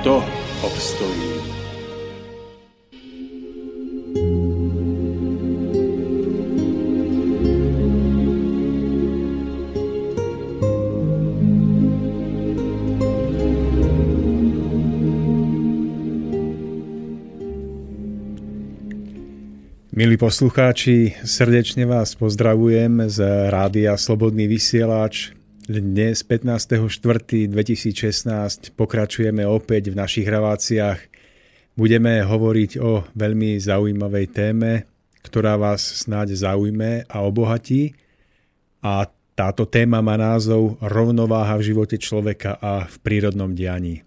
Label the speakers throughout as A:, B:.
A: kto obstojí.
B: Milí poslucháči, srdečne vás pozdravujem z Rádia Slobodný vysielač dnes 15.4.2016 pokračujeme opäť v našich reláciách. Budeme hovoriť o veľmi zaujímavej téme, ktorá vás snáď zaujme a obohatí. A táto téma má názov Rovnováha v živote človeka a v prírodnom dianí.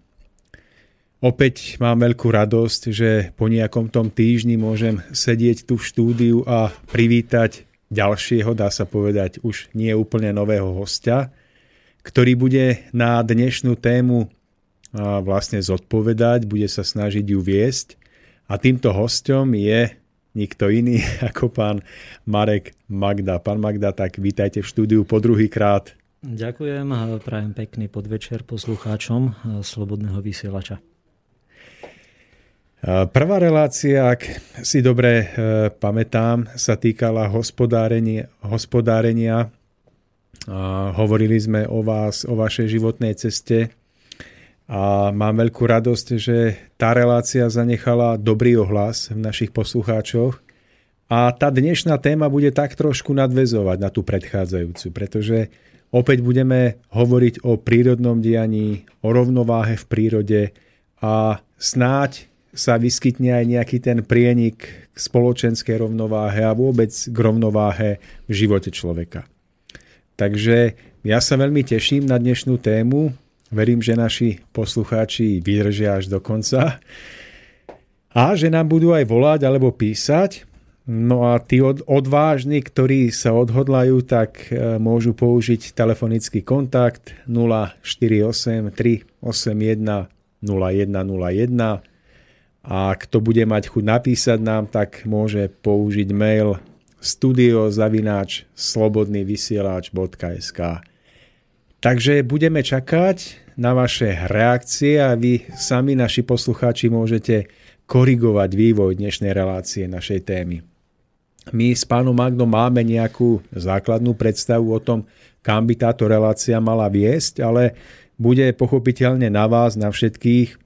B: Opäť mám veľkú radosť, že po nejakom tom týždni môžem sedieť tu v štúdiu a privítať ďalšieho, dá sa povedať, už nie úplne nového hostia – ktorý bude na dnešnú tému vlastne zodpovedať, bude sa snažiť ju viesť. A týmto hostom je nikto iný ako pán Marek Magda. Pán Magda, tak vítajte v štúdiu po druhý krát.
C: Ďakujem, prajem pekný podvečer poslucháčom Slobodného vysielača.
B: Prvá relácia, ak si dobre e, pamätám, sa týkala hospodárenia, hospodárenia Hovorili sme o vás, o vašej životnej ceste a mám veľkú radosť, že tá relácia zanechala dobrý ohlas v našich poslucháčoch a tá dnešná téma bude tak trošku nadvezovať na tú predchádzajúcu, pretože opäť budeme hovoriť o prírodnom dianí, o rovnováhe v prírode a snáď sa vyskytne aj nejaký ten prienik k spoločenskej rovnováhe a vôbec k rovnováhe v živote človeka. Takže ja sa veľmi teším na dnešnú tému. Verím, že naši poslucháči vydržia až do konca. A že nám budú aj volať alebo písať. No a tí odvážni, ktorí sa odhodlajú, tak e, môžu použiť telefonický kontakt 048 381 0101 a kto bude mať chuť napísať nám, tak môže použiť mail studiozavináč slobodnývysielač.sk Takže budeme čakať na vaše reakcie a vy sami, naši poslucháči, môžete korigovať vývoj dnešnej relácie našej témy. My s pánom Magnom máme nejakú základnú predstavu o tom, kam by táto relácia mala viesť, ale bude pochopiteľne na vás, na všetkých,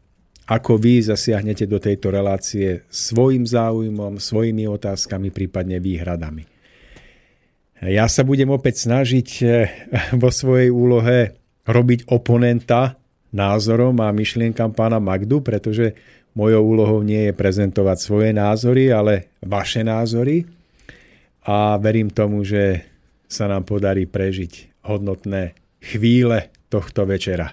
B: ako vy zasiahnete do tejto relácie svojim záujmom, svojimi otázkami, prípadne výhradami. Ja sa budem opäť snažiť eh, vo svojej úlohe robiť oponenta názorom a myšlienkam pána Magdu, pretože mojou úlohou nie je prezentovať svoje názory, ale vaše názory. A verím tomu, že sa nám podarí prežiť hodnotné chvíle tohto večera.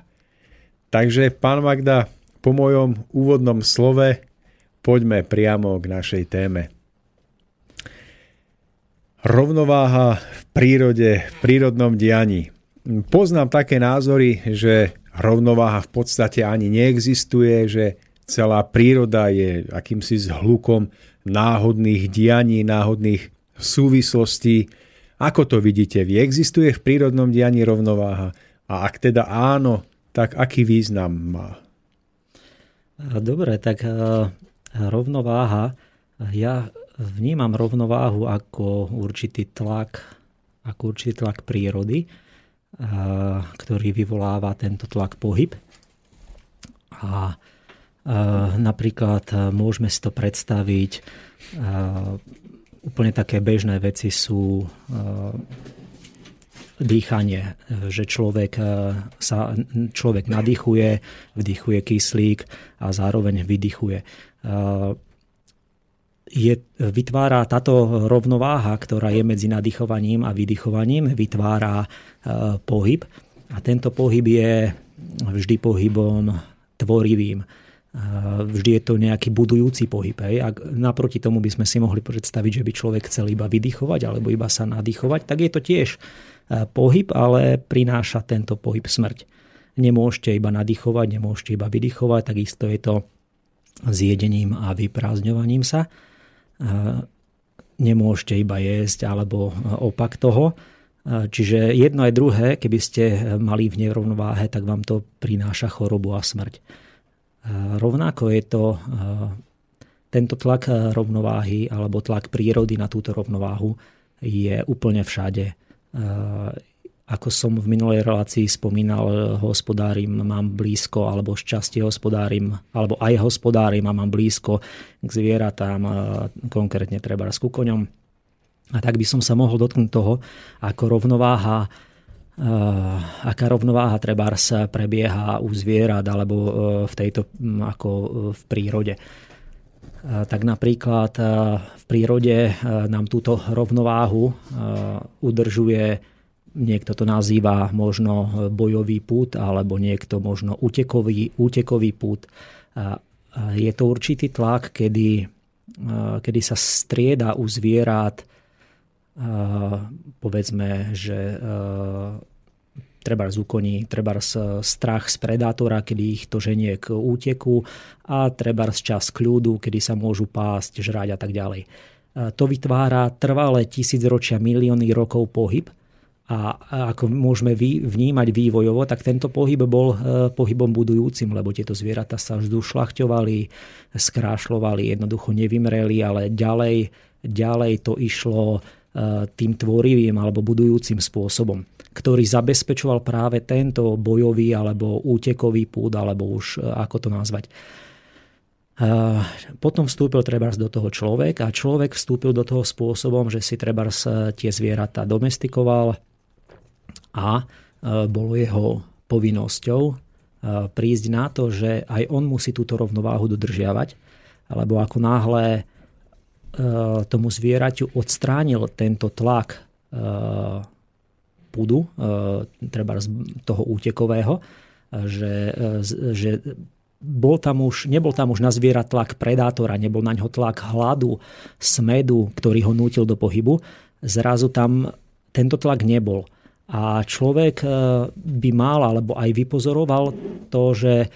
B: Takže, pán Magda, po mojom úvodnom slove poďme priamo k našej téme. Rovnováha v prírode, v prírodnom dianí. Poznám také názory, že rovnováha v podstate ani neexistuje, že celá príroda je akýmsi zhlukom náhodných dianí, náhodných súvislostí. Ako to vidíte vy? Existuje v prírodnom dianí rovnováha? A ak teda áno, tak aký význam má?
C: Dobre, tak e, rovnováha. Ja vnímam rovnováhu ako určitý tlak, ako určitý tlak prírody, e, ktorý vyvoláva tento tlak pohyb. A Napríklad môžeme si to predstaviť, úplne také bežné veci sú dýchanie, že človek, sa, človek nadýchuje, vdychuje kyslík a zároveň vydychuje je, vytvára táto rovnováha, ktorá je medzi nadýchovaním a vydychovaním, vytvára e, pohyb. A tento pohyb je vždy pohybom tvorivým. E, vždy je to nejaký budujúci pohyb. Hej. Ak naproti tomu by sme si mohli predstaviť, že by človek chcel iba vydychovať alebo iba sa nadýchovať, tak je to tiež e, pohyb, ale prináša tento pohyb smrť. Nemôžete iba nadýchovať, nemôžete iba vydychovať, takisto je to s jedením a vyprázdňovaním sa nemôžete iba jesť alebo opak toho. Čiže jedno aj druhé, keby ste mali v nerovnováhe, tak vám to prináša chorobu a smrť. Rovnako je to tento tlak rovnováhy alebo tlak prírody na túto rovnováhu je úplne všade. Ako som v minulej relácii spomínal, hospodárim mám blízko, alebo šťastie hospodárim, alebo aj hospodárim a mám blízko k zvieratám, konkrétne treba s kukoňom. A tak by som sa mohol dotknúť toho, ako rovnováha aká rovnováha treba sa prebieha u zvierat alebo v tejto ako v prírode. Tak napríklad v prírode nám túto rovnováhu udržuje Niekto to nazýva možno bojový pút, alebo niekto možno útekový, útekový pút. Je to určitý tlak, kedy, kedy sa strieda u zvierat povedzme, že treba z úkoní, treba z strach z predátora, kedy ich to ženie k úteku a treba z čas kľudu, kedy sa môžu pásť, žrať a tak ďalej. To vytvára trvalé tisícročia, milióny rokov pohyb, a ako môžeme vnímať vývojovo, tak tento pohyb bol e, pohybom budujúcim, lebo tieto zvieratá sa vždy šlachťovali, skrášľovali, jednoducho nevymreli, ale ďalej, ďalej to išlo e, tým tvorivým alebo budujúcim spôsobom, ktorý zabezpečoval práve tento bojový alebo útekový púd, alebo už e, ako to nazvať. Potom vstúpil trebárs do toho človek a človek vstúpil do toho spôsobom, že si trebárs tie zvieratá domestikoval, a e, bolo jeho povinnosťou e, prísť na to, že aj on musí túto rovnováhu dodržiavať, lebo ako náhle e, tomu zvieraťu odstránil tento tlak pudu, treba z toho útekového, že, že bol tam už, nebol tam už na zviera tlak predátora, nebol na ňo tlak hladu, smedu, ktorý ho nútil do pohybu. Zrazu tam tento tlak nebol. A človek by mal, alebo aj vypozoroval to, že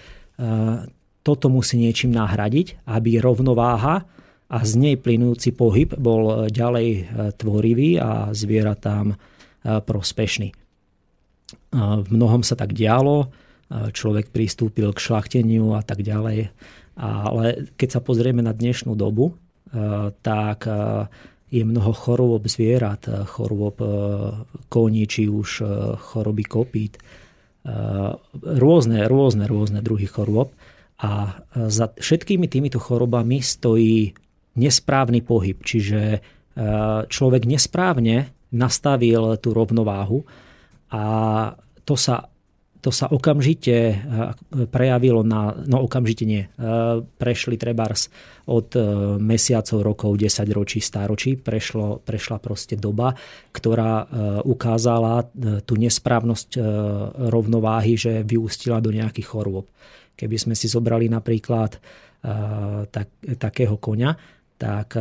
C: toto musí niečím nahradiť, aby rovnováha a z nej plynujúci pohyb bol ďalej e, tvorivý a zvieratám prospešný. V mnohom sa tak dialo, človek pristúpil k šlachteniu a tak ďalej. Ale keď sa pozrieme na dnešnú dobu, tak je mnoho chorôb zvierat, chorôb e, koní, či už e, choroby kopít, e, rôzne, rôzne, rôzne druhy chorôb. A za všetkými týmito chorobami stojí nesprávny pohyb, čiže človek nesprávne nastavil tú rovnováhu a to sa to sa okamžite eh, prejavilo na, no okamžite nie, eh, prešli trebárs od mesiacov, rokov, 10 ročí, stáročí, prešlo, prešla proste doba, ktorá ukázala tú nesprávnosť rovnováhy, že vyústila do nejakých chorôb. Keby sme si zobrali napríklad tak, takého koňa, tak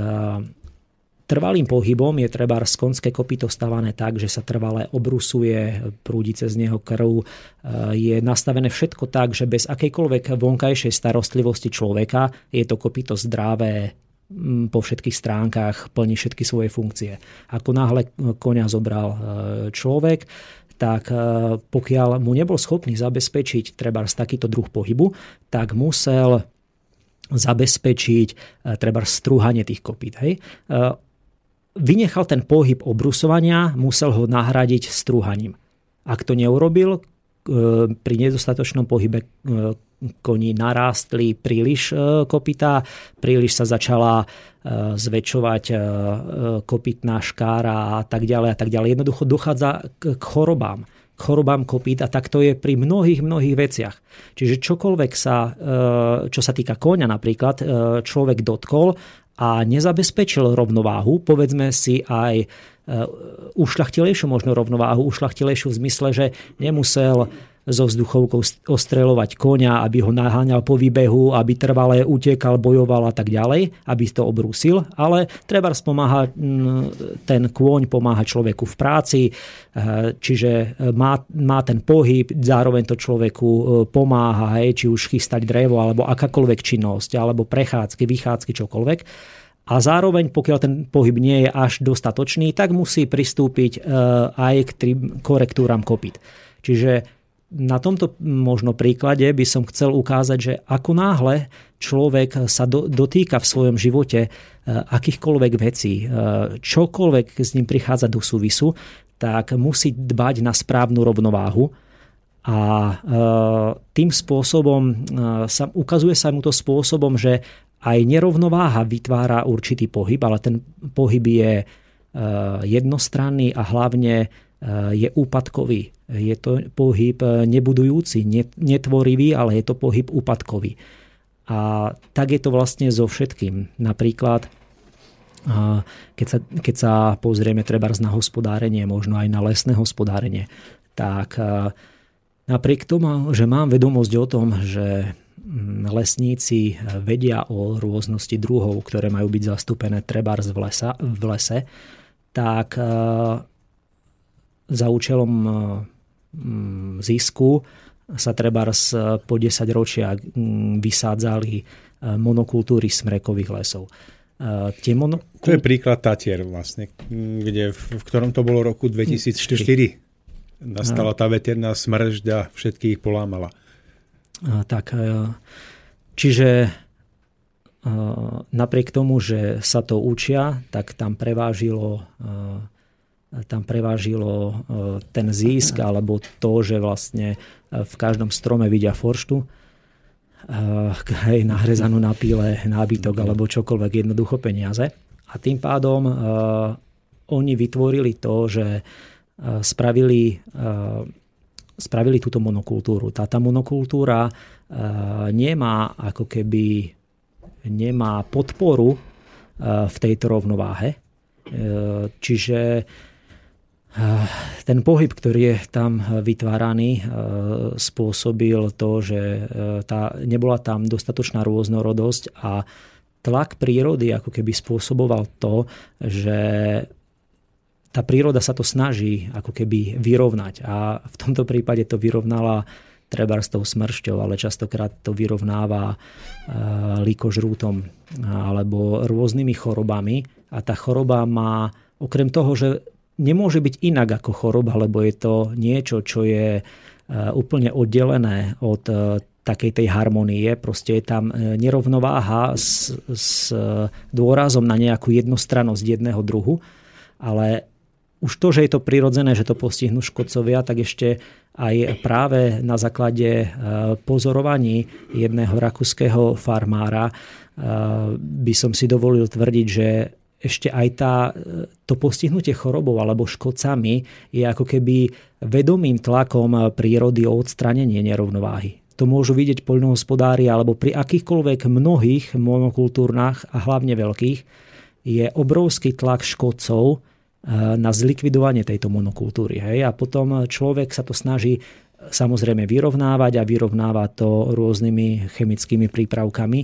C: Trvalým pohybom je treba z konské kopyto stavané tak, že sa trvale obrusuje, prúdi cez neho krv. E, je nastavené všetko tak, že bez akejkoľvek vonkajšej starostlivosti človeka je to kopyto zdravé, po všetkých stránkach, plní všetky svoje funkcie. Ako náhle konia zobral e, človek, tak e, pokiaľ mu nebol schopný zabezpečiť treba takýto druh pohybu, tak musel zabezpečiť treba strúhanie tých kopít. Hej vynechal ten pohyb obrusovania, musel ho nahradiť strúhaním. Ak to neurobil, e, pri nedostatočnom pohybe e, koní narástli príliš kopytá, príliš sa začala zväčšovať kopytná škára a tak ďalej a tak ďalej. Jednoducho dochádza k chorobám chorobám kopít a tak to je pri mnohých, mnohých veciach. Čiže čokoľvek sa, čo sa týka koňa napríklad, človek dotkol a nezabezpečil rovnováhu, povedzme si aj ušľachtilejšiu možno rovnováhu, ušľachtilejšiu v zmysle, že nemusel so vzduchovkou ostreľovať konia, aby ho naháňal po výbehu, aby trvalé utekal, bojoval a tak ďalej, aby to obrúsil, ale treba pomáha, ten kôň pomáha človeku v práci, e, čiže e, má, má ten pohyb, zároveň to človeku e, pomáha, hej, či už chystať drevo, alebo akákoľvek činnosť, alebo prechádzky, vychádzky, čokoľvek. A zároveň, pokiaľ ten pohyb nie je až dostatočný, tak musí pristúpiť aj k korektúram kopyt. Čiže na tomto možno príklade by som chcel ukázať, že ako náhle človek sa do, dotýka v svojom živote e, akýchkoľvek vecí, e, čokoľvek s ním prichádza do súvisu, tak musí dbať na správnu rovnováhu. A e, tým spôsobom sa, ukazuje sa mu to spôsobom, že aj nerovnováha vytvára určitý pohyb, ale ten pohyb je jednostranný a hlavne je úpadkový. Je to pohyb nebudujúci, netvorivý, ale je to pohyb úpadkový. A tak je to vlastne so všetkým. Napríklad, keď sa, keď sa pozrieme treba na hospodárenie, možno aj na lesné hospodárenie, tak napriek tomu, že mám vedomosť o tom, že mm, lesníci vedia o rôznosti druhov, ktoré majú byť zastúpené trebárs v, lesa, v lese, tak za účelom e, zisku sa treba raz po 10 ročia vysádzali e, monokultúry smrekových lesov.
B: E, tie mono... To je príklad Tatier vlastne, kde, v ktorom to bolo roku 2004. Nastala tá veterná smržď a všetkých polámala.
C: Tak, čiže napriek tomu, že sa to učia, tak tam prevážilo tam prevážilo e, ten zisk alebo to, že vlastne e, v každom strome vidia forštu, e, hej, nahrezanú na píle, nábytok alebo čokoľvek, jednoducho peniaze. A tým pádom oni vytvorili to, že spravili, spravili túto monokultúru. Táto monokultúra nemá ako keby nemá podporu v tejto rovnováhe. Čiže ten pohyb, ktorý je tam vytváraný, e, spôsobil to, že tá, nebola tam dostatočná rôznorodosť a tlak prírody ako keby spôsoboval to, že tá príroda sa to snaží ako keby vyrovnať. A v tomto prípade to vyrovnala treba s tou smršťou, ale častokrát to vyrovnáva líkožrútom alebo rôznymi chorobami. A tá choroba má okrem toho, že nemôže byť inak ako choroba, lebo je to niečo, čo je e, úplne oddelené od e, takej tej harmonie. Proste je tam e, nerovnováha s, s dôrazom na nejakú jednostrannosť jedného druhu, ale už to, že je to prirodzené, že to postihnú škodcovia, tak ešte aj práve na základe pozorovaní jedného rakúskeho farmára by som si dovolil tvrdiť, že ešte aj tá, to postihnutie chorobou alebo škodcami je ako keby vedomým tlakom prírody o odstranenie nerovnováhy. To môžu vidieť poľnohospodári alebo pri akýchkoľvek mnohých monokultúrnach a hlavne veľkých je obrovský tlak škodcov eh, na zlikvidovanie tejto monokultúry. Hej? A potom človek sa to snaží samozrejme vyrovnávať a vyrovnáva to rôznymi chemickými prípravkami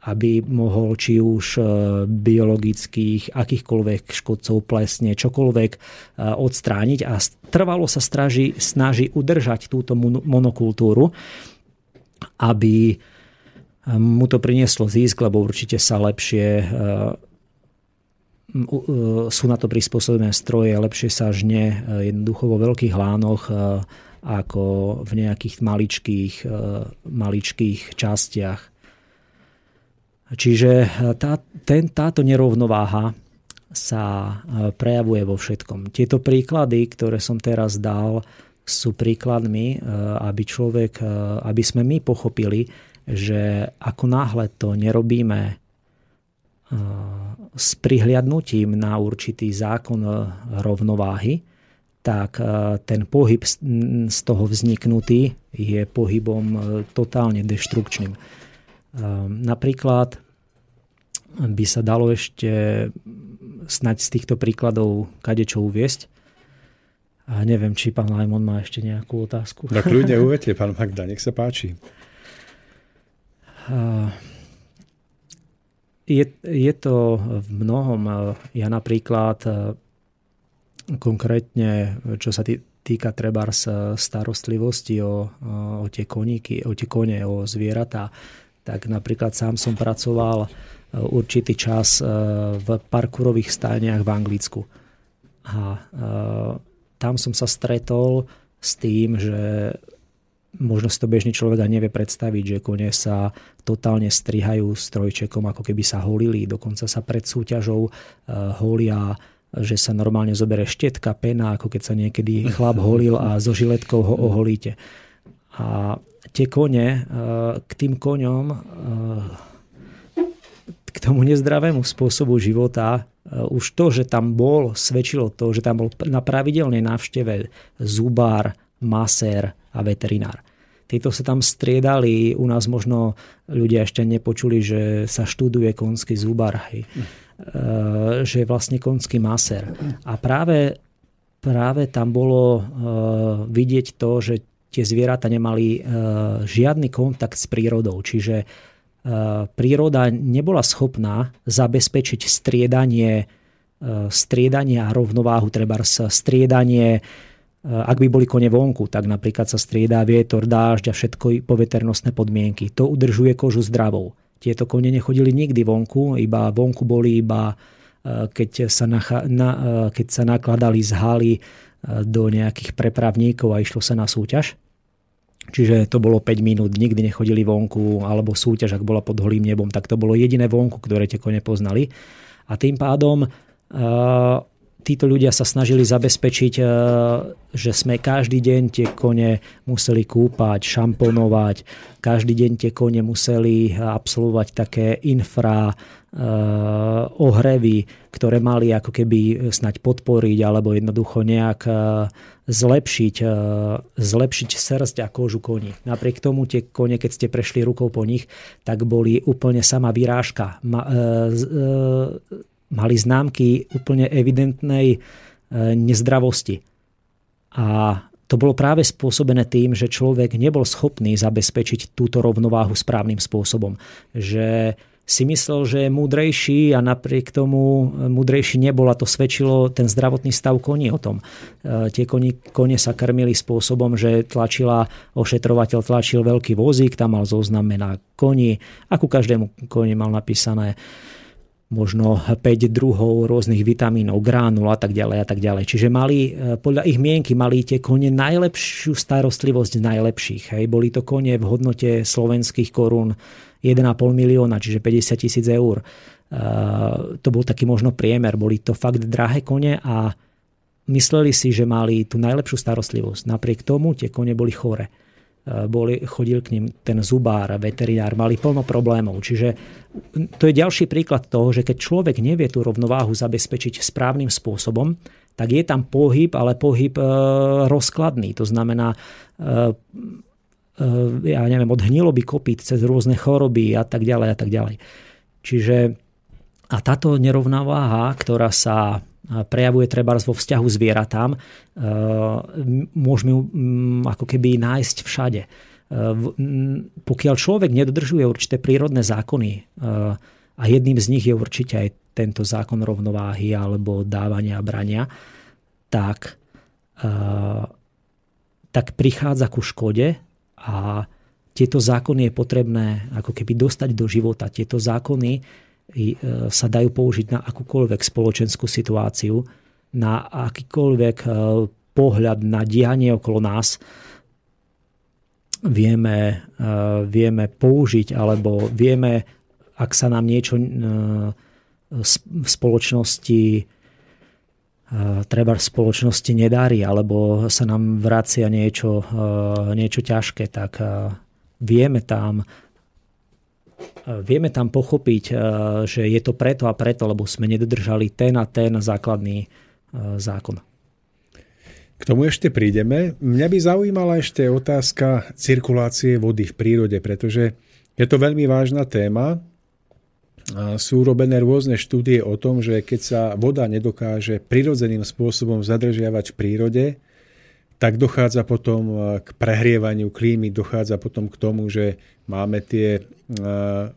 C: aby mohol či už e, biologických, akýchkoľvek škodcov, plesne, čokoľvek e, odstrániť a trvalo sa straži, snaží udržať túto monokultúru, aby e, mu to prinieslo zisk, lebo určite sa lepšie sú na to prispôsobené stroje, lepšie sa žne jednoducho vo veľkých lánoch ako v nejakých maličkých, maličkých častiach Čiže e, tá, ten, táto nerovnováha sa e, prejavuje vo všetkom. Tieto príklady, ktoré som teraz dal, sú príkladmi, aby človek, aby sme my pochopili, že ako náhle to nerobíme s prihliadnutím na určitý zákon rovnováhy, tak ten pohyb z toho vzniknutý je pohybom totálne deštrukčným. Napríklad by sa dalo ešte snať z týchto príkladov kadečo uviesť. A neviem, či pán Lajmon má ešte nejakú otázku.
B: Tak ľudia uvete, pán Magda, nech sa páči.
C: Je, je to v mnohom. Ja napríklad konkrétne, čo sa týka treba starostlivosti o, o tie koníky, o tie kone, o zvieratá, tak napríklad sám som pracoval určitý čas v parkurových stániach v Anglicku. A tam som sa stretol s tým, že možno si to bežný človek ani nevie predstaviť, že kone sa totálne strihajú strojčekom, ako keby sa holili, dokonca sa pred súťažou holia že sa normálne zoberie štetka, pena, ako keď sa niekedy chlap holil a so žiletkou ho oholíte. A tie kone, uh, k tým koňom, uh, k tomu nezdravému spôsobu života, už to, že tam bol, svedčilo to, že tam bol na pravidelnej návšteve zubár, masér, a veterinár. Títo sa tam striedali, u nás možno ľudia ešte nepočuli, že sa študuje konský zubar, hej. Že je vlastne konský maser. A práve, práve tam bolo e, vidieť to, že tie zvieratá nemali e, žiadny kontakt s prírodou. Čiže príroda nebola schopná zabezpečiť striedanie, striedanie a rovnováhu, treba striedanie ak by boli kone vonku, tak napríklad sa striedá vietor, dážď a všetko poveternostné podmienky. To udržuje kožu zdravou. Tieto kone nechodili nikdy vonku, iba vonku boli iba e, keď sa, nacha, na, e, keď sa nakladali z haly e, do nejakých prepravníkov a išlo sa na súťaž. Čiže to bolo 5 minút, nikdy nechodili vonku, alebo súťaž, ak bola pod holým nebom, tak to bolo jediné vonku, ktoré tie kone poznali. A tým pádom títo ľudia sa snažili zabezpečiť, e, že sme každý deň tie kone museli kúpať, šamponovať, každý deň tie kone museli absolvovať také infra e, ohrevy, ktoré mali ako keby snať podporiť alebo jednoducho nejak e, zlepšiť, zlepšiť srst a kožu koní. Napriek tomu tie kone, keď ste prešli rukou po nich, tak boli úplne sama vyrážka mali známky úplne evidentnej e, nezdravosti. A to bolo práve spôsobené tým, že človek nebol schopný zabezpečiť túto rovnováhu správnym spôsobom. Že si myslel, že je múdrejší a napriek tomu múdrejší nebol a to svedčilo ten zdravotný stav koní o tom. E, tie koni, kone sa krmili spôsobom, že tlačila, ošetrovateľ tlačil veľký vozík, tam mal zoznamená koni, ako každému koni mal napísané možno 5 druhov rôznych vitamínov, gránul a tak ďalej a tak ďalej. Čiže mali, e, podľa ich mienky, mali tie kone najlepšiu starostlivosť najlepších. Hej. Boli to kone v hodnote slovenských korún 1,5 milióna, čiže 50 tisíc eur. Uh, to bol taký možno priemer. Boli to fakt drahé kone a mysleli si, že mali tú najlepšiu starostlivosť. Napriek tomu tie kone boli chore. Boli, chodil k ním ten zubár, veterinár, mali plno problémov. Čiže to je ďalší príklad toho, že keď človek nevie tú rovnováhu zabezpečiť správnym spôsobom, tak je tam pohyb, ale pohyb e, rozkladný. To znamená, e, e, ja neviem, od hniloby kopít cez rôzne choroby a tak ďalej a tak ďalej. Čiže a táto nerovnováha, ktorá sa prejavuje treba vo vzťahu zvieratám, e, môžeme ju ako keby nájsť všade. E, pokiaľ človek nedodržuje určité prírodné zákony, e, a jedným z nich je určite aj tento zákon rovnováhy alebo dávania a brania, tak, tak prichádza ku škode a tieto zákony je potrebné ako keby dostať do života. Tieto zákony sa dajú použiť na akúkoľvek spoločenskú situáciu, na akýkoľvek e, pohľad na dianie okolo nás vieme, e, vieme použiť, alebo vieme, ak sa nám niečo v spoločnosti treba v spoločnosti nedarí, alebo sa nám vracia niečo, niečo ťažké, tak vieme tam vieme tam pochopiť, že je to preto a preto, lebo sme nedodržali ten a ten základný zákon.
B: K tomu ešte prídeme. Mňa by zaujímala ešte otázka cirkulácie vody v prírode, pretože je to veľmi vážna téma. Sú robené rôzne štúdie o tom, že keď sa voda nedokáže prirodzeným spôsobom zadržiavať v prírode, tak dochádza potom k prehrievaniu klímy, dochádza potom k tomu, že máme tie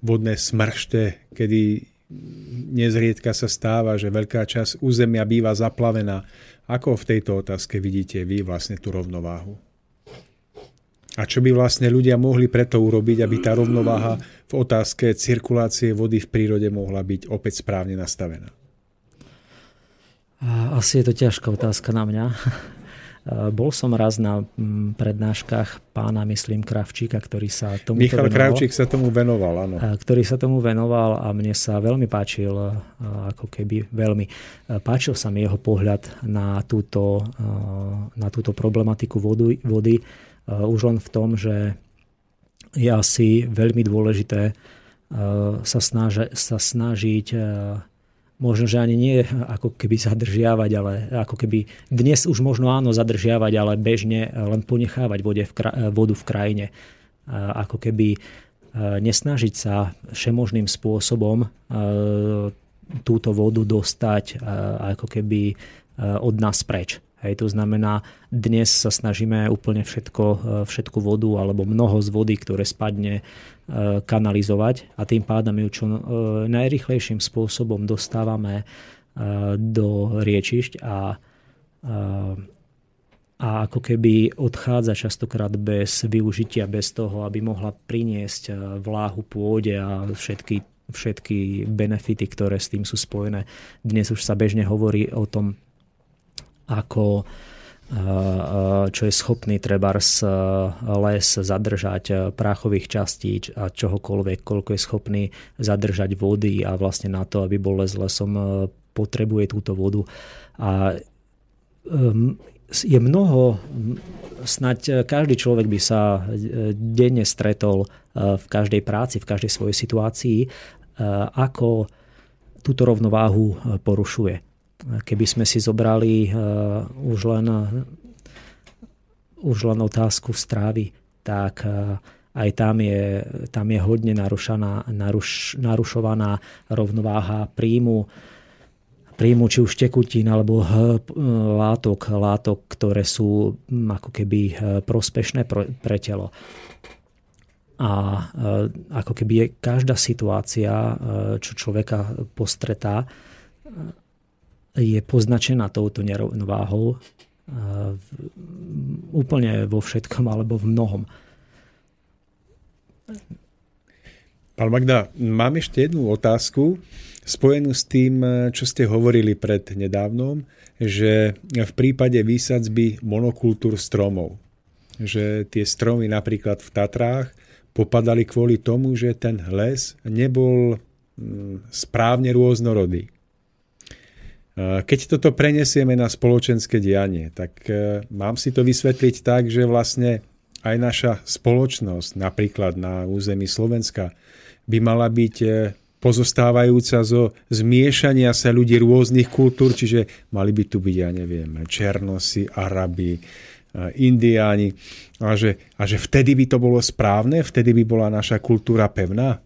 B: vodné smršte, kedy nezriedka sa stáva, že veľká časť územia býva zaplavená ako v tejto otázke vidíte vy vlastne tú rovnováhu? A čo by vlastne ľudia mohli preto urobiť, aby tá rovnováha v otázke cirkulácie vody v prírode mohla byť opäť správne nastavená?
C: Asi je to ťažká otázka na mňa. Bol som raz na mm, prednáškach pána, myslím, Kravčíka, ktorý sa tomu
B: Michal venoval, Kravčík sa tomu venoval, áno.
C: Ktorý sa tomu venoval a mne sa veľmi páčil, ako keby veľmi, páčil sa mi jeho pohľad na túto, na túto problematiku vody, vody. Už len v tom, že je asi veľmi dôležité sa, snaži, sa snažiť možno, že ani nie ako keby zadržiavať, ale ako keby dnes už možno áno zadržiavať, ale bežne len ponechávať vode v, vodu v krajine. Ako keby e, nesnažiť sa všemožným spôsobom e, túto vodu dostať e, ako keby od nás preč. Hej, to znamená, dnes sa snažíme úplne všetko, e, všetku vodu alebo mnoho z vody, ktoré spadne, e, kanalizovať a tým pádom ju čo e, najrychlejším spôsobom dostávame do riečišť a, a ako keby odchádza častokrát bez využitia, bez toho, aby mohla priniesť vláhu pôde a všetky, všetky benefity, ktoré s tým sú spojené. Dnes už sa bežne hovorí o tom, ako čo je schopný trebárs les zadržať prachových častíc a čohokoľvek, koľko je schopný zadržať vody a vlastne na to, aby bol les lesom, potrebuje túto vodu. A je mnoho, snať každý človek by sa denne stretol v každej práci, v každej svojej situácii, ako túto rovnováhu porušuje Keby sme si zobrali uh, už len, už len otázku strávy, tak uh, aj tam je, tam je hodne narušaná, naruš, narušovaná rovnováha príjmu, príjmu či už tekutín alebo látok, látok, ktoré sú ako keby prospešné pre, pre telo. A ako keby je každá situácia, čo človeka postretá, je poznačená touto nerovnováhou úplne vo všetkom alebo v mnohom.
B: Pán Magda, mám ešte jednu otázku spojenú s tým, čo ste hovorili pred nedávnom, že v prípade výsadzby monokultúr stromov, že tie stromy napríklad v Tatrách popadali kvôli tomu, že ten les nebol mm, správne rôznorodý. Keď toto prenesieme na spoločenské dianie, tak e, mám si to vysvetliť tak, že vlastne aj naša spoločnosť, napríklad na území Slovenska, by mala byť e, pozostávajúca zo zmiešania sa ľudí rôznych kultúr, čiže mali by tu byť, ja neviem, Černosi, Arabi, Indiáni, a že, a že vtedy by to bolo správne, vtedy by bola naša kultúra pevná.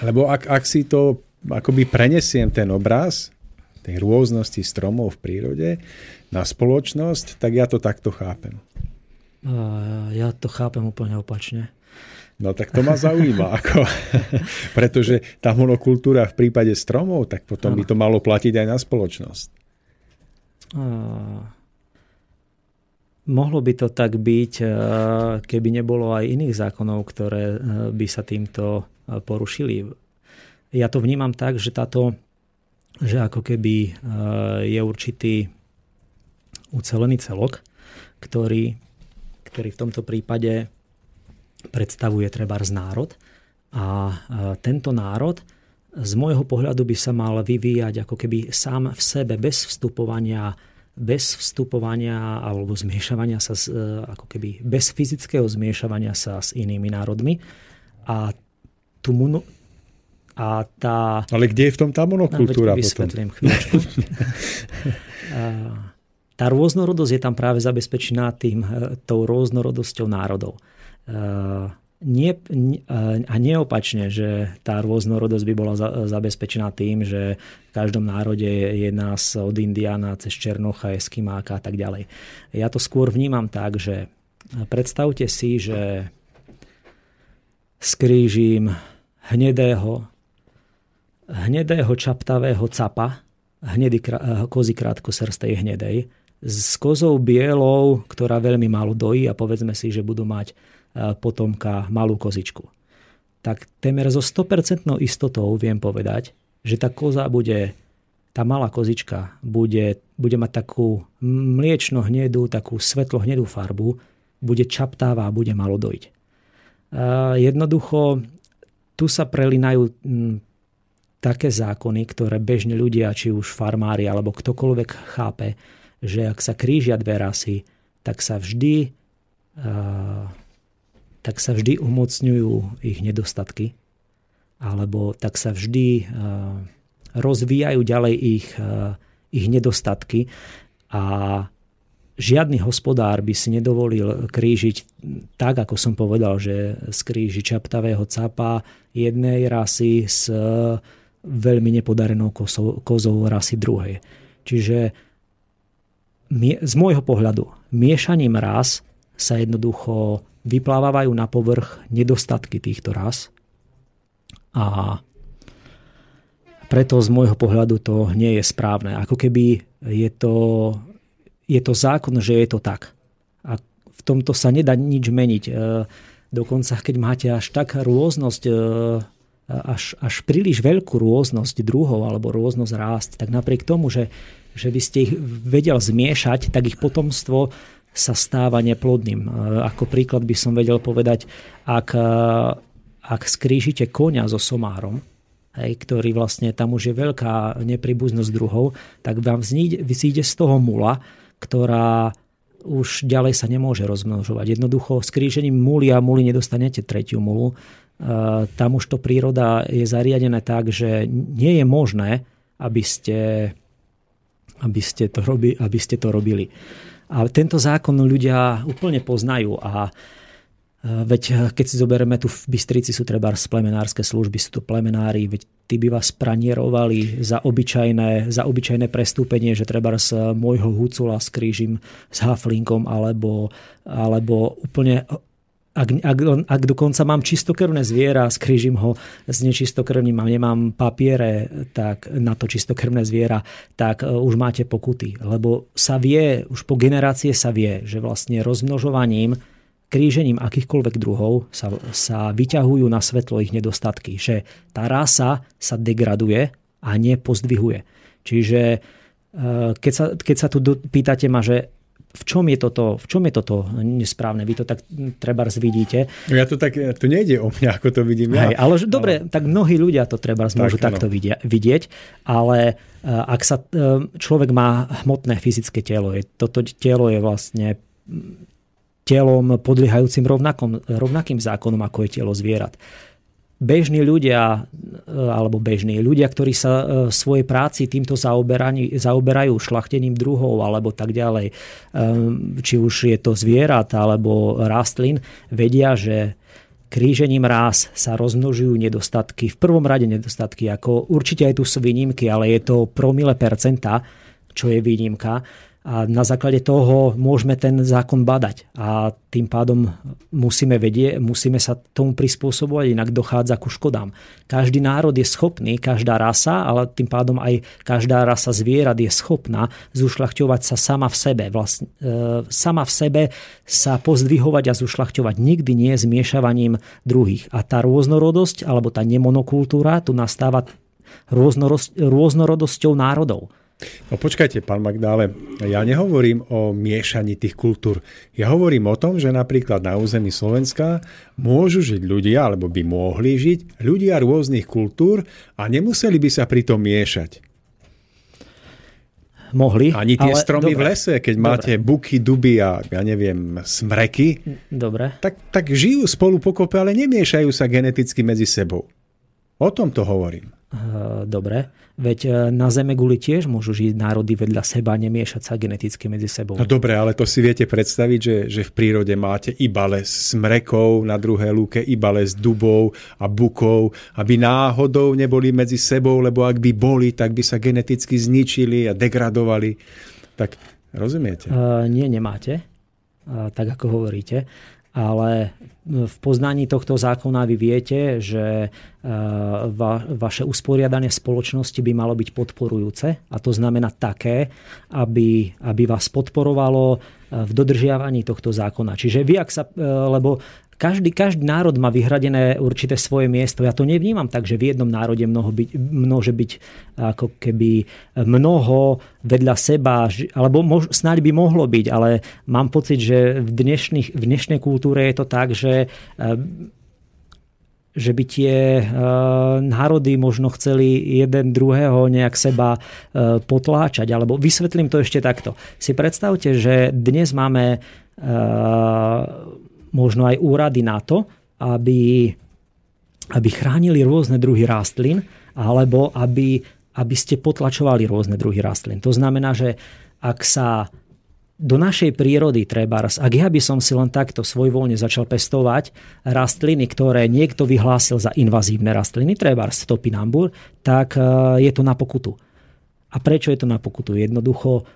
B: Lebo ak, ak si to akoby prenesiem ten obraz, tej rôznosti stromov v prírode na spoločnosť, tak ja to takto chápem.
C: Ja to chápem úplne opačne.
B: No tak to ma zaujíma, ako, pretože tá monokultúra v prípade stromov, tak potom by to malo platiť aj na spoločnosť.
C: Mohlo by to tak byť, keby nebolo aj iných zákonov, ktoré by sa týmto porušili. Ja to vnímam tak, že táto že ako keby e, je určitý ucelený celok, ktorý, ktorý v tomto prípade predstavuje trebárs národ a e, tento národ z môjho pohľadu by sa mal vyvíjať ako keby sám v sebe, bez vstupovania bez vstupovania alebo zmiešavania sa, s, e, ako keby bez fyzického zmiešavania sa s inými národmi. A, mono, a tá...
B: Ale kde je v tom tá monokultúra
C: no, vysvetlím chvíľočku. tá rôznorodosť je tam práve zabezpečená tým, e, tou rôznorodosťou národov. E, nie, a neopačne, že tá rôznorodosť by bola zabezpečená tým, že v každom národe je nás od Indiana cez Černocha, Eskimáka a tak ďalej. Ja to skôr vnímam tak, že predstavte si, že skrížim hnedého, hnedého čaptavého capa, hnedý kozy srstej hnedej, s kozou bielou, ktorá veľmi málo dojí a povedzme si, že budú mať potomka malú kozičku. Tak temer so 100% istotou viem povedať, že tá koza bude, tá malá kozička bude, bude mať takú mliečno hnedú, takú svetlo hnedú farbu, bude čaptáva a bude malo dojiť. Jednoducho, tu sa prelinajú také zákony, ktoré bežne ľudia, či už farmári alebo ktokoľvek chápe, že ak sa krížia dve rasy, tak sa vždy tak sa vždy umocňujú ich nedostatky, alebo tak sa vždy rozvíjajú ďalej ich, ich nedostatky. A žiadny hospodár by si nedovolil krížiť tak, ako som povedal, že skríži čaptavého capa jednej rasy s veľmi nepodarenou kozou, rasy druhej. Čiže z môjho pohľadu miešaním ras sa jednoducho vyplávajú na povrch nedostatky týchto ras a preto z môjho pohľadu to nie je správne. Ako keby je to, je to zákon, že je to tak. A v tomto sa nedá nič meniť. E, dokonca, keď máte až tak rôznosť, e, až, až príliš veľkú rôznosť druhov alebo rôznosť rásť, tak napriek tomu, že, že by ste ich vedel zmiešať, tak ich potomstvo sa stáva neplodným. E, ako príklad by som vedel povedať, ak, e, ak skrížite konia so somárom, hej, ktorý vlastne tam už je veľká nepribuznosť druhov, tak vám vzíde z toho mula, ktorá už ďalej sa nemôže rozmnožovať. Jednoducho skrížením muly a muly nedostanete tretiu mulu. E, tam už to príroda je zariadené tak, že nie je možné, aby ste, aby ste, to, robi, aby ste to robili. A tento zákon ľudia úplne poznajú a e, Veď e, keď si zoberieme tu v Bystrici sú treba plemenárske služby, sú to plemenári, veď tí by vás pranierovali za obyčajné, za obyčajné prestúpenie, že treba z môjho húcula skrížim s haflinkom alebo, alebo úplne ak, ak, ak dokonca mám čistokrvné zviera, skrížim ho s nečistokrvným a nemám papiere tak na to čistokrvné zviera, tak e, už máte pokuty. Lebo sa vie, už po generácie sa vie, že vlastne rozmnožovaním krížením akýchkoľvek druhov sa, sa vyťahujú na svetlo ich nedostatky. Že tá rasa sa degraduje a nepozdvihuje. Čiže e, keď sa, keď sa tu pýtate ma, že v čom je toto, v čom je toto nesprávne? Vy to tak treba vidíte.
B: No ja to tak, to nejde o mňa, ako to vidím ja.
C: Hej, ale ale dobre, tak mnohí ľudia to treba môžu tak, takto no. vidieť, ale e, ak sa e, človek má hmotné fyzické telo, je, toto telo je vlastne telom podliehajúcim rovnakom, rovnakým zákonom, ako je telo zvierat bežní ľudia, e, alebo bežní ľudia, ktorí sa e, v svojej práci týmto zaoberajú šlachtením druhov alebo tak ďalej, e, či už je to zvierat alebo rastlín, vedia, že krížením rás sa rozmnožujú nedostatky. V prvom rade nedostatky, ako určite aj tu sú výnimky, ale je to promile percenta, čo je výnimka a na základe toho môžeme ten zákon badať a tým pádom musíme vedieť, musíme sa tomu prispôsobovať, inak dochádza ku škodám. Každý národ je schopný, každá rasa, ale tým pádom aj každá rasa zvierat je schopná zušľachťovať sa sama v sebe. Vlastne, e, sama v sebe sa pozdvihovať a zušľachťovať nikdy nie zmiešavaním druhých. A tá rôznorodosť alebo tá nemonokultúra tu nastáva rôznorodosťou národov
B: No počkajte, pán Magdále, ja nehovorím o miešaní tých kultúr. Ja hovorím o tom, že napríklad na území Slovenska môžu žiť ľudia, alebo by mohli žiť ľudia rôznych kultúr a nemuseli by sa pri tom miešať.
C: Mohli.
B: Ani tie ale, stromy dobre, v lese, keď dobre. máte buky, duby a ja neviem, smreky,
C: dobre.
B: Tak, tak žijú spolu pokope, ale nemiešajú sa geneticky medzi sebou. O tom to hovorím.
C: Dobre. Veď e, na Zeme guli tiež môžu žiť národy vedľa seba, nemiešať sa geneticky medzi sebou.
B: No dobre, ale to si viete predstaviť, že, že v prírode máte iba les smrekov, na druhé lúke iba les dubov a bukov, aby náhodou neboli medzi sebou, lebo ak by boli, tak by sa geneticky zničili a degradovali. Tak rozumiete?
C: Uh, nie, nemáte. Uh, tak ako hovoríte ale v poznaní tohto zákona vy viete, že e, va, vaše usporiadanie spoločnosti by malo byť podporujúce a to znamená také, aby, aby vás podporovalo e, v dodržiavaní tohto zákona. Čiže vy, ak sa, e, lebo každý, každý národ má vyhradené určité svoje miesto. Ja to nevnímam tak, že v jednom národe mnoho byť, môže byť ako keby mnoho vedľa seba, alebo mož, snáď by mohlo byť, ale mám pocit, že v, dnešných, v dnešnej kultúre je to tak, že eh, že by tie národy možno chceli jeden druhého nejak seba potláčať. Alebo vysvetlím to ešte takto. Si predstavte, že dnes máme možno aj úrady na to, aby, aby chránili rôzne druhy rastlín alebo aby, aby ste potlačovali rôzne druhy rastlín. To znamená, že ak sa do našej prírody trebárs, ak ja by som si len takto svojvoľne začal pestovať rastliny, ktoré niekto vyhlásil za invazívne rastliny, trebárs topinambur, tak e, je to na pokutu. A prečo je to na pokutu? Jednoducho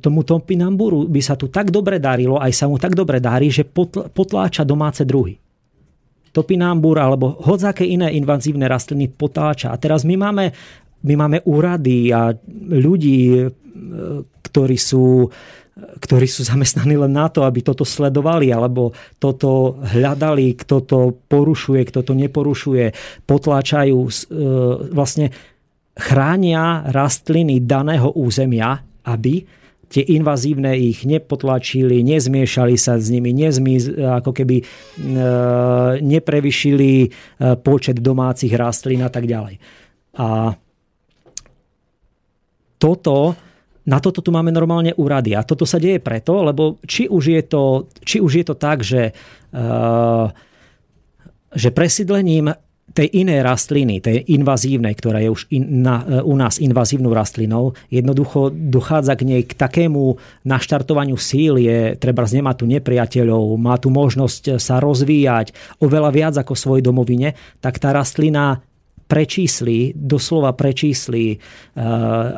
C: tomu Topinamburu by sa tu tak dobre darilo, aj sa mu tak dobre darí, že potláča domáce druhy. Topinambur alebo hodzaké iné invazívne rastliny potláča. A teraz my máme, my máme úrady a ľudí, e, ktorí sú ktorí sú zamestnaní len na to, aby toto sledovali alebo toto hľadali, kto to porušuje, kto to neporušuje, potláčajú, e, vlastne chránia rastliny daného územia, aby tie invazívne ich nepotlačili, nezmiešali sa s nimi, nezmiz, ako keby e, neprevyšili e, počet domácich rastlín a tak ďalej. A toto, na toto tu máme normálne úrady. A toto sa deje preto, lebo či už je to, či už je to tak, že, e, že presídlením tej inej rastliny, tej invazívnej, ktorá je už in, na, e, u nás invazívnou rastlinou, jednoducho dochádza k nej k takému naštartovaniu síl, je, treba nemá tu nepriateľov, má tu možnosť sa rozvíjať oveľa viac ako svoj domovine, tak tá rastlina prečísli, doslova prečísli uh,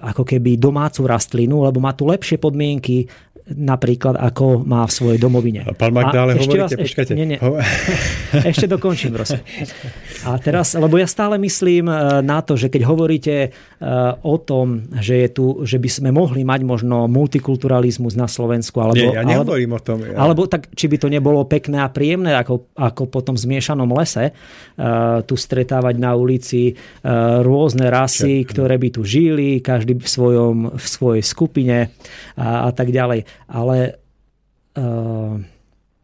C: ako keby domácu rastlinu, lebo má tu lepšie podmienky, napríklad ako má v svojej domovine.
B: Pán Magdále, hovoríte, vás, počkajte.
C: Nie, nie. ešte dokončím, prosím. A teraz, lebo ja stále myslím e, na to, že keď hovoríte e, o tom, že, je tu, že by sme mohli mať možno multikulturalizmus na Slovensku, alebo,
B: nie, ja nehovorím
C: alebo,
B: o tom.
C: Ja. Alebo tak, či by to nebolo pekné a príjemné, ako, ako potom v zmiešanom lese, uh, tu stretávať na ulici rôzne rasy, Čo? ktoré by tu žili, každý v, svojom, v svojej skupine a, a tak ďalej ale uh,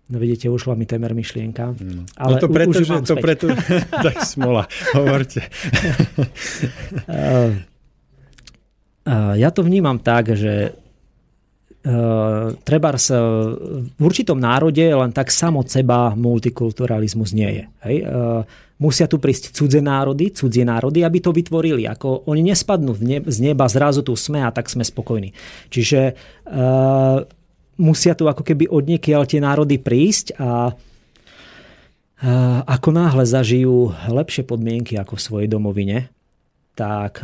C: No vidíte, ušla mi temer myšlienka. No. Ale
B: no to preto, že to preto... tak smola, hovorte.
C: uh, uh, ja to vnímam tak, že uh, treba v určitom národe len tak sam od seba multikulturalizmus nie je. Hej? Uh, musia tu prísť cudze národy, cudzie národy, aby to vytvorili. Ako oni nespadnú z neba, zrazu tu sme a tak sme spokojní. Čiže uh, musia tu ako keby odniekiaľ tie národy prísť a ako náhle zažijú lepšie podmienky ako v svojej domovine, tak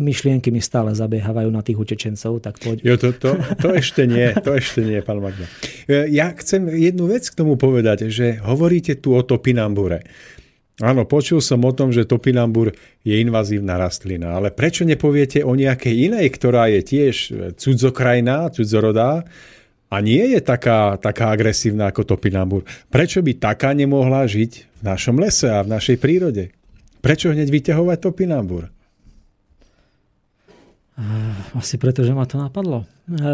C: myšlienky mi stále zabiehávajú na tých utečencov, tak poď.
B: Jo, to, to, to ešte nie, to ešte nie, pán Magda. Ja chcem jednu vec k tomu povedať, že hovoríte tu o topinambure. Áno, počul som o tom, že topinambur je invazívna rastlina, ale prečo nepoviete o nejakej inej, ktorá je tiež cudzokrajná, cudzorodá a nie je taká, taká agresívna ako topinambur? Prečo by taká nemohla žiť v našom lese a v našej prírode? Prečo hneď vyťahovať topinambur?
C: Asi preto, že ma to napadlo.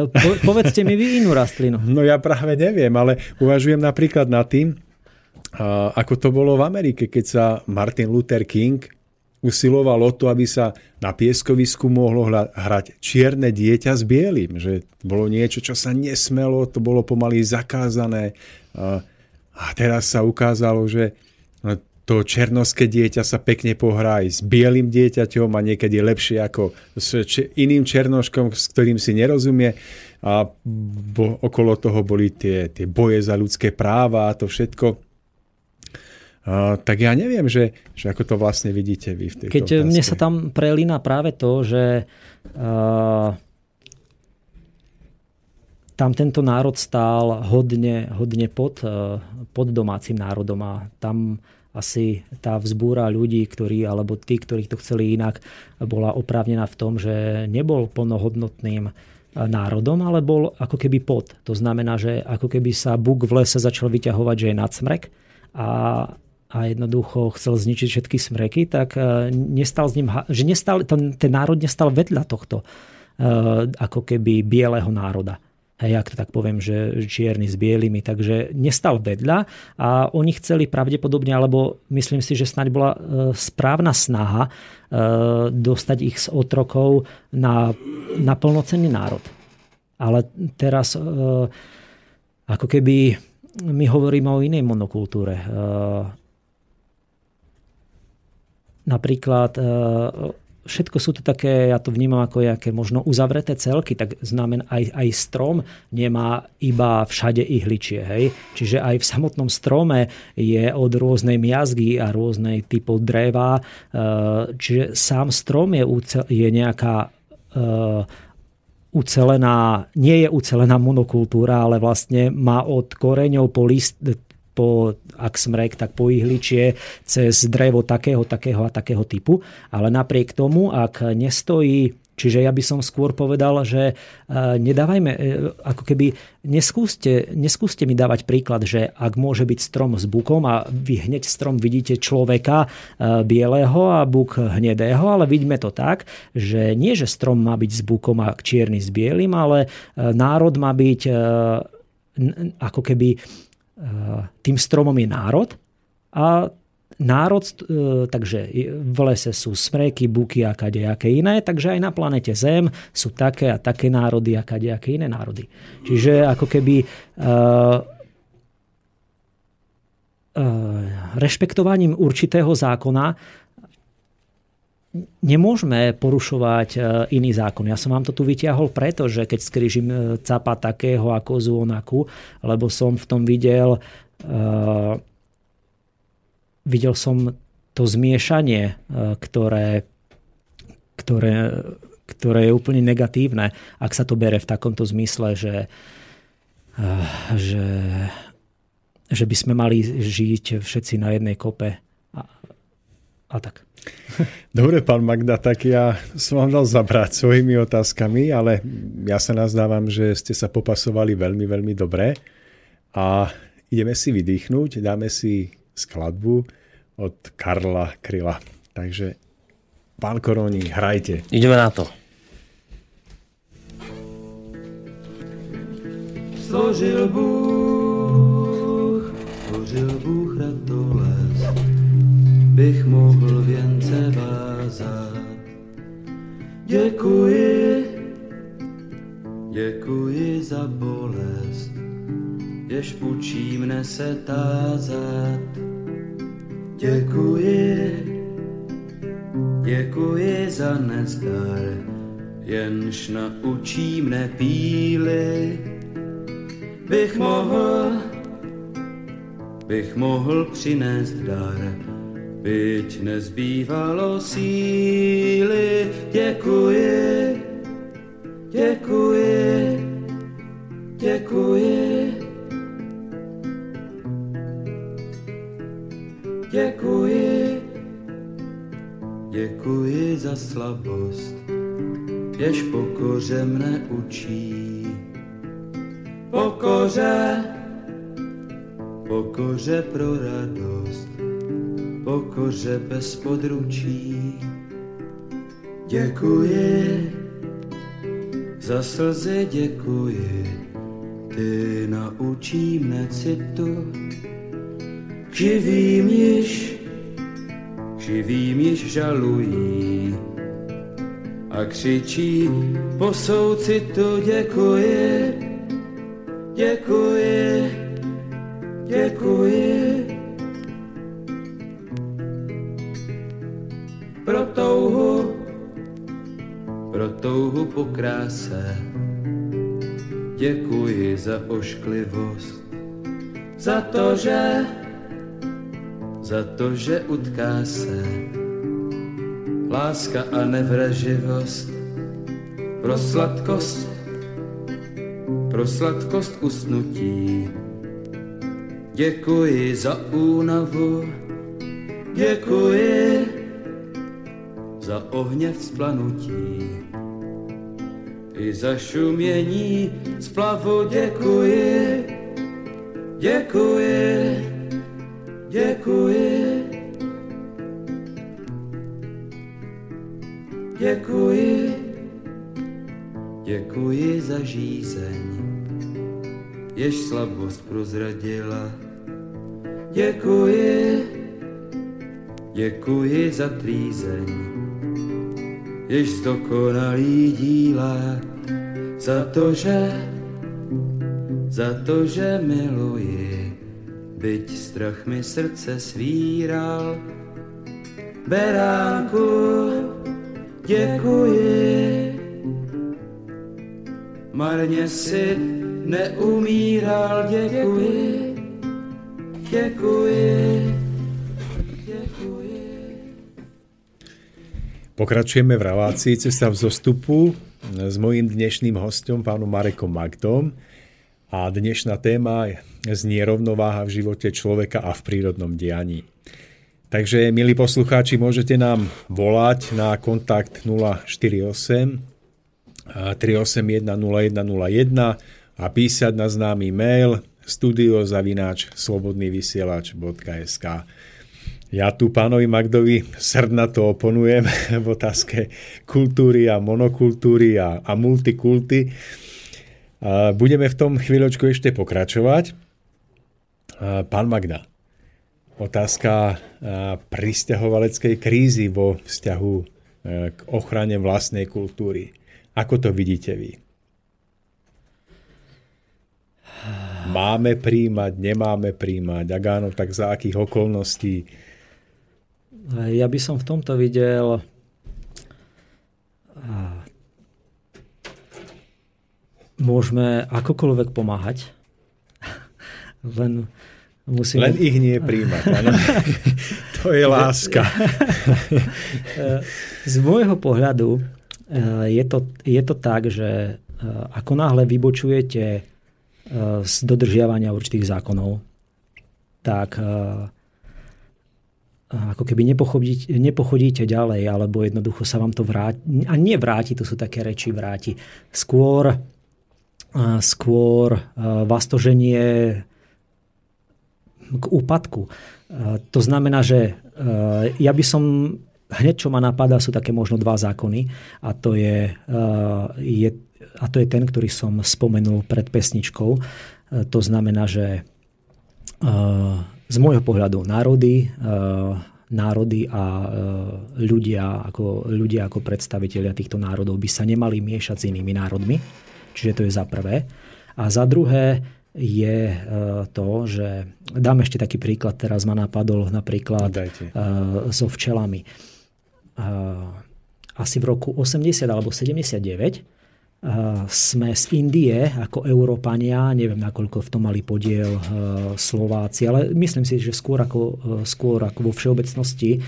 C: Po, povedzte mi vy inú rastlinu.
B: No ja práve neviem, ale uvažujem napríklad nad tým, ako to bolo v Amerike, keď sa Martin Luther King usiloval o to, aby sa na pieskovisku mohlo hrať čierne dieťa s bielým. Že bolo niečo, čo sa nesmelo, to bolo pomaly zakázané. A teraz sa ukázalo, že to černovské dieťa sa pekne pohrá aj s bielým dieťaťom a niekedy lepšie ako s iným černoškom, s ktorým si nerozumie. A okolo toho boli tie, tie boje za ľudské práva a to všetko tak ja neviem, že, že ako to vlastne vidíte vy v tejto
C: Keď
B: otázke.
C: mne sa tam prelína práve to, že uh, tam tento národ stál hodne, hodne pod, uh, pod domácim národom a tam asi tá vzbúra ľudí, ktorí, alebo tí, ktorí to chceli inak, bola oprávnená v tom, že nebol plnohodnotným národom, ale bol ako keby pod. To znamená, že ako keby sa Búk v lese začal vyťahovať, že je nadsmrek a a jednoducho chcel zničiť všetky smreky, tak e, nestal s ním, že nestal, ten, ten národ nestal vedľa tohto e, ako keby bieleho národa. Hej, ak to tak poviem, že čierny s bielými, takže nestal vedľa a oni chceli pravdepodobne, alebo myslím si, že snáď bola e, správna snaha dostať ich z otrokov na, na plnocenný národ. Ale teraz ako keby my hovoríme o inej monokultúre Napríklad e, všetko sú to také, ja to vnímam ako nejaké možno uzavreté celky, tak znamená aj, aj strom nemá iba všade ihličie. Hej? Čiže aj v samotnom strome je od rôznej miazgy a rôznej typov dreva. E, čiže sám strom je, je nejaká e, ucelená, nie je ucelená monokultúra, ale vlastne má od koreňov po list, po, ak smrek, tak po ihličie cez drevo takého, takého a takého typu. Ale napriek tomu, ak nestojí Čiže ja by som skôr povedal, že e, nedávajme, e, ako keby neskúste, neskúste mi dávať príklad, že ak môže byť strom s bukom a vy hneď strom vidíte človeka e, bieleho a buk hnedého, ale vidíme to tak, že nie, že strom má byť s bukom a čierny s bielým, ale národ má byť ako keby tým stromom je národ a národ, eh, takže v lese sú smreky, buky a kadejaké iné, takže aj na planete Zem sú také a také národy a kadejaké iné národy. Čiže ako keby uh, rešpektovaním určitého zákona nemôžeme porušovať e, iný zákon. Ja som vám to tu vyťahol preto, že keď skrížim e, capa takého ako zónaku, lebo som v tom videl uh, videl som to zmiešanie, ktoré, ktoré, ktoré je úplne negatívne, ak sa to bere v takomto zmysle, že, že, že by sme mali žiť všetci na jednej kope a, a tak.
B: Dobre, pán Magda, tak ja som vám dal zabrať svojimi otázkami, ale ja sa nazdávam, že ste sa popasovali veľmi, veľmi dobre a ideme si vydýchnuť, dáme si skladbu od Karla Kryla. Takže, pán Koroni, hrajte.
D: Ideme na to. Složil Bůh, složil Bůh bych mohl věnce vázat. Děkuji, děkuji za bolest, jež učí mne se tázat. Děkuji, děkuji za nezdar, jenž naučí mne píly. Bych mohl, bych mohl přinést dar, byť nezbývalo síly. Děkuji, děkuji, děkuji. Děkuji, děkuji za slabost, jež pokoře mne učí. Pokoře, pokoře pro radost, pokoře bez područí. Děkuji, za slzy děkuji, ty naučí mne citu. Živým již, živým již žalují a křičí po soucitu děkuji, děkuji, děkuji. Pro touhu, pro touhu po kráse, děkuji za ošklivost, za to, že, za to, že utká se láska a nevraživost, pro sladkost, pro sladkost usnutí. Děkuji za únavu, děkuji za ohně vzplanutí. I za šumění splavu děkuji, děkuji, děkuji. Děkuji, děkuji za žízeň, jež slabost prozradila. Děkuji, děkuji za trýzeň, jež zdokonalý díla. Za to, že, za to, že miluji, byť strach mi srdce svíral. Beránku, děkuji. Marně si neumíral, děkuji, děkuji.
B: Pokračujeme v relácii Cesta v zostupu s mojím dnešným hostom, pánom Marekom Magdom. A dnešná téma znie rovnováha v živote človeka a v prírodnom dianí. Takže, milí poslucháči, môžete nám volať na kontakt 048 381 0101 a písať na známy mail studiozavináč slobodnývysielač.sk Ja tu pánovi Magdovi srdnato oponujem v otázke kultúry a monokultúry a, a multikulty. Budeme v tom chvíľočku ešte pokračovať. Pán Magda, otázka pristahovaleckej krízy vo vzťahu e, k ochrane vlastnej kultúry. Ako to vidíte vy? Máme príjmať, nemáme príjmať? Ak áno, tak za akých okolností?
C: Ja by som v tomto videl môžeme akokoľvek pomáhať, len
B: Musíme... Len ich nie príjmať. Ano. to je láska.
C: Z môjho pohľadu eh, je to, je to tak, že eh, ako náhle vybočujete eh, z dodržiavania určitých zákonov, tak ako keby nepochodíte, nepochodíte ďalej, alebo jednoducho sa vám to vráti. A nie vráti, to sú také reči vráti. Skôr, skôr vás to ženie k úpadku. To znamená, že ja by som hneď, čo ma napadá, sú také možno dva zákony a to je, je, a to je ten, ktorý som spomenul pred pesničkou. To znamená, že z môjho pohľadu národy, národy a ľudia ako, ľudia ako predstavitelia týchto národov by sa nemali miešať s inými národmi. Čiže to je za prvé. A za druhé, je e, to, že dám ešte taký príklad, teraz ma napadol napríklad Dajte. E, so včelami. E, asi v roku 80 alebo 79 sme z Indie ako Európania, neviem nakoľko v tom mali podiel Slováci, ale myslím si, že skôr ako, skôr ako vo všeobecnosti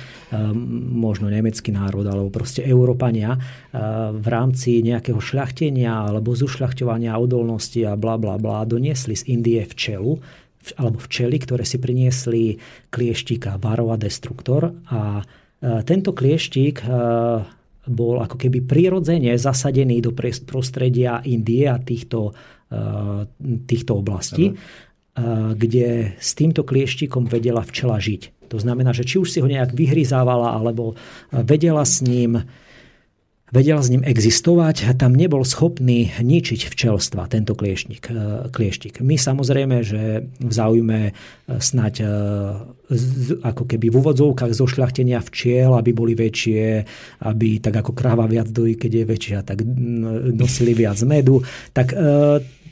C: možno nemecký národ alebo proste Európania v rámci nejakého šľachtenia alebo zušľachťovania odolnosti a bla bla bla doniesli z Indie včelu alebo včely, ktoré si priniesli klieštika Varroa destruktor a tento klieštik bol ako keby prirodzene zasadený do prostredia Indie a týchto, eh, týchto oblastí, Aha. kde s týmto klieštikom vedela včela žiť. To znamená, že či už si ho nejak vyhryzávala, alebo vedela s ním vedel s ním existovať, tam nebol schopný ničiť včelstva, tento klieštik. E, klieštik. My samozrejme, že v záujme e, snať e, ako keby v úvodzovkách zošľachtenia včiel, aby boli väčšie, aby tak ako kráva viac dojí, keď je väčšia, tak nosili viac medu, tak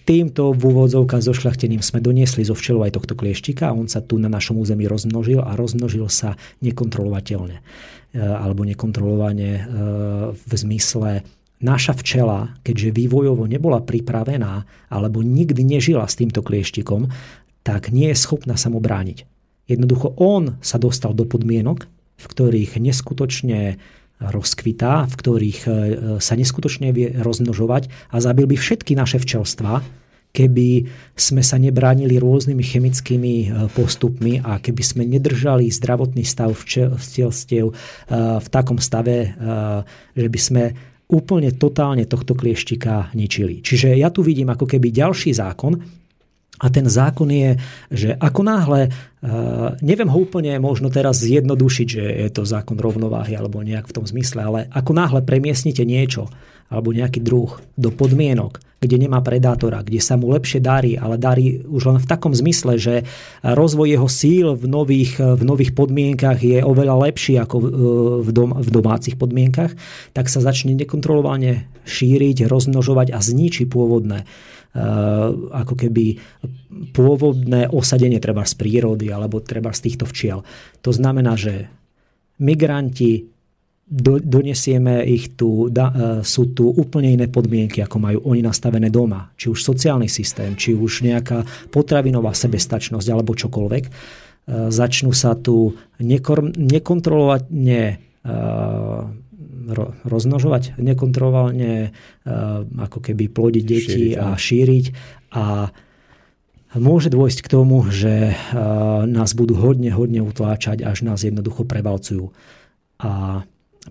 C: týmto v úvodzovkách so šľachtením sme doniesli zo včelov aj tohto klieštika a on sa tu na našom území rozmnožil a rozmnožil sa nekontrolovateľne. E, alebo nekontrolovane e, v zmysle naša včela, keďže vývojovo nebola pripravená alebo nikdy nežila s týmto klieštikom, tak nie je schopná sa mu brániť. Jednoducho on sa dostal do podmienok, v ktorých neskutočne rozkvitá, v ktorých e, sa neskutočne vie rozmnožovať a zabil by všetky naše včelstva, keby sme sa nebránili rôznymi chemickými e, postupmi a keby sme nedržali zdravotný stav včelstiev e, v takom stave, že by sme úplne totálne tohto klieštika ničili. Čiže ja tu vidím ako keby ďalší zákon, a ten zákon je, že ako náhle, neviem ho úplne možno teraz zjednodušiť, že je to zákon rovnováhy alebo nejak v tom zmysle, ale ako náhle premiesnite niečo alebo nejaký druh do podmienok, kde nemá predátora, kde sa mu lepšie darí, ale darí už len v takom zmysle, že rozvoj jeho síl v nových, v nových podmienkach je oveľa lepší ako v, dom, v domácich podmienkach, tak sa začne nekontrolovane šíriť, rozmnožovať a zničí pôvodné ako keby pôvodné osadenie treba z prírody alebo treba z týchto včiel. To znamená, že migranti do, donesieme ich tu, da, e, sú tu úplne iné podmienky, ako majú oni nastavené doma. Či už sociálny systém, či už nejaká potravinová sebestačnosť alebo čokoľvek. E, začnú sa tu nekor, nekontrolovane e, rozmnožovať, nekontrolovane ako keby plodiť deti šíriť, a šíriť a môže dôjsť k tomu, že nás budú hodne, hodne utláčať, až nás jednoducho prevalcujú. A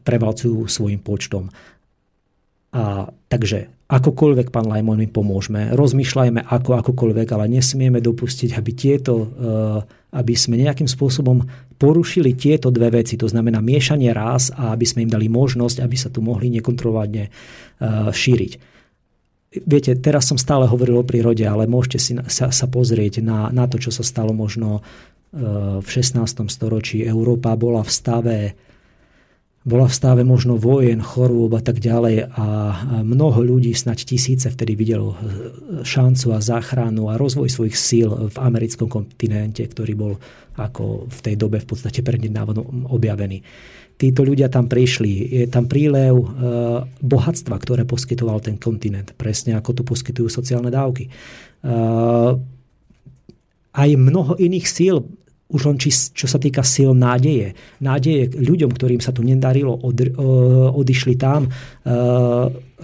C: prevalcujú svojim počtom. A takže akokoľvek, pán Lajmon, my pomôžeme, rozmýšľajme ako akokoľvek, ale nesmieme dopustiť, aby tieto, eh, aby sme nejakým spôsobom porušili tieto dve veci, to znamená miešanie rás a aby sme im dali možnosť, aby sa tu mohli nekontrolovane eh, šíriť. Viete, teraz som stále hovoril o prírode, ale môžete si sa, sa pozrieť na, na to, čo sa stalo možno eh, v 16. storočí. Európa bola v stave bola v stave možno vojen, chorôb a tak ďalej a mnoho ľudí, snať tisíce vtedy videlo e, šancu a záchranu a rozvoj svojich síl v americkom kontinente, ktorý bol ako v tej dobe v podstate prednedávno objavený. Títo ľudia tam prišli, je tam prílev e, bohatstva, ktoré poskytoval ten kontinent, presne ako tu poskytujú sociálne dávky. E, aj mnoho iných síl už len či, čo sa týka sil nádeje. Nádeje ľuďom, ktorým sa tu nedarilo, od, odišli tam, e,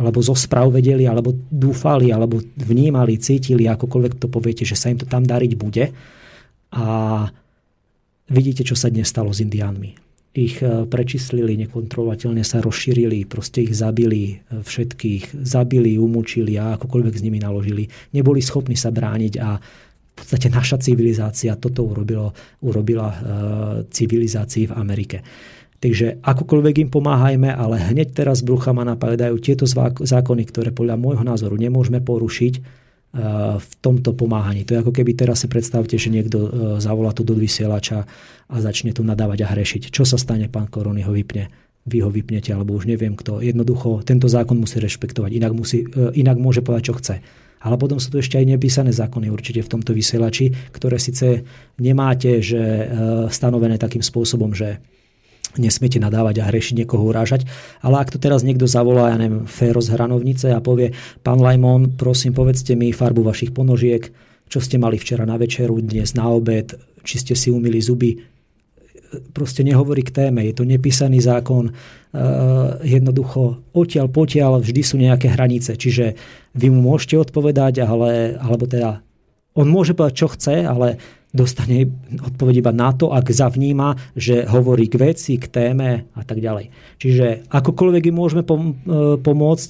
C: lebo zo správ vedeli, alebo dúfali, alebo vnímali, cítili, akokoľvek to poviete, že sa im to tam dariť bude. A vidíte, čo sa dnes stalo s indiánmi. Ich e, prečíslili, nekontrolovateľne sa rozšírili, proste ich zabili e, všetkých, zabili, umúčili a akokoľvek s nimi naložili. Neboli schopní sa brániť a v podstate naša civilizácia toto urobilo, urobila e, civilizácii v Amerike. Takže akokoľvek im pomáhajme, ale hneď teraz brucha ma napadajú tieto zákony, ktoré podľa môjho názoru nemôžeme porušiť e, v tomto pomáhaní. To je ako keby teraz si predstavte, že niekto e, zavolá tu do vysielača a začne tu nadávať a hrešiť. Čo sa stane, pán Korony ho vypne? Vy ho vypnete, alebo už neviem kto. Jednoducho, tento zákon musí rešpektovať, inak, musí, inak môže povedať, čo chce. Ale potom sú tu ešte aj nepísané zákony určite v tomto vysielači, ktoré síce nemáte že e, stanovené takým spôsobom, že nesmiete nadávať a hrešiť, niekoho urážať. Ale ak to teraz niekto zavolá, ja neviem, Féro z Hranovnice a povie, pán Lajmon, prosím, povedzte mi farbu vašich ponožiek, čo ste mali včera na večeru, dnes na obed, či ste si umili zuby, proste nehovorí k téme. Je to nepísaný zákon, jednoducho odtiaľ potiaľ vždy sú nejaké hranice. Čiže vy mu môžete odpovedať, ale, alebo teda on môže povedať, čo chce, ale dostane odpoveď iba na to, ak zavníma, že hovorí k veci, k téme a tak ďalej. Čiže akokoľvek im môžeme pomôcť,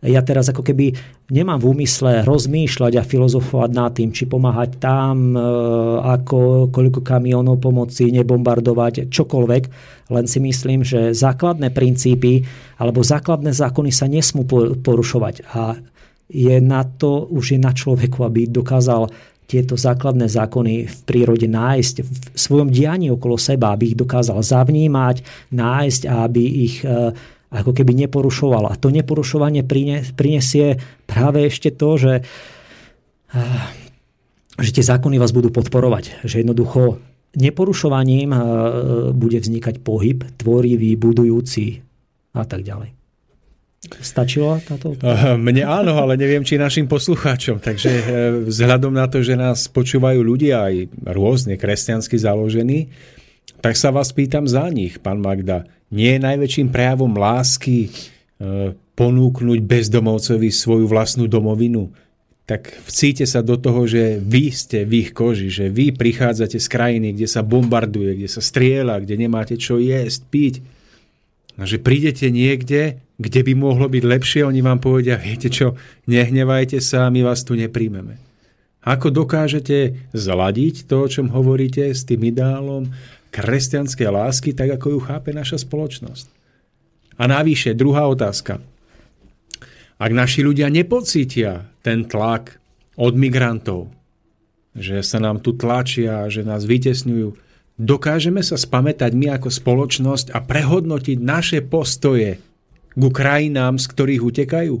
C: ja teraz ako keby nemám v úmysle rozmýšľať a filozofovať nad tým, či pomáhať tam, e, ako, koľko kamionov pomoci, nebombardovať, čokoľvek. Len si myslím, že základné princípy alebo základné zákony sa nesmú porušovať. A je na to, už je na človeku, aby dokázal tieto základné zákony v prírode nájsť v svojom dianí okolo seba, aby ich dokázal zavnímať, nájsť a aby ich e, ako keby neporušoval. A to neporušovanie prinesie práve ešte to, že, eh, že tie zákony vás budú podporovať. Že jednoducho neporušovaním eh, bude vznikať pohyb, tvorivý, budujúci a tak ďalej. Stačilo táto?
B: Eh, mne áno, ale neviem, či našim poslucháčom. Takže vzhľadom na to, že nás počúvajú ľudia aj rôzne kresťansky založení, tak sa vás pýtam za nich, pán Magda. Nie je najväčším prejavom lásky e, ponúknuť bezdomovcovi svoju vlastnú domovinu? Tak vcíte sa do toho, že vy ste v ich koži, že vy prichádzate z krajiny, kde sa bombarduje, kde sa strieľa, kde nemáte čo jesť, piť. A že prídete niekde, kde by mohlo byť lepšie, oni vám povedia, viete čo, nehnevajte sa, my vás tu nepríjmeme. Ako dokážete zladiť to, o čom hovoríte, s tým ideálom kresťanskej lásky, tak ako ju chápe naša spoločnosť. A navyše, druhá otázka. Ak naši ľudia nepocítia ten tlak od migrantov, že sa nám tu tlačia, že nás vytesňujú, dokážeme sa spamätať my ako spoločnosť a prehodnotiť naše postoje ku krajinám, z ktorých utekajú?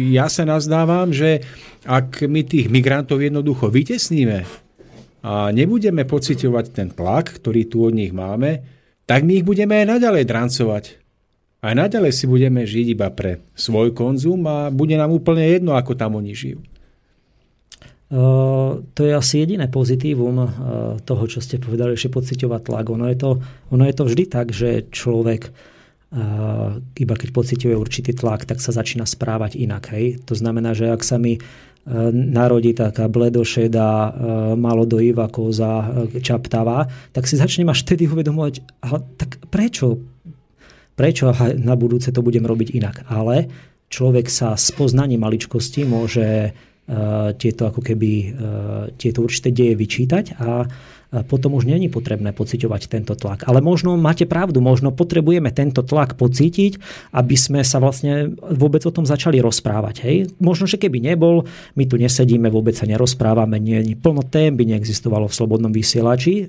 B: Ja sa nazdávam, že ak my tých migrantov jednoducho vytesníme, a nebudeme pociťovať ten tlak, ktorý tu od nich máme, tak my ich budeme aj naďalej drancovať. Aj naďalej si budeme žiť iba pre svoj konzum a bude nám úplne jedno, ako tam oni žijú.
C: Uh, to je asi jediné pozitívum uh, toho, čo ste povedali, že pociťovať tlak. Ono je, to, ono je to vždy tak, že človek iba keď pociťuje určitý tlak, tak sa začína správať inak. Hej? To znamená, že ak sa mi narodí taká bledošedá, e, malo do Iva koza čaptavá, tak si začnem až vtedy uvedomovať, ale tak prečo? Prečo na budúce to budem robiť inak? Ale človek sa z poznaním maličkosti môže tieto ako keby tieto určité deje vyčítať a potom už není potrebné pociťovať tento tlak. Ale možno máte pravdu, možno potrebujeme tento tlak pocítiť, aby sme sa vlastne vôbec o tom začali rozprávať. Hej? Možno, že keby nebol, my tu nesedíme, vôbec sa nerozprávame, nie, plno tém by neexistovalo v slobodnom vysielači,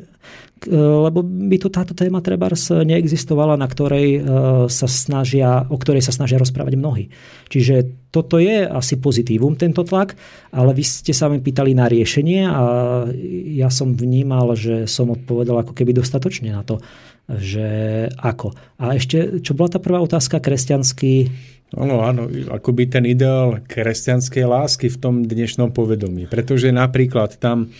C: lebo by tu táto téma trebárs neexistovala, na ktorej e, sa snažia, o ktorej sa snažia rozprávať mnohí. Čiže toto je asi pozitívum, tento tlak, ale vy ste sa mi pýtali na riešenie a ja som vnímal, že som odpovedal ako keby dostatočne na to, že ako. A ešte, čo bola tá prvá otázka, kresťanský
B: Áno, áno, akoby ten ideál kresťanskej lásky v tom dnešnom povedomí. Pretože napríklad tam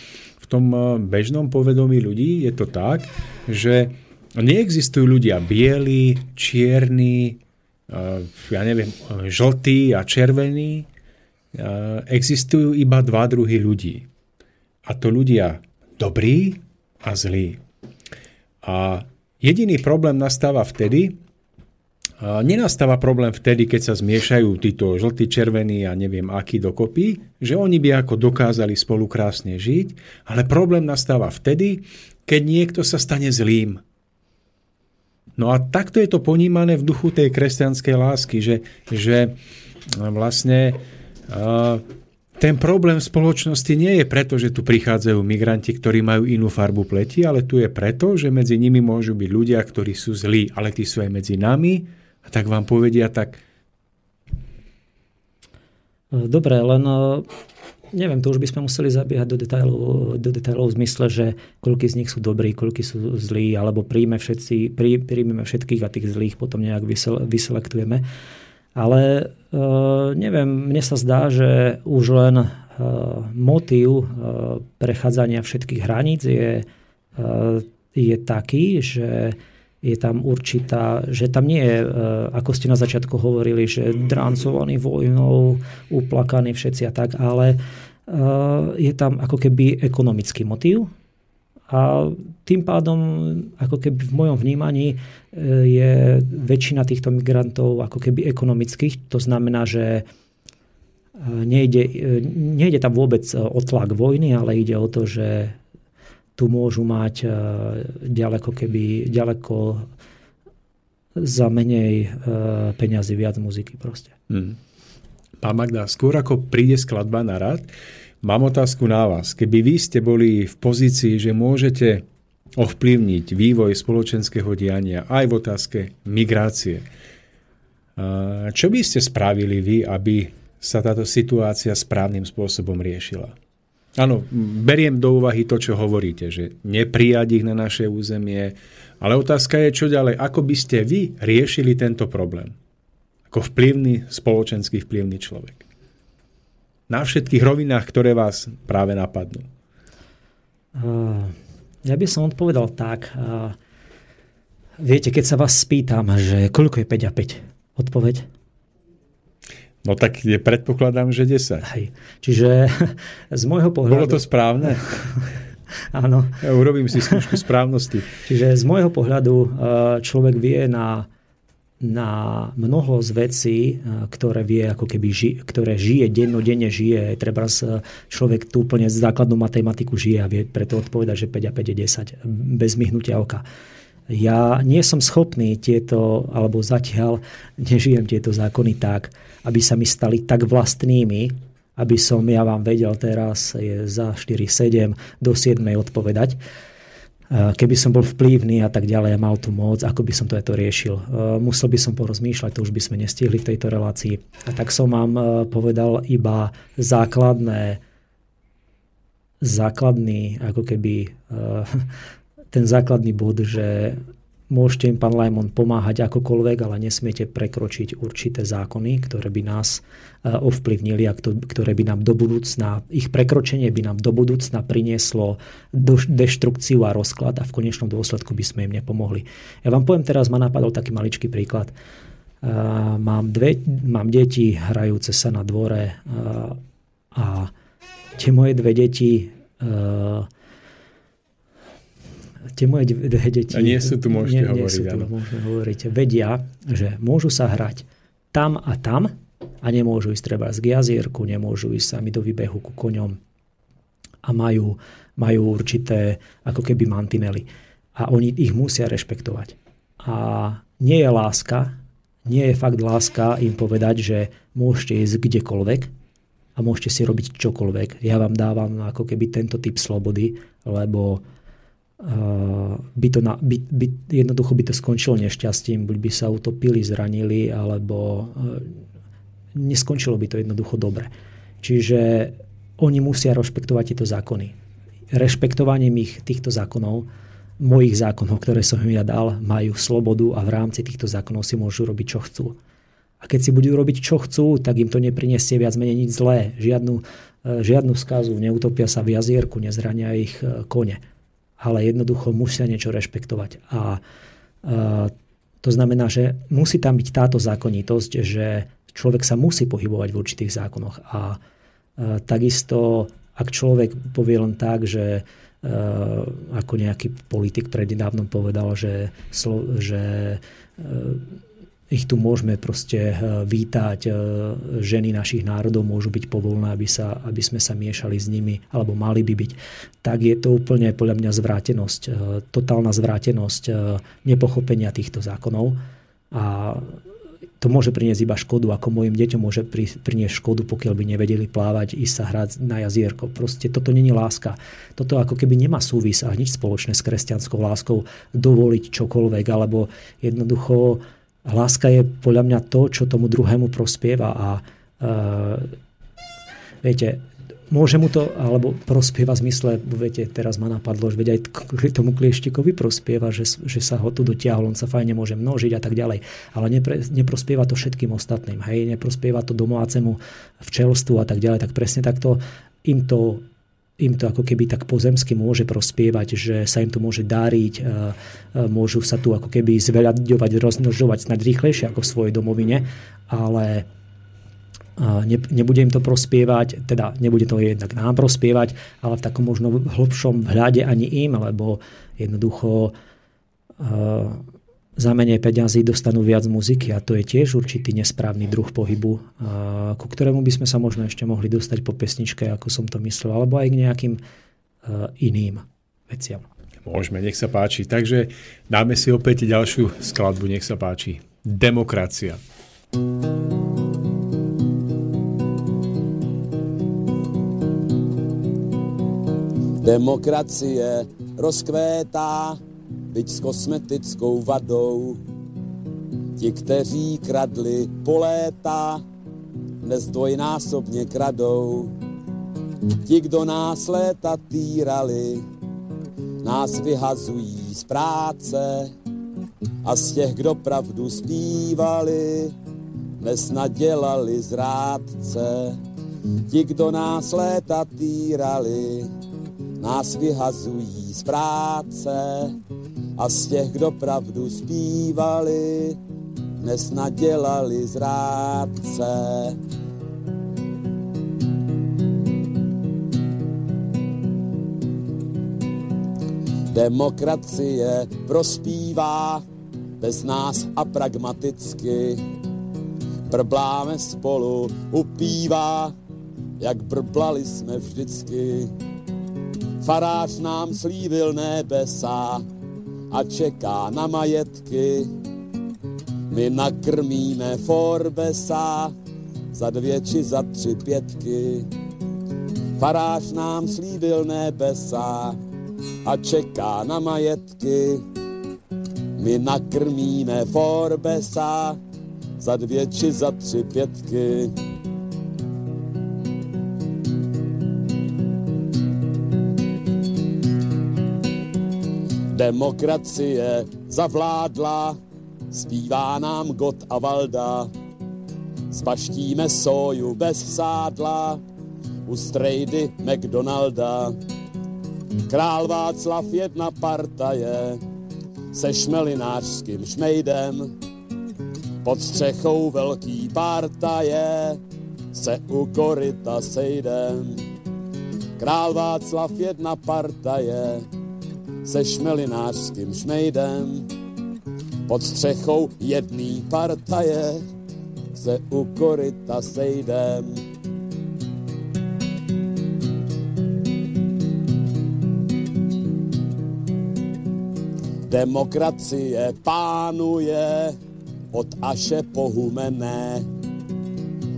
B: v tom eh, bežnom povedomí ľudí je to tak, že neexistujú ľudia bieli, čierni, eh, ja neviem, žltí a červení. Eh, existujú iba dva druhy ľudí. A to ľudia dobrí a zlí. A jediný problém nastáva vtedy, Nenastáva problém vtedy, keď sa zmiešajú títo žltí, červení a neviem aký dokopy, že oni by ako dokázali spolu krásne žiť, ale problém nastáva vtedy, keď niekto sa stane zlým. No a takto je to ponímané v duchu tej kresťanskej lásky, že, že vlastne ten problém v spoločnosti nie je preto, že tu prichádzajú migranti, ktorí majú inú farbu pleti, ale tu je preto, že medzi nimi môžu byť ľudia, ktorí sú zlí, ale tí sú aj medzi nami tak vám povedia tak.
C: Dobre, len e, neviem, to už by sme museli zabiehať do detailov, do detailov v zmysle, že koľky z nich sú dobrí, koľky sú zlí, alebo príjme všetci, prí, príjmeme všetkých a tých zlých potom nejak vysel, vyselektujeme. Ale uh, neviem, mne sa zdá, že už len uh, motív uh, prechádzania všetkých hraníc je, uh, je taký, že je tam určitá, že tam nie je, e, ako ste na začiatku hovorili, že drancovaní vojnou, uplakaní všetci a tak, ale je tam ako keby ekonomický motív a tým pádom, ako keby v mojom vnímaní, e, je väčšina týchto migrantov ako keby ekonomických. To znamená, že e, nejde, e, nejde tam vôbec o tlak vojny, ale ide o to, že tu môžu mať ďaleko, keby, ďaleko za menej peňazí viac muziky proste. Hmm.
B: Pán Magda, skôr ako príde skladba na rad, Mám otázku na vás. Keby vy ste boli v pozícii, že môžete ovplyvniť vývoj spoločenského diania aj v otázke migrácie, čo by ste spravili vy, aby sa táto situácia správnym spôsobom riešila? Áno, beriem do úvahy to, čo hovoríte, že neprijať ich na naše územie, ale otázka je, čo ďalej. Ako by ste vy riešili tento problém? Ako vplyvný, spoločenský vplyvný človek na všetkých rovinách, ktoré vás práve napadnú?
C: Ja by som odpovedal tak. Viete, keď sa vás spýtam, že koľko je 5 a 5? Odpoveď?
B: No tak je, predpokladám, že 10.
C: Hej. Čiže z môjho pohľadu...
B: Bolo to správne?
C: Áno.
B: Ja urobím si skúšku správnosti.
C: Čiže z môjho pohľadu človek vie na na mnoho z vecí, eh, ktoré vie, ako keby ži, ktoré žije, dennodenne žije. Treba človek tú úplne základnú matematiku žije a vie preto odpovedať, že 5 a 5 je 10, bez myhnutia oka. Ja nie som schopný tieto, alebo zatiaľ nežijem tieto zákony tak, aby sa mi stali tak vlastnými, aby som ja vám vedel teraz je za 4-7 do 7 odpovedať keby som bol vplyvný a tak ďalej a mal tu moc, ako by som to, to riešil. Musel by som porozmýšľať, to už by sme nestihli v tejto relácii. A tak som vám povedal iba základné, základný, ako keby ten základný bod, že Môžete im, pán Lajmon, pomáhať akokoľvek, ale nesmiete prekročiť určité zákony, ktoré by nás e, ovplyvnili a ktoré by nám do budúcna, ich prekročenie by nám do budúcna prinieslo deštrukciu a rozklad a v konečnom dôsledku by sme im nepomohli. Ja vám poviem teraz, ma napadol taký maličký príklad. E, mám, dve, mám deti hrajúce sa na dvore e, a tie moje dve deti tie moje dve deti...
B: A nie sú tu, môžete nie, hovoriť. Nie sú tu,
C: môžeme hovoriť. Vedia, že môžu sa hrať tam a tam a nemôžu ísť treba z jazierku, nemôžu ísť sami do výbehu ku koňom a majú, majú určité ako keby mantinely. A oni ich musia rešpektovať. A nie je láska, nie je fakt láska im povedať, že môžete ísť kdekoľvek a môžete si robiť čokoľvek. Ja vám dávam ako keby tento typ slobody, lebo by to na, by, by, jednoducho by to skončilo nešťastím, buď by sa utopili, zranili, alebo e, neskončilo by to jednoducho dobre. Čiže oni musia rešpektovať tieto zákony. Rešpektovaním ich týchto zákonov, mojich zákonov, ktoré som im ja dal, majú slobodu a v rámci týchto zákonov si môžu robiť, čo chcú. A keď si budú robiť, čo chcú, tak im to nepriniesie viac menej nič zlé. Žiadnu, e, žiadnu skazu, neutopia sa v jazierku, nezrania ich kone ale jednoducho musia niečo rešpektovať. A, a to znamená, že musí tam byť táto zákonitosť, že človek sa musí pohybovať v určitých zákonoch. A, a takisto, ak človek povie len tak, že ako nejaký politik prednedávnom povedal, že, že ich tu môžeme proste eh, vítať. Eh, ženy našich národov môžu byť povolné, aby, sa, aby sme sa miešali s nimi, alebo mali by byť. Tak je to úplne podľa mňa zvrátenosť, eh, totálna zvrátenosť nepochopenia týchto zákonov. A to môže priniesť iba škodu, ako mojim deťom môže priniesť škodu, pokiaľ by nevedeli plávať, ísť sa hrať na jazierko. Proste toto není láska. Toto ako keby nemá súvis a nič spoločné s kresťanskou láskou dovoliť čokoľvek, alebo jednoducho Láska je podľa mňa to, čo tomu druhému prospieva a uh, viete, môže mu to, alebo prospieva v zmysle, viete, teraz ma napadlo, že veď aj tomu klieštikovi prospieva, že, že sa ho tu dotiahol, on sa fajne môže množiť a tak ďalej. Ale nepre, neprospieva to všetkým ostatným, hej, neprospieva to domácemu včelstvu a tak ďalej. Tak presne takto im to im to ako keby tak pozemsky môže prospievať, že sa im to môže dáriť, môžu sa tu ako keby zveľaďovať, rozmnožovať snad rýchlejšie ako v svojej domovine, ale nebude im to prospievať, teda nebude to jednak nám prospievať, ale v takom možno hlbšom hľade ani im, lebo jednoducho za menej peňazí dostanú viac muziky a to je tiež určitý nesprávny druh pohybu, ku ktorému by sme sa možno ešte mohli dostať po pesničke, ako som to myslel, alebo aj k nejakým iným veciam.
B: Môžeme, nech sa páči. Takže dáme si opäť ďalšiu skladbu, nech sa páči. Demokracia.
E: Demokracie rozkvétá, byť s kosmetickou vadou. Ti, kteří kradli po léta, dnes dvojnásobně kradou. Ti, kdo nás léta týrali, nás vyhazují z práce a z těch, kdo pravdu zpívali, dnes nadělali zrádce. Ti, kdo nás léta týrali, nás vyhazují z práce a z těch, kdo pravdu zpívali, dnes nadělali zrádce. Demokracie prospívá bez nás a pragmaticky. Brbláme spolu, upívá, jak brblali jsme vždycky. Farář nám slíbil nebesa a čeká na majetky. My nakrmíme Forbesa za dvě či za tři pětky. Farář nám slíbil nebesa a čeká na majetky. My nakrmíme Forbesa za dvě či za tři pětky. Demokracie zavládla, zpívá nám God a Valda. Zbaštíme soju bez sádla u strejdy McDonalda. Král Václav jedna partaje se šmelinářským šmejdem. Pod střechou velký partaje se u koryta sejdem. Král Václav jedna partaje se šmelinářským šmejdem. Pod střechou jedný partaje se u koryta sejdem. Demokracie pánuje od Aše pohumené.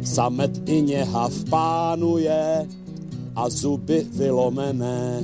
E: Samet i něhav pánuje a zuby vylomené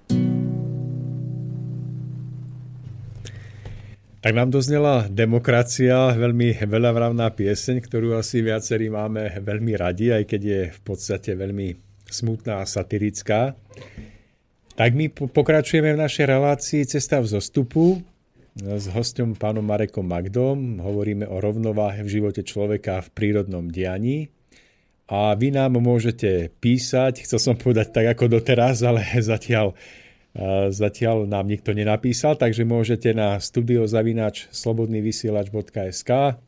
B: Tak nám doznela Demokracia, veľmi veľavravná pieseň, ktorú asi viacerí máme veľmi radi, aj keď je v podstate veľmi smutná a satirická. Tak my pokračujeme v našej relácii Cesta v zostupu s hostom pánom Marekom Magdom. Hovoríme o rovnováhe v živote človeka v prírodnom dianí. A vy nám môžete písať, chcel som povedať tak ako doteraz, ale zatiaľ Zatiaľ nám nikto nenapísal, takže môžete na studiozavináč slobodnývysielač.sk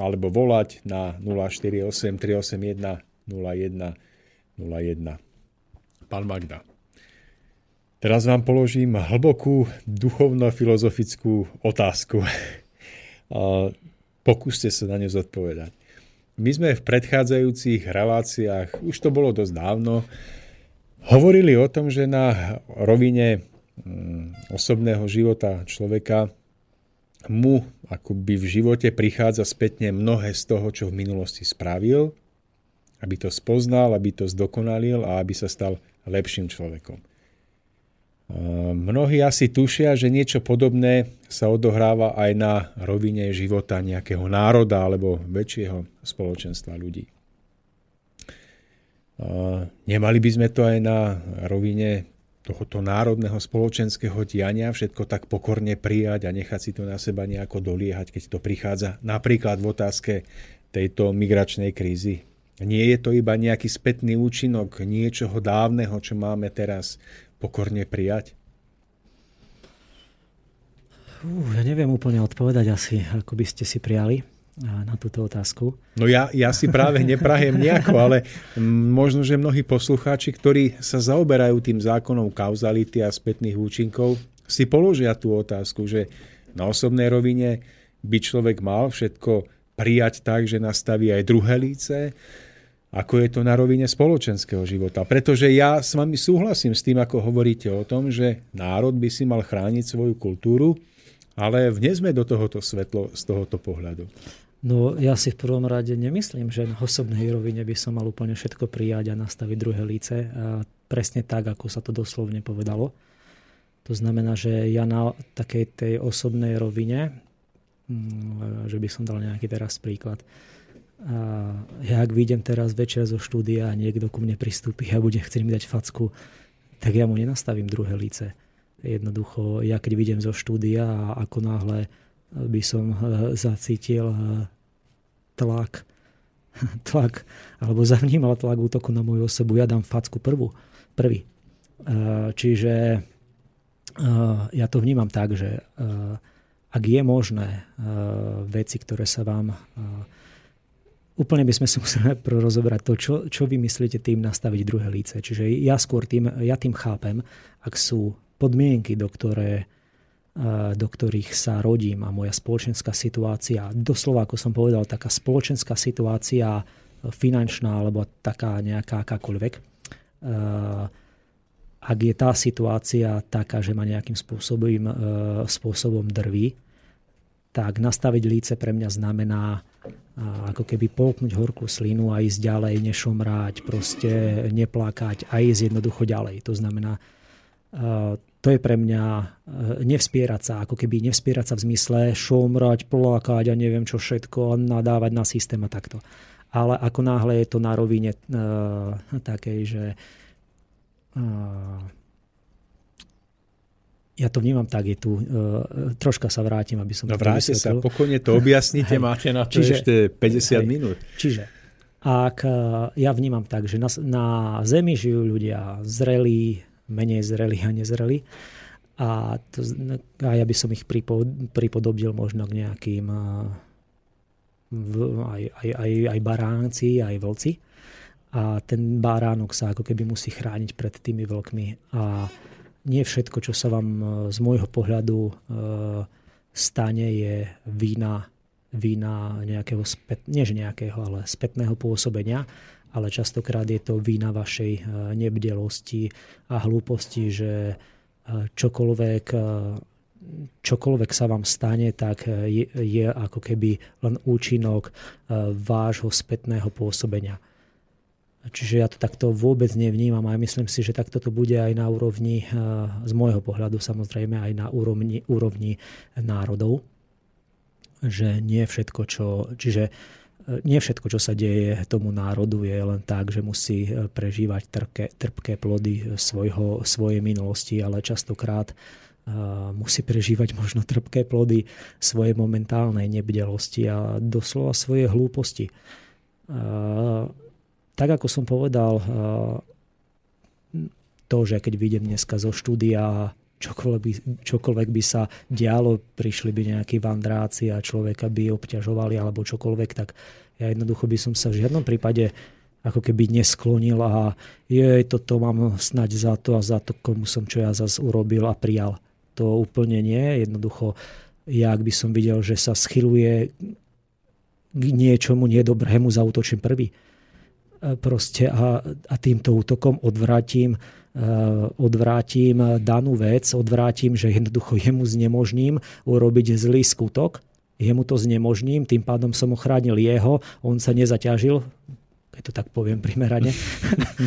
B: alebo volať na 048 381 01 01. Pán Magda. Teraz vám položím hlbokú duchovno-filozofickú otázku. Pokúste sa na ňu zodpovedať. my sme v predchádzajúcich reláciách, už to bolo dosť dávno, hovorili o tom, že na rovine mm, osobného života človeka mu akoby v živote prichádza spätne mnohé z toho, čo v minulosti spravil, aby to spoznal, aby to zdokonalil a aby sa stal lepším človekom. Mnohí asi tušia, že niečo podobné sa odohráva aj na rovine života nejakého národa alebo väčšieho spoločenstva ľudí. Nemali by sme to aj na rovine tohoto národného spoločenského diania všetko tak pokorne prijať a nechať si to na seba nejako doliehať, keď to prichádza napríklad v otázke tejto migračnej krízy. Nie je to iba nejaký spätný účinok niečoho dávneho, čo máme teraz pokorne prijať?
C: Uh, ja neviem úplne odpovedať asi, ako by ste si prijali na túto otázku?
B: No ja, ja si práve neprahem nejako, ale možno, že mnohí poslucháči, ktorí sa zaoberajú tým zákonom kauzality a spätných účinkov, si položia tú otázku, že na osobnej rovine by človek mal všetko prijať tak, že nastaví aj druhé líce, ako je to na rovine spoločenského života. Pretože ja s vami súhlasím s tým, ako hovoríte o tom, že národ by si mal chrániť svoju kultúru, ale vnesme do tohoto svetlo z tohoto pohľadu.
C: No ja si v prvom rade nemyslím, že na osobnej rovine by som mal úplne všetko prijať a nastaviť druhé líce. A presne tak, ako sa to doslovne povedalo. To znamená, že ja na takej tej osobnej rovine, mm, že by som dal nejaký teraz príklad, a ja ak vidím teraz večer zo štúdia a niekto ku mne pristúpi a bude chcieť mi dať facku, tak ja mu nenastavím druhé líce. Jednoducho, ja keď vidím zo štúdia a ako náhle by som eh, zacítil eh, tlak, tlak, alebo zavnímal tlak útoku na moju osobu, ja dám facku prvú, prvý. Eh, čiže ja to vnímam tak, že ak je možné veci, ktoré sa vám úplne by sme si museli rozobrať to, čo, čo vy myslíte tým nastaviť druhé líce. Čiže ja skôr tým, ja tým chápem, ak sú podmienky, do ktoré do ktorých sa rodím a moja spoločenská situácia, doslova ako som povedal, taká spoločenská situácia finančná alebo taká nejaká akákoľvek, ak je tá situácia taká, že ma nejakým spôsobom, spôsobom drví, tak nastaviť líce pre mňa znamená ako keby polknúť horkú slinu a ísť ďalej, nešomrať, proste neplakať a ísť jednoducho ďalej. To znamená, to je pre mňa e, nevspierať sa, ako keby nevspierať sa v zmysle šomrať, plakať a neviem čo všetko, nadávať na systém a takto. Ale ako náhle je to na rovine uh, takej, že uh, ja to vnímam tak, je tu, uh, troška sa vrátim, aby som
B: no, to vysvetlil. sa, pokojne to objasnite, máte na to čiže, ešte 50 hej, minút.
C: Čiže, ak ja vnímam tak, že na, na Zemi žijú ľudia zrelí, menej zreli a nezreli. A, to, a ja by som ich pripodobil možno k nejakým v, aj, aj, aj, aj baránci, aj vlci. A ten baránok sa ako keby musí chrániť pred tými vlkmi. A nie všetko, čo sa vám z môjho pohľadu e, stane, je vína, vína nejakého, spät, nie že nejakého, ale spätného pôsobenia ale častokrát je to vína vašej eh, nebdelosti a hlúposti, že eh, čokoľvek, eh, čokoľvek sa vám stane, tak je, je ako keby len účinok vášho spätného pôsobenia. Čiže ja to takto vôbec nevnímam a myslím si, že takto to bude aj na úrovni, z môjho pohľadu samozrejme aj na úrovni, úrovni národov. Že nie všetko, čo... Čiže nie všetko, čo sa deje tomu národu, je len tak, že musí e, prežívať trpké, trpké plody svojho, svojej minulosti, ale častokrát uh, musí prežívať možno trpké plody svojej momentálnej nebdelosti a doslova svoje hlúposti. Uh, tak ako som povedal, to, že keď vidím dneska zo štúdia čokoľvek by, čokoľvek by sa dialo, prišli by nejakí vandráci a človeka by obťažovali alebo čokoľvek, tak ja jednoducho by som sa v žiadnom prípade ako keby nesklonil a je, toto mám snať za to a za to, komu som čo ja zase urobil a prijal. To úplne nie. Jednoducho, ja ak by som videl, že sa schyluje k niečomu nedobrému zautočím prvý. Proste a, a týmto útokom odvrátim, odvrátim danú vec, odvrátim, že jednoducho jemu znemožním urobiť zlý skutok, jemu to znemožním, tým pádom som ochránil jeho, on sa nezaťažil, keď to tak poviem primerane.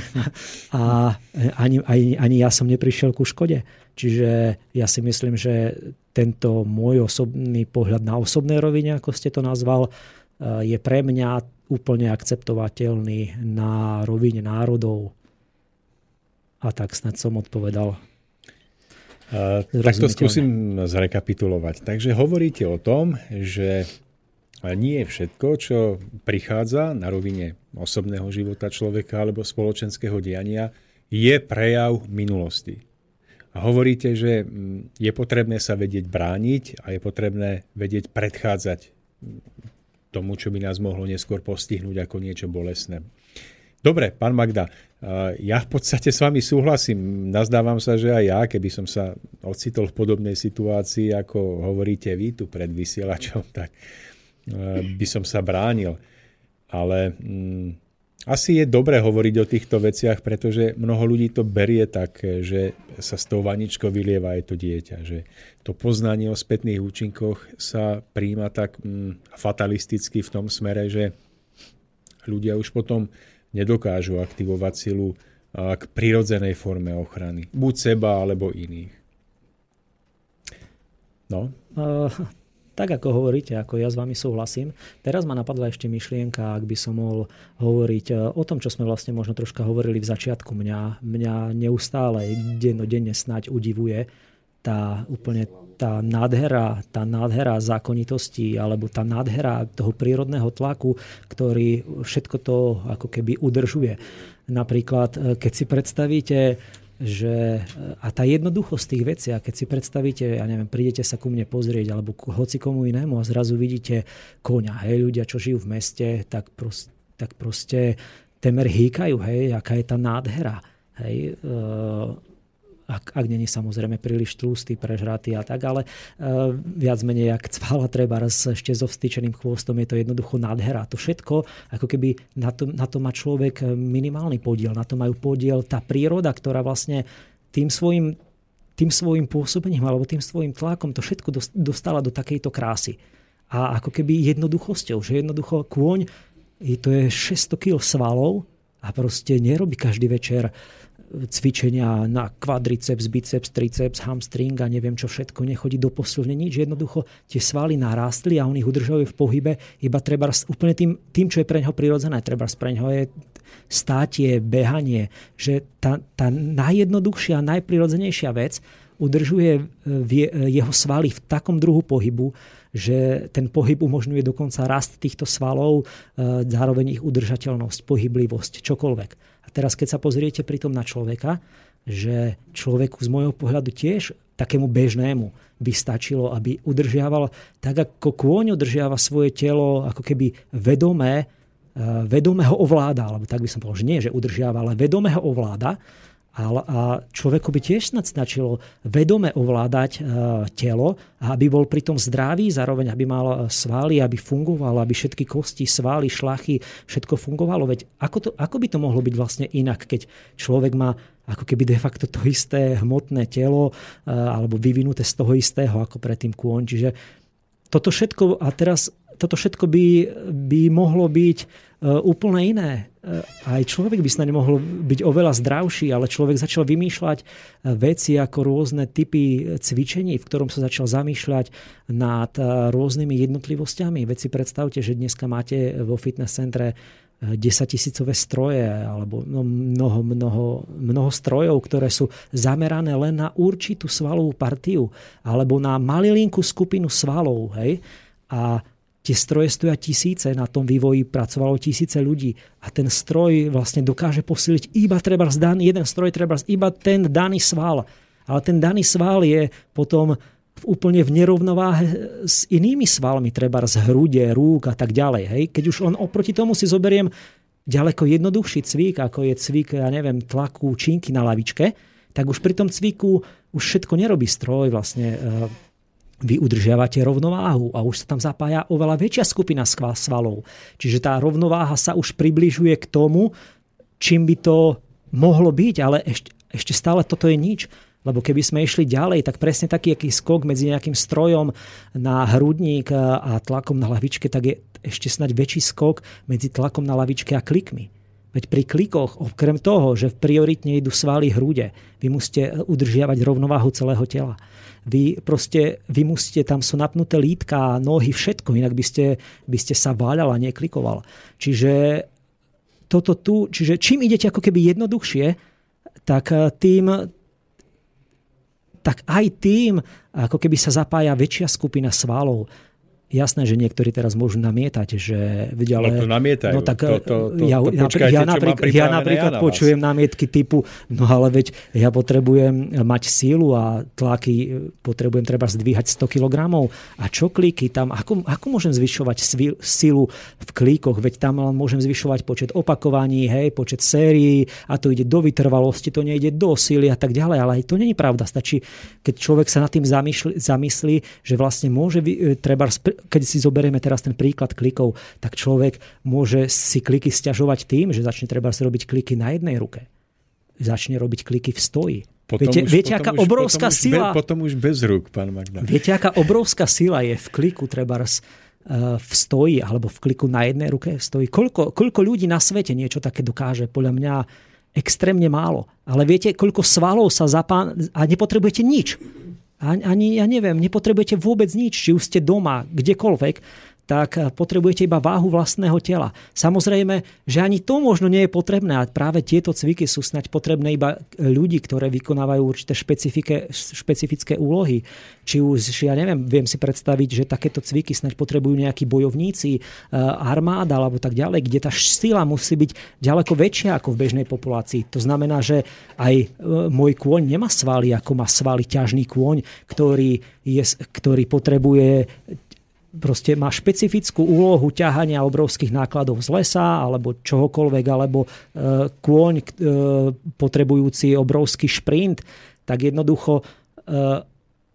C: a ani, ani, ani ja som neprišiel ku škode. Čiže ja si myslím, že tento môj osobný pohľad na osobnej rovine, ako ste to nazval, eh, je pre mňa úplne akceptovateľný na rovine národov. A tak snad som odpovedal.
B: Uh, tak to skúsim zrekapitulovať. Takže hovoríte o tom, že nie je všetko, čo prichádza na rovine osobného života človeka alebo spoločenského diania, je prejav minulosti. A hovoríte, že mm, je potrebné sa vedieť brániť a je potrebné vedieť predchádzať mm, tomu, čo by nás mohlo neskôr postihnúť ako niečo bolestné. Dobre, pán Magda, ja v podstate s vami súhlasím. Nazdávam sa, že aj ja, keby som sa ocitol v podobnej situácii, ako hovoríte vy tu pred vysielačom, tak by som sa bránil. Ale mm, asi je dobré hovoriť o týchto veciach, pretože mnoho ľudí to berie tak, že sa s tou vaničkou vylieva aj to dieťa. Že to poznanie o spätných účinkoch sa príjma tak mm, fatalisticky v tom smere, že ľudia už potom nedokážu aktivovať silu k prirodzenej forme ochrany. Buď seba, alebo iných.
C: No. Uh, tak ako hovoríte, ako ja s vami súhlasím. Teraz ma napadla ešte myšlienka, ak by som mohol hovoriť e, o tom, čo sme vlastne možno troška hovorili v začiatku. Mňa, mňa neustále, dennodenne snáď udivuje tá úplne tá nádhera, tá nádhera zákonitosti alebo tá nádhera toho prírodného tlaku, ktorý všetko to ako keby udržuje. Napríklad, e, keď si predstavíte že a tá jednoduchosť tých vecí, a keď si predstavíte, ja neviem, prídete sa ku mne pozrieť, alebo k hoci komu inému a zrazu vidíte koňa, hej, ľudia, čo žijú v meste, tak, prost, tak proste temer hýkajú, hej, aká je tá nádhera. Hej, ak, ak není samozrejme príliš tlustý, prežratý a tak, ale uh, viac menej jak cvala treba raz ešte so vstýčeným chvostom, je to jednoducho nádhera. To všetko, ako keby na to, na to má človek minimálny podiel, na to majú podiel tá príroda, ktorá vlastne tým svojim, tým svojim pôsobením alebo tým svojim tlakom to všetko dostala do takejto krásy. A ako keby jednoduchosťou, že jednoducho kôň, to je 600 kg svalov a proste nerobí každý večer cvičenia na kvadriceps, biceps, triceps, hamstring a neviem čo všetko, nechodí do posilne nič. Jednoducho tie svaly narástli a on ich udržuje v pohybe iba treba úplne tým, tým čo je pre neho prirodzené. Treba pre neho je státie, behanie, že tá, tá najjednoduchšia, najprirodzenejšia vec udržuje jeho svaly v takom druhu pohybu, že ten pohyb umožňuje dokonca rast týchto svalov, e, zároveň ich udržateľnosť, pohyblivosť, čokoľvek. Teraz, keď sa pozriete pritom na človeka, že človeku z môjho pohľadu tiež takému bežnému by stačilo, aby udržiaval, tak ako kôň udržiava svoje telo ako keby vedomé, e, vedomé ho ovláda, alebo tak by som povedal, že nie, že udržiava, ale vedomé ho ovláda, a človeku by tiež snad stačilo vedome ovládať e, telo aby bol pritom zdravý, zároveň aby mal svaly, aby fungoval, aby všetky kosti, svaly, šlachy, všetko fungovalo. Veď ako, to, ako by to mohlo byť vlastne inak, keď človek má ako keby de facto to isté hmotné telo e, alebo vyvinuté z toho istého ako predtým kôň. Čiže toto všetko, a teraz toto všetko by, by mohlo byť e, úplne iné aj človek by snad mohol byť oveľa zdravší, ale človek začal vymýšľať eh, veci ako rôzne typy cvičení, v ktorom sa začal zamýšľať nad eh, rôznymi jednotlivosťami. Veď si predstavte, že dneska máte vo fitness centre 10 tisícové stroje alebo no, mnoho, mnoho, mnoho strojov, ktoré sú zamerané len na určitú svalovú partiu alebo na malilinkú skupinu svalov. Hej? A Tie stroje stoja tisíce, na tom vývoji pracovalo tisíce ľudí a ten stroj vlastne dokáže posiliť iba treba daný, jeden stroj treba iba ten daný sval. Ale ten daný sval je potom v úplne v nerovnováhe s inými svalmi, treba z hrude, rúk a tak ďalej. Hej? Keď už on oproti tomu si zoberiem ďaleko jednoduchší cvik, ako je cvik, ja neviem, tlaku činky na lavičke, tak už pri tom cviku už všetko nerobí stroj, vlastne vy udržiavate rovnováhu a už sa tam zapája oveľa väčšia skupina svalov. Čiže tá rovnováha sa už približuje k tomu, čím by to mohlo byť, ale ešte, ešte stále toto je nič. Lebo keby sme išli ďalej, tak presne taký aký skok medzi nejakým strojom na hrudník a tlakom na lavičke, tak je ešte snať väčší skok medzi tlakom na lavičke a klikmi. Veď pri klikoch, okrem toho, že prioritne idú svaly hrude, vy musíte udržiavať rovnováhu celého tela. Vy proste, vy musíte, tam sú napnuté lítka, nohy, všetko, inak by ste, by ste sa váľal a neklikoval. Čiže toto tu, čiže čím idete ako keby jednoduchšie, tak tým, tak aj tým, ako keby sa zapája väčšia skupina svalov. Jasné, že niektorí teraz môžu namietať, že...
B: Ale, no to namietajú.
C: No tak
B: to, to, to,
C: ja,
B: to
C: počkajte, ja, napríklad, ja napríklad ja počujem námietky typu, no ale veď ja potrebujem mať sílu a tlaky potrebujem treba zdvíhať 100 kg. A čo kliky tam? Ako, ako môžem zvyšovať sílu v klíkoch? Veď tam len môžem zvyšovať počet opakovaní, hej, počet sérií a to ide do vytrvalosti, to nejde do síly a tak ďalej. Ale aj to není pravda. Stačí, keď človek sa nad tým zamyslí, zamyslí že vlastne môže treba keď si zoberieme teraz ten príklad klikov, tak človek môže si kliky stiažovať tým, že začne treba si robiť kliky na jednej ruke. Začne robiť kliky v stoji.
B: Potom
C: viete,
B: už,
C: viete
B: potom
C: aká
B: už,
C: obrovská
B: potom
C: sila...
B: Už be, potom už bez rúk, pán Magda.
C: Viete, aká obrovská sila je v kliku treba uh, v stoji, alebo v kliku na jednej ruke v stoji. Koľko, koľko ľudí na svete niečo také dokáže? Podľa mňa extrémne málo. Ale viete, koľko svalov sa zapá... A nepotrebujete nič. Ani, ja neviem, nepotrebujete vôbec nič, či už ste doma, kdekoľvek, tak potrebujete iba váhu vlastného tela. Samozrejme, že ani to možno nie je potrebné a práve tieto cviky sú snať potrebné iba ľudí, ktoré vykonávajú určité špecifické úlohy. Či už, ja neviem, viem si predstaviť, že takéto cviky snať potrebujú nejakí bojovníci, eh, armáda alebo tak ďalej, kde tá sila musí byť ďaleko väčšia ako v bežnej populácii. To znamená, že aj eh, môj kôň nemá svaly, ako má svaly ťažný kôň, ktorý, je, ktorý potrebuje proste má špecifickú úlohu ťahania obrovských nákladov z lesa alebo čohokoľvek, alebo e, kôň e, potrebujúci obrovský šprint, tak jednoducho e,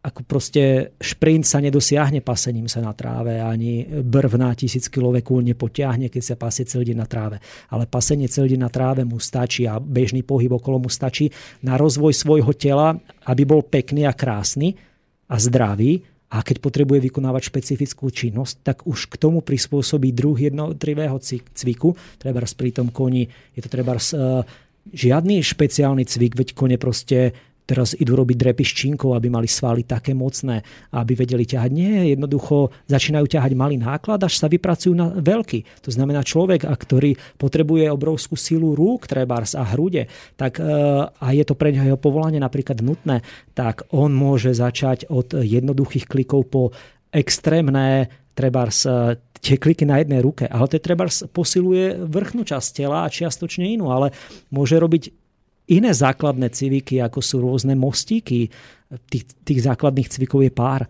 C: ako proste šprint sa nedosiahne pasením sa na tráve, ani brv na tisíckilové kôň nepotiahne, keď sa pasie celý deň na tráve. Ale pasenie celý deň na tráve mu stačí a bežný pohyb okolo mu stačí na rozvoj svojho tela, aby bol pekný a krásny a zdravý, a keď potrebuje vykonávať špecifickú činnosť, tak už k tomu prispôsobí druh jednotlivého cviku. Treba pri tom koni, je to treba uh, žiadny špeciálny cvik, veď kone proste teraz idú robiť drepy s činkou, aby mali svaly také mocné, aby vedeli ťahať. Nie, jednoducho začínajú ťahať malý náklad, až sa vypracujú na veľký. To znamená človek, a ktorý potrebuje obrovskú silu rúk, trebárs a hrude, tak, e, a je to pre neho jeho povolanie napríklad nutné, tak on môže začať od jednoduchých klikov po extrémne trebárs e, tie kliky na jednej ruke. Ale to trebárs posiluje vrchnú časť tela a čiastočne inú, ale môže robiť iné základné cviky, ako sú rôzne mostíky. Tých, tých základných cvikov je pár.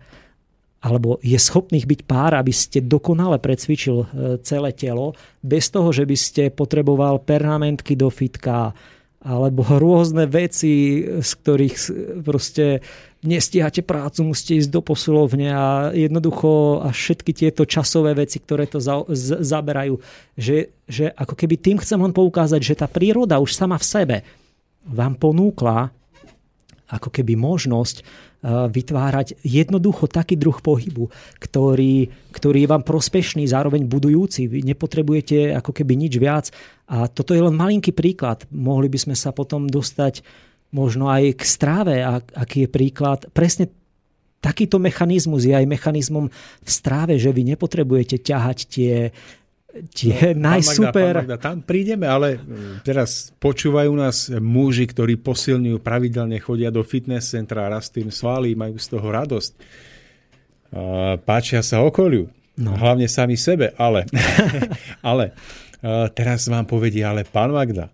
C: Alebo je schopných byť pár, aby ste dokonale precvičil e, celé telo, bez toho, že by ste potreboval pernamentky do fitka, alebo rôzne veci, z ktorých proste nestíhate prácu, musíte ísť do posilovne a jednoducho a všetky tieto časové veci, ktoré to za, z, zaberajú. Že, že ako keby tým chcem len poukázať, že tá príroda už sama v sebe vám ponúkla ako keby možnosť e, vytvárať jednoducho taký druh pohybu, ktorý, ktorý je vám prospešný, zároveň budujúci. Vy nepotrebujete ako keby nič viac. A toto je len malinký príklad. Mohli by sme sa potom dostať možno aj k stráve, aký je príklad. Presne takýto mechanizmus je aj mechanizmom v stráve, že vy nepotrebujete ťahať tie tie no, najsuper...
B: Pán Magda, tam prídeme, ale mm, teraz počúvajú nás muži, ktorí posilňujú, pravidelne chodia do fitness centra, rastú im svaly, majú z toho radosť. Páčia sa okoliu. No. Hlavne sami sebe, ale, ale teraz vám povedia, ale pán Magda,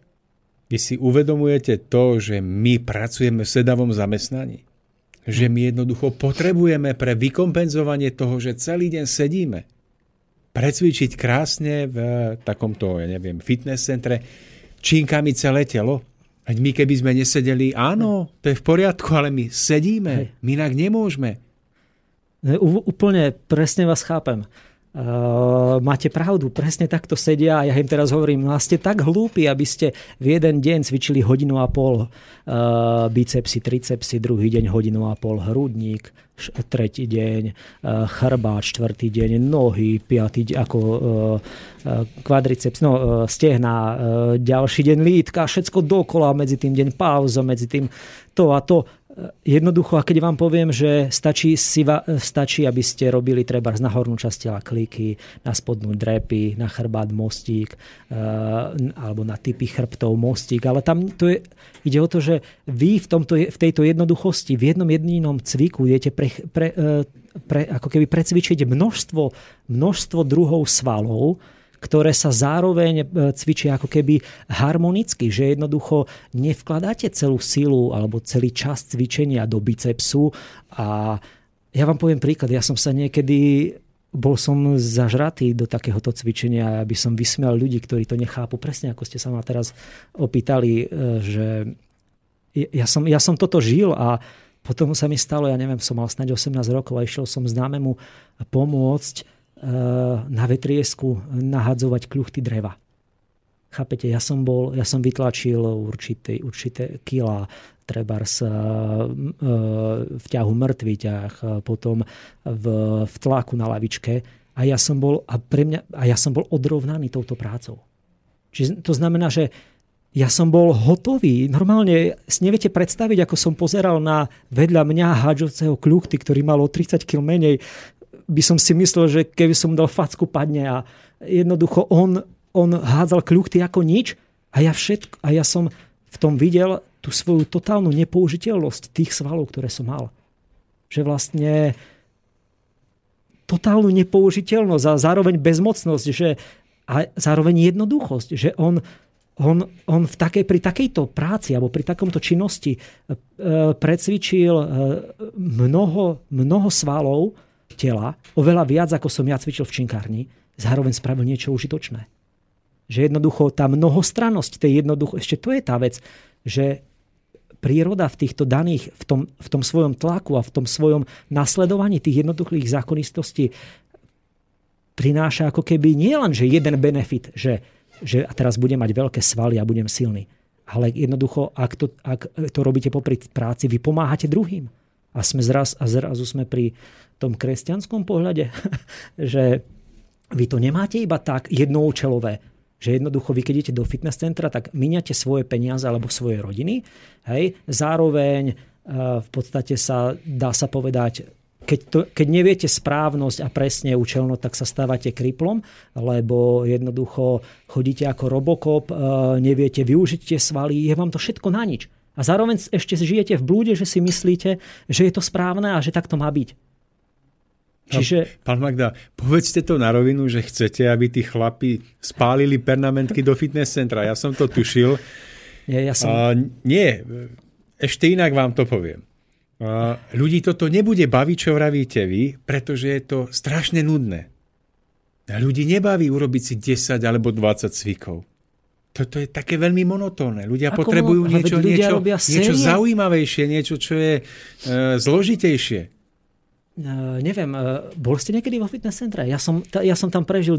B: vy si uvedomujete to, že my pracujeme v sedavom zamestnaní? Že my jednoducho potrebujeme pre vykompenzovanie toho, že celý deň sedíme, precvičiť krásne v takomto, ja neviem, fitness centre činkami celé telo. Ať my keby sme nesedeli, áno, to je v poriadku, ale my sedíme, my inak nemôžeme.
C: Úplne presne vás chápem. Uh, máte pravdu, presne takto sedia a ja im teraz hovorím, no a ste tak hlúpi, aby ste v jeden deň cvičili hodinu a pol uh, bicepsy, tricepsy, druhý deň hodinu a pol hrudník, tretí deň uh, chrbát, štvrtý deň nohy, piatý deň ako kvadriceps, no stehna, uh, ďalší deň lítka, všetko dokola, medzi tým deň pauza, medzi tým to a to Jednoducho, a keď vám poviem, že stačí, si va, stačí aby ste robili treba na hornú časť tela kliky, na spodnú drepy, na chrbát mostík, uh, alebo na typy chrbtov mostík, ale tam to je, ide o to, že vy v, tomto, v tejto jednoduchosti, v jednom jedinom cviku idete pre, pre, uh, pre, ako keby precvičiť množstvo, množstvo druhov svalov, ktoré sa zároveň e, cvičia ako keby harmonicky, že jednoducho nevkladáte celú silu alebo celý čas cvičenia do bicepsu a ja vám poviem príklad, ja som sa niekedy bol som zažratý do takéhoto cvičenia, aby som vysmial ľudí, ktorí to nechápu. Presne ako ste sa ma teraz opýtali, e, že ja som, ja som toto žil a potom sa mi stalo, ja neviem, som mal snáď 18 rokov a išiel som známemu pomôcť na vetriesku nahadzovať kľuchty dreva. Chápete, ja som, bol, ja som vytlačil určité, určité kila, treba eh, v ťahu mŕtvy ťah, potom v, v tlaku na lavičke a ja som bol, a pre mňa, a ja som bol odrovnaný touto prácou. Čiže to znamená, že ja som bol hotový. Normálne si neviete predstaviť, ako som pozeral na vedľa mňa hádžovceho kľuchty, ktorý mal o 30 kg menej by som si myslel, že keby som dal facku, padne a jednoducho on, on hádzal kľuchty ako nič a ja, všetko, a ja som v tom videl tú svoju totálnu nepoužiteľnosť tých svalov, ktoré som mal. Že vlastne totálnu nepoužiteľnosť a zároveň bezmocnosť, že a zároveň jednoduchosť, že on, on, on v takej, pri takejto práci alebo pri takomto činnosti e, precvičil e, mnoho, mnoho svalov, tela, oveľa viac, ako som ja cvičil v činkárni, zároveň spravil niečo užitočné. Že jednoducho tá mnohostrannosť tej jednoducho, ešte to je tá vec, že príroda v týchto daných, v tom, v tom svojom tlaku a v tom svojom nasledovaní tých jednoduchých zákonistostí prináša ako keby nie len, že jeden benefit, že, že teraz budem mať veľké svaly a budem silný, ale jednoducho, ak to, ak to robíte popri práci, vy pomáhate druhým. A sme zraz, a zrazu sme pri tom kresťanskom pohľade, že vy to nemáte iba tak jednoučelové, že jednoducho vy keď idete do fitness centra, tak miniate svoje peniaze alebo svoje rodiny. Hej? Zároveň e, v podstate sa dá sa povedať, keď, to, keď neviete správnosť a presne účelnosť, tak sa stávate kriplom, lebo jednoducho chodíte ako robokop, e, neviete využiť tie svaly, je vám to všetko na nič. A zároveň ešte žijete v blúde, že si myslíte, že je to správne a že tak to má byť.
B: Čiže... Pán Magda, povedzte to na rovinu, že chcete, aby tí chlapi spálili pernamentky do fitness centra. Ja som to tušil.
C: Nie, ja som...
B: A, nie, ešte inak vám to poviem. A, ľudí toto nebude baviť, čo vravíte vy, pretože je to strašne nudné. A ľudí nebaví urobiť si 10 alebo 20 cvikov. Toto je také veľmi monotónne. Ľudia Ako potrebujú niečo, niečo, niečo zaujímavejšie, niečo, čo je e, zložitejšie.
C: Uh, neviem, uh, bol ste niekedy vo fitness centre? Ja som, ja som tam prežil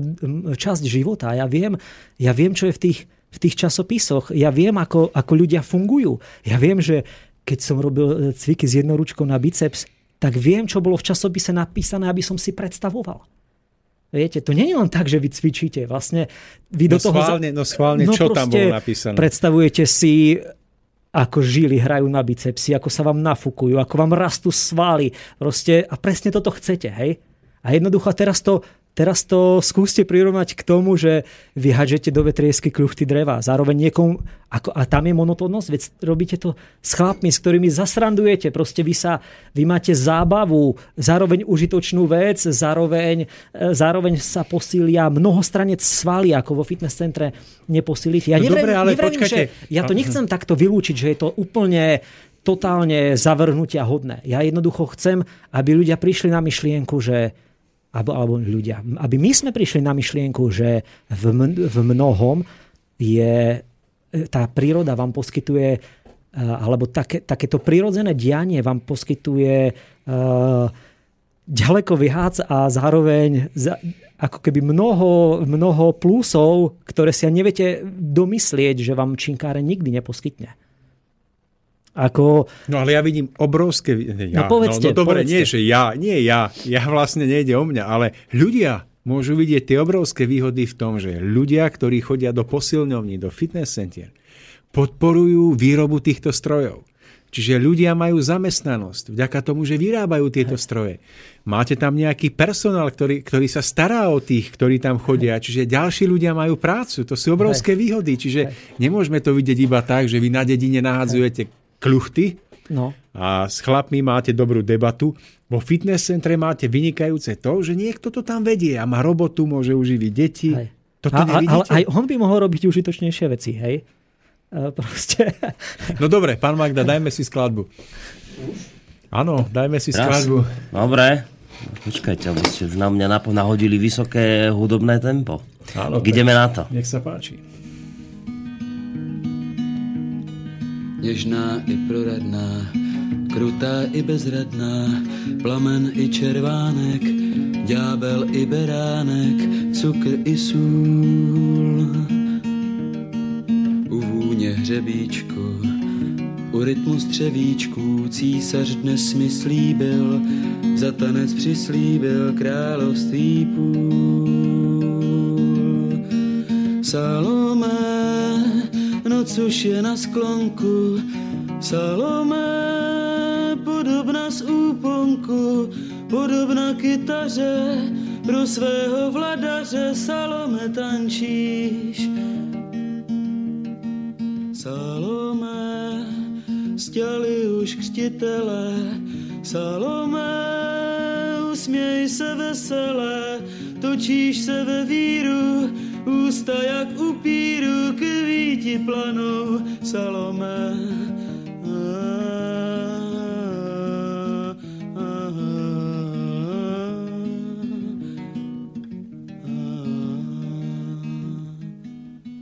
C: časť života a ja viem, ja viem, čo je v tých, v tých časopisoch. Ja viem, ako, ako ľudia fungujú. Ja viem, že keď som robil e, cviky s jednou ručkou na biceps, tak viem, čo bolo v časopise napísané, aby som si predstavoval. Viete, to nie je len tak, že vy cvičíte. Vlastne vy
B: no
C: do toho...
B: Schválne, no schválne, no čo tam bolo napísané?
C: Predstavujete si ako žily hrajú na bicepsy, ako sa vám nafúkujú, ako vám rastú svaly. Proste, a presne toto chcete, hej? A jednoducho teraz to Teraz to skúste prirovnať k tomu, že vy hadžete do vetriesky kľuchty dreva. Zároveň niekomu, ako, a tam je monotónnosť, veď robíte to s chlapmi, s ktorými zasrandujete. Proste vy, sa, vy máte zábavu, zároveň užitočnú vec, zároveň, e, zároveň sa posília mnohostranec svaly, ako vo fitness centre neposílite. Ja no
B: nevrem, dobre, ale počkajte.
C: Že ja to nechcem takto vylúčiť, že je to úplne totálne zavrhnutia hodné. Ja jednoducho chcem, aby ľudia prišli na myšlienku, že alebo, alebo ľudia, aby my sme prišli na myšlienku, že v, v mnohom je tá príroda vám poskytuje eh, alebo také, takéto prírodzené dianie vám poskytuje uh, ďaleko viac a zároveň za, ako keby mnoho, mnoho plusov, ktoré si neviete domyslieť, že vám činkáre nikdy neposkytne. Ako...
B: No ale ja vidím obrovské...
C: Ja, no povedzte,
B: no, no dobre,
C: povedzte.
B: nie, že ja, nie ja, ja vlastne nejde o mňa, ale ľudia môžu vidieť tie obrovské výhody v tom, že ľudia, ktorí chodia do posilňovní, do fitness center, podporujú výrobu týchto strojov. Čiže ľudia majú zamestnanosť vďaka tomu, že vyrábajú tieto stroje. Máte tam nejaký personál, ktorý, ktorý sa stará o tých, ktorí tam chodia. Čiže ďalší ľudia majú prácu. To sú obrovské výhody. Čiže nemôžeme to vidieť iba tak, že vy na dedine nahádzujete kluchty
C: No.
B: a s chlapmi máte dobrú debatu. Vo fitness centre máte vynikajúce to, že niekto to tam vedie a má robotu, môže uživiť deti.
C: Hej.
B: Toto
C: A, a, ale
B: nevidíte?
C: aj on by mohol robiť užitočnejšie veci, hej? E, Proste.
B: No dobre, pán Magda, dajme si skladbu. Áno, dajme si
F: Raz.
B: skladbu.
F: Dobre. Počkajte, aby ste už na mňa nahodili vysoké hudobné tempo.
B: Áno,
F: Tak ideme na to.
B: Nech sa páči.
D: Něžná i proradná, krutá i bezradná, plamen i červánek, ďábel i beránek, cukr i sůl. U vůně hřebíčku, u rytmu střevíčků císař dnes mi slíbil, za tanec přislíbil království půl. Salome, noc už je na sklonku, Salome, podobna z úponku, podobna kytaře, pro svého vladaře. Salome tančíš. Salome, stěli už křtitele, Salome, usměj se veselé, točíš se ve víru, ústa jak upíru, kvíti planou, Salome.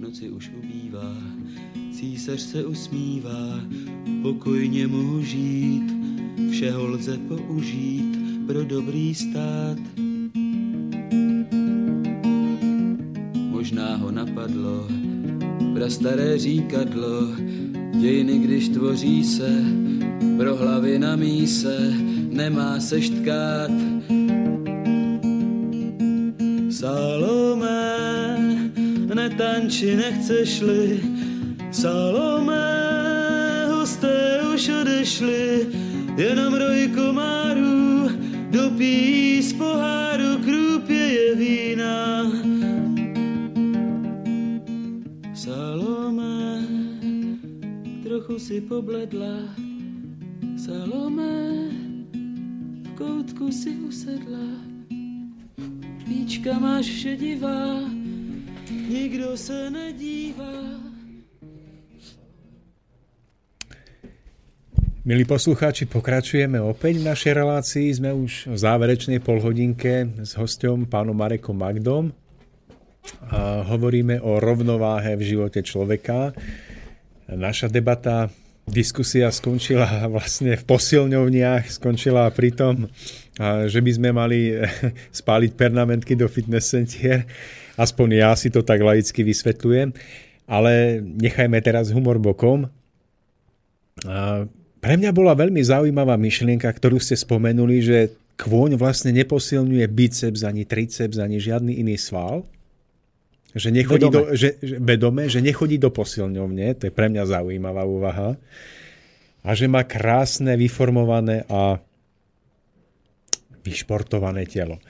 D: Noci už ubývá, císař se usmívá, pokojně mohu žít, všeho lze použít pro dobrý stát. Napadlo prastaré říkadlo, dějiny, když tvoří se, pro hlavy na míse nemá se štkát. Salome, netanči, nechceš-li, Salome, hosté už odešli, jenom roj komárů dopíjí z poháru trochu si pobledla, Salome, v koutku si usedla. Víčka máš šedivá, nikdo se nedívá.
B: Milí poslucháči, pokračujeme opäť v našej relácii. Sme už v záverečnej polhodinke s hostom pánom Marekom Magdom. A hovoríme o rovnováhe v živote človeka. Naša debata, diskusia skončila vlastne v posilňovniach, skončila pri tom, že by sme mali spáliť pernamentky do fitness centier. Aspoň ja si to tak laicky vysvetľujem. Ale nechajme teraz humor bokom. Pre mňa bola veľmi zaujímavá myšlienka, ktorú ste spomenuli, že kôň vlastne neposilňuje biceps, ani triceps, ani žiadny iný sval. Že nechodí
C: Vedome.
B: do, že, že, vedome, že nechodí do posilňovne, to je pre mňa zaujímavá úvaha. A že má krásne, vyformované a vyšportované telo.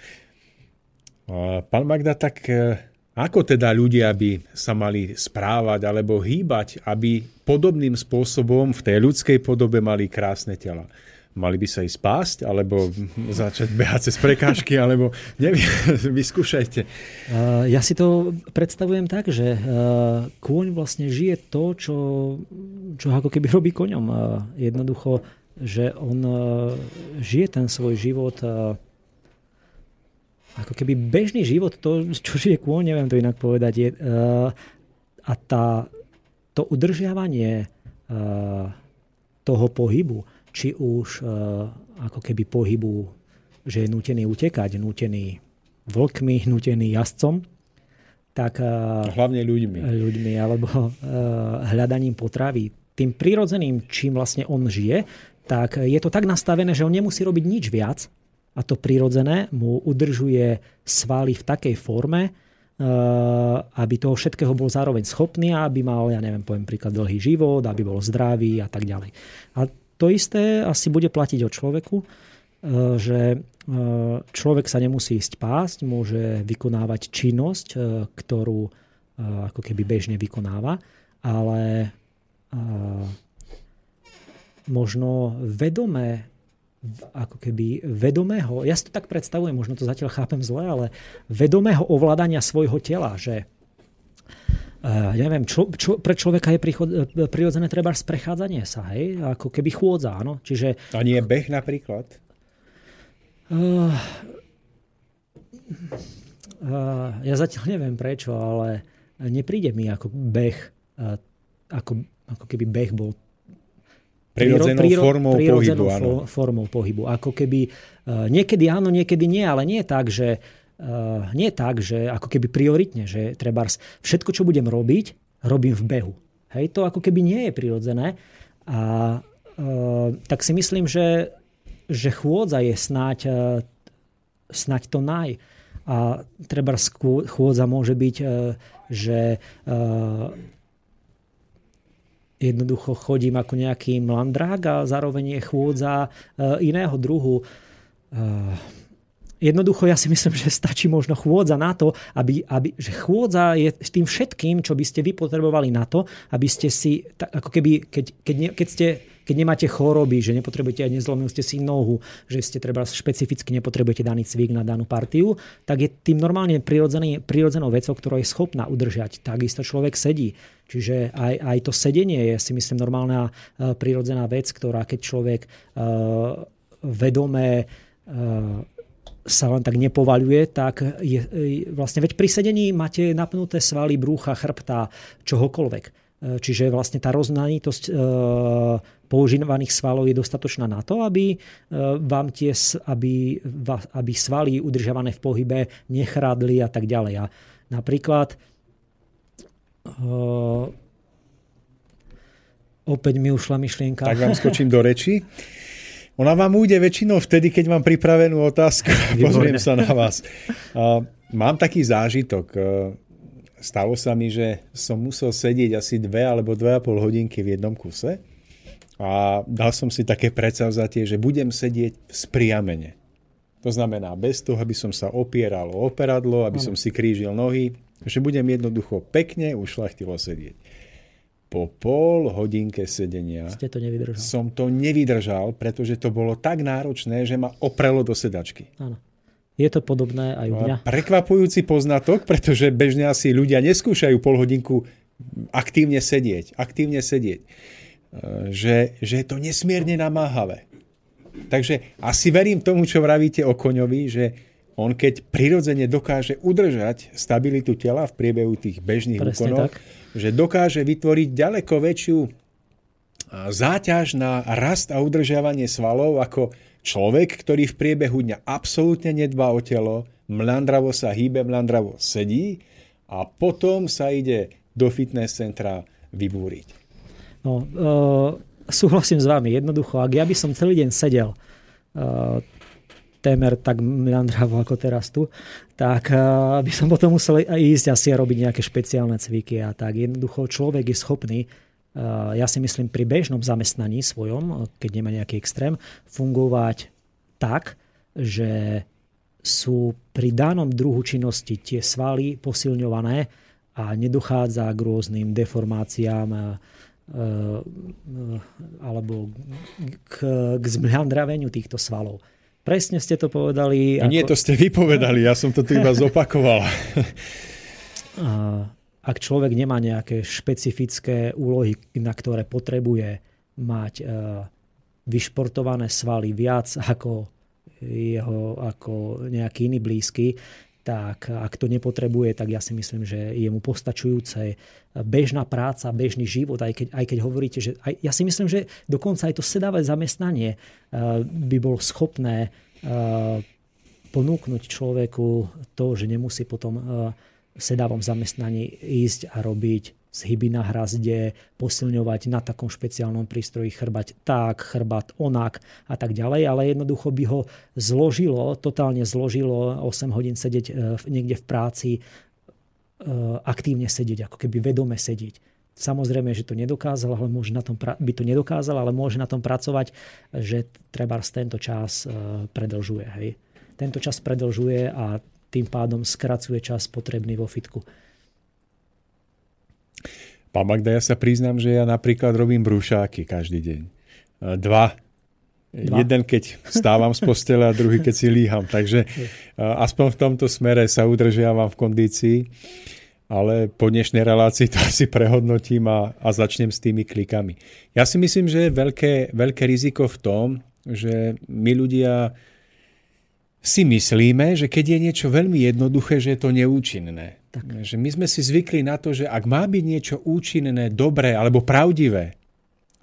B: A Pán Magda, tak e, ako teda ľudia by sa mali správať alebo hýbať, aby podobným spôsobom v tej ľudskej podobe mali krásne tela? Mali by sa ísť spásť, alebo začať behať cez prekážky, alebo neviem, vyskúšajte.
C: Ja si to predstavujem tak, že uh, kôň vlastne žije to, čo, čo ako keby robí koňom. Jednoducho, že on uh, žije ten svoj život uh, ako keby bežný život, to, čo žije kôň, neviem to inak povedať, je, a tá, to udržiavanie toho pohybu, či už uh, ako keby pohybu že je nutený utekať, nutený vlkmi, nutený jazdcom, tak...
B: Hlavne ľuďmi.
C: Ľuďmi, alebo hľadaním potravy. Tým prirodzeným, čím vlastne on žije, tak je to tak nastavené, že on nemusí robiť nič viac a to prirodzené mu udržuje svaly v takej forme, aby toho všetkého bol zároveň schopný a aby mal, ja neviem, poviem príklad, dlhý život, aby bol zdravý a tak ďalej. A to isté asi bude platiť o človeku, že človek sa nemusí ísť pásť, môže vykonávať činnosť, ktorú ako keby bežne vykonáva, ale možno vedomé ako keby vedomého, ja si to tak predstavujem, možno to zatiaľ chápem zle, ale vedomého ovládania svojho tela, že ja neviem, čo, čo, pre človeka je príchod, prirodzené treba sprechádzanie sa, hej? Ako keby chôdza, áno? Čiže...
B: A nie beh napríklad? Uh,
C: uh, ja zatiaľ neviem prečo, ale nepríde mi ako beh, uh, ako, ako keby beh bol
B: Prirodzenou príro, formou prirodzenou pohybu, áno.
C: formou pohybu. Ako keby uh, niekedy áno, niekedy nie, ale nie tak, že nie tak, že ako keby prioritne, že treba všetko, čo budem robiť, robím v behu. Hej, to ako keby nie je prirodzené. A uh, tak si myslím, že, že chôdza je snáď, uh, snáď to naj. A treba chôdza môže byť, uh, že uh, jednoducho chodím ako nejaký mlandrák a zároveň je chôdza e, iného druhu. E, jednoducho ja si myslím, že stačí možno chôdza na to, aby, aby, že chôdza je tým všetkým, čo by ste vy potrebovali na to, aby ste si, tak, ako keby, keď, keď, ne, keď ste keď nemáte choroby, že nepotrebujete nezlomil ste si nohu, že ste treba špecificky nepotrebujete daný cvik na danú partiu, tak je tým normálne prirodzenou vecou, ktorá je schopná udržať. Takisto človek sedí. Čiže aj, aj to sedenie je si myslím normálna uh, prirodzená vec, ktorá keď človek uh, vedomé uh, sa len tak nepovaľuje, tak je, vlastne veď pri sedení máte napnuté svaly brúcha, chrbta, čohokoľvek. Čiže vlastne tá rozmanitosť používaných svalov je dostatočná na to, aby, vám tie, aby, aby svaly udržované v pohybe nechrádli a tak ďalej. A napríklad opäť mi ušla myšlienka.
B: Tak vám skočím do reči. Ona vám ujde väčšinou vtedy, keď mám pripravenú otázku. Pozriem sa na vás. Mám taký zážitok stalo sa mi, že som musel sedieť asi dve alebo dve a pol hodinky v jednom kuse a dal som si také predsavzatie, že budem sedieť spriamene. To znamená bez toho, aby som sa opieral o operadlo, aby som si krížil nohy, že budem jednoducho pekne ušlachtilo sedieť. Po pol hodinke sedenia
C: Ste to nevydržal.
B: som to nevydržal, pretože to bolo tak náročné, že ma oprelo do sedačky.
C: Áno. Je to podobné aj u mňa.
B: Prekvapujúci poznatok, pretože bežne asi ľudia neskúšajú pol hodinku aktívne sedieť. Aktívne sedieť. E, že, že je to nesmierne namáhavé. Takže asi verím tomu, čo vravíte o koňovi, že on keď prirodzene dokáže udržať stabilitu tela v priebehu tých bežných Presne úkonov, tak. že dokáže vytvoriť ďaleko väčšiu záťaž na rast a udržiavanie svalov ako Človek, ktorý v priebehu dňa absolútne nedbá o telo, mlandravo sa hýbe, mlandravo sedí a potom sa ide do fitness centra vybúriť.
C: No, uh, súhlasím s vami. Jednoducho, ak ja by som celý deň sedel uh, témer tak mlandravo ako teraz tu, tak uh, by som potom musel ísť asi robiť nejaké špeciálne cviky a tak. Jednoducho človek je schopný Eh, ja si myslím, pri bežnom zamestnaní svojom, keď nemá nejaký extrém, fungovať tak, že sú pri danom druhu činnosti tie svaly posilňované a nedochádza k rôznym deformáciám eh, eh, alebo k, k zmľandraveniu týchto svalov. Presne ste to povedali.
B: Ako... Nie, to ste vypovedali, ja som to tu iba zopakoval.
C: ak človek nemá nejaké špecifické úlohy, na ktoré potrebuje mať e, vyšportované svaly viac ako jeho ako nejaký iný blízky, tak ak to nepotrebuje, tak ja si myslím, že je mu postačujúce bežná práca, bežný život, aj keď, aj keď hovoríte, že aj, ja si myslím, že dokonca aj to sedavé zamestnanie e, by bolo schopné e, ponúknuť človeku to, že nemusí potom v sedávom zamestnaní ísť a robiť zhyby na hrazde, posilňovať na takom špeciálnom prístroji chrbať tak, chrbát onak a tak ďalej, ale jednoducho by ho zložilo, totálne zložilo 8 hodín sedieť niekde v práci, aktívne sedieť, ako keby vedome sedieť. Samozrejme, že to nedokázal, ale môže na tom, by to nedokázal, ale môže na tom pracovať, že treba tento čas e, predlžuje. Hej. Tento čas predlžuje a tým pádom skracuje čas potrebný vo fitku.
B: Pán Magda, ja sa priznám, že ja napríklad robím brúšáky každý deň. Dva. Dva. Jeden, keď stávam z postele a druhý, keď si líham. Takže aspoň v tomto smere sa udržiavam v kondícii, ale po dnešnej relácii to asi prehodnotím a, a začnem s tými klikami. Ja si myslím, že je veľké, veľké riziko v tom, že my ľudia si myslíme, že keď je niečo veľmi jednoduché, že je to neúčinné. Tak. Že my sme si zvykli na to, že ak má byť niečo účinné, dobré alebo pravdivé,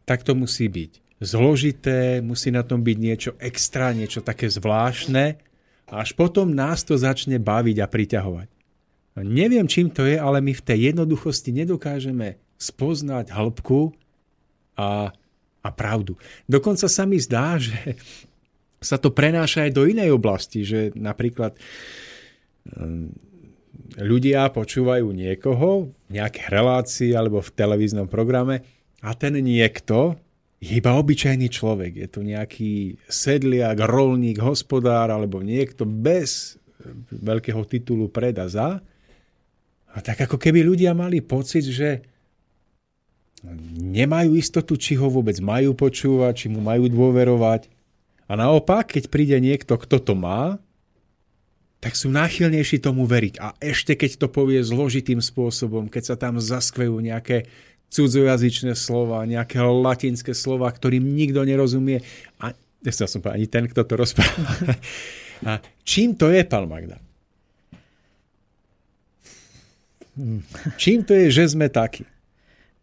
B: tak to musí byť zložité, musí na tom byť niečo extra, niečo také zvláštne a až potom nás to začne baviť a priťahovať. No, neviem, čím to je, ale my v tej jednoduchosti nedokážeme spoznať hĺbku a, a pravdu. Dokonca sa mi zdá, že sa to prenáša aj do inej oblasti, že napríklad ehm, ľudia počúvajú niekoho v nejakej relácii alebo v televíznom programe a ten niekto je iba obyčajný človek. Je to nejaký sedliak, rolník, hospodár alebo niekto bez veľkého titulu preda za. A tak ako keby ľudia mali pocit, že nemajú istotu, či ho vôbec majú počúvať, či mu majú dôverovať. A naopak, keď príde niekto, kto to má, tak sú náchylnejší tomu veriť. A ešte keď to povie zložitým spôsobom, keď sa tam zaskvejú nejaké cudzojazyčné slova, nejaké latinské slova, ktorým nikto nerozumie. A nechcel som povedať, ani ten, kto to rozpráva. A čím to je, pán Magda? Čím to je, že sme takí?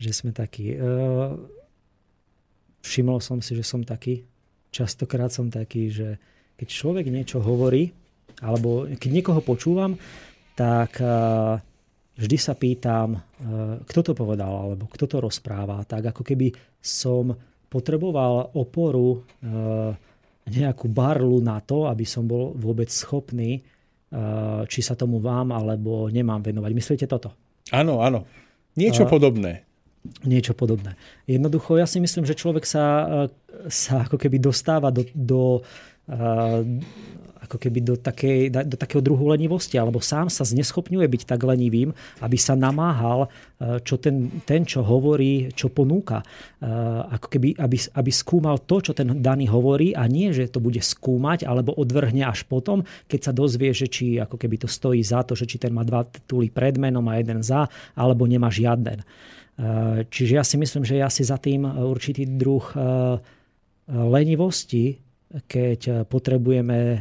C: Že sme takí. Uh, všimol som si, že som taký častokrát som taký, že keď človek niečo hovorí, alebo keď niekoho počúvam, tak vždy sa pýtam, kto to povedal, alebo kto to rozpráva. Tak ako keby som potreboval oporu, nejakú barlu na to, aby som bol vôbec schopný, či sa tomu vám alebo nemám venovať. Myslíte toto?
B: Áno, áno. Niečo uh, podobné
C: niečo podobné. Jednoducho, ja si myslím, že človek sa, e, sa ako keby dostáva do, do e, ako keby do, takej, do takého druhu lenivosti, alebo sám sa zneschopňuje byť tak lenivým, aby sa namáhal, e, čo ten, ten čo hovorí, čo ponúka. Ako keby, aby, aby skúmal to, čo ten daný hovorí a nie, že to bude skúmať, alebo odvrhne až potom, keď sa dozvie, že či ako keby to stojí za to, že či ten má dva tituly pred menom a jeden za, alebo nemá žiaden. Eh, čiže ja si myslím, že ja si za tým určitý druh lenivosti, keď potrebujeme eh,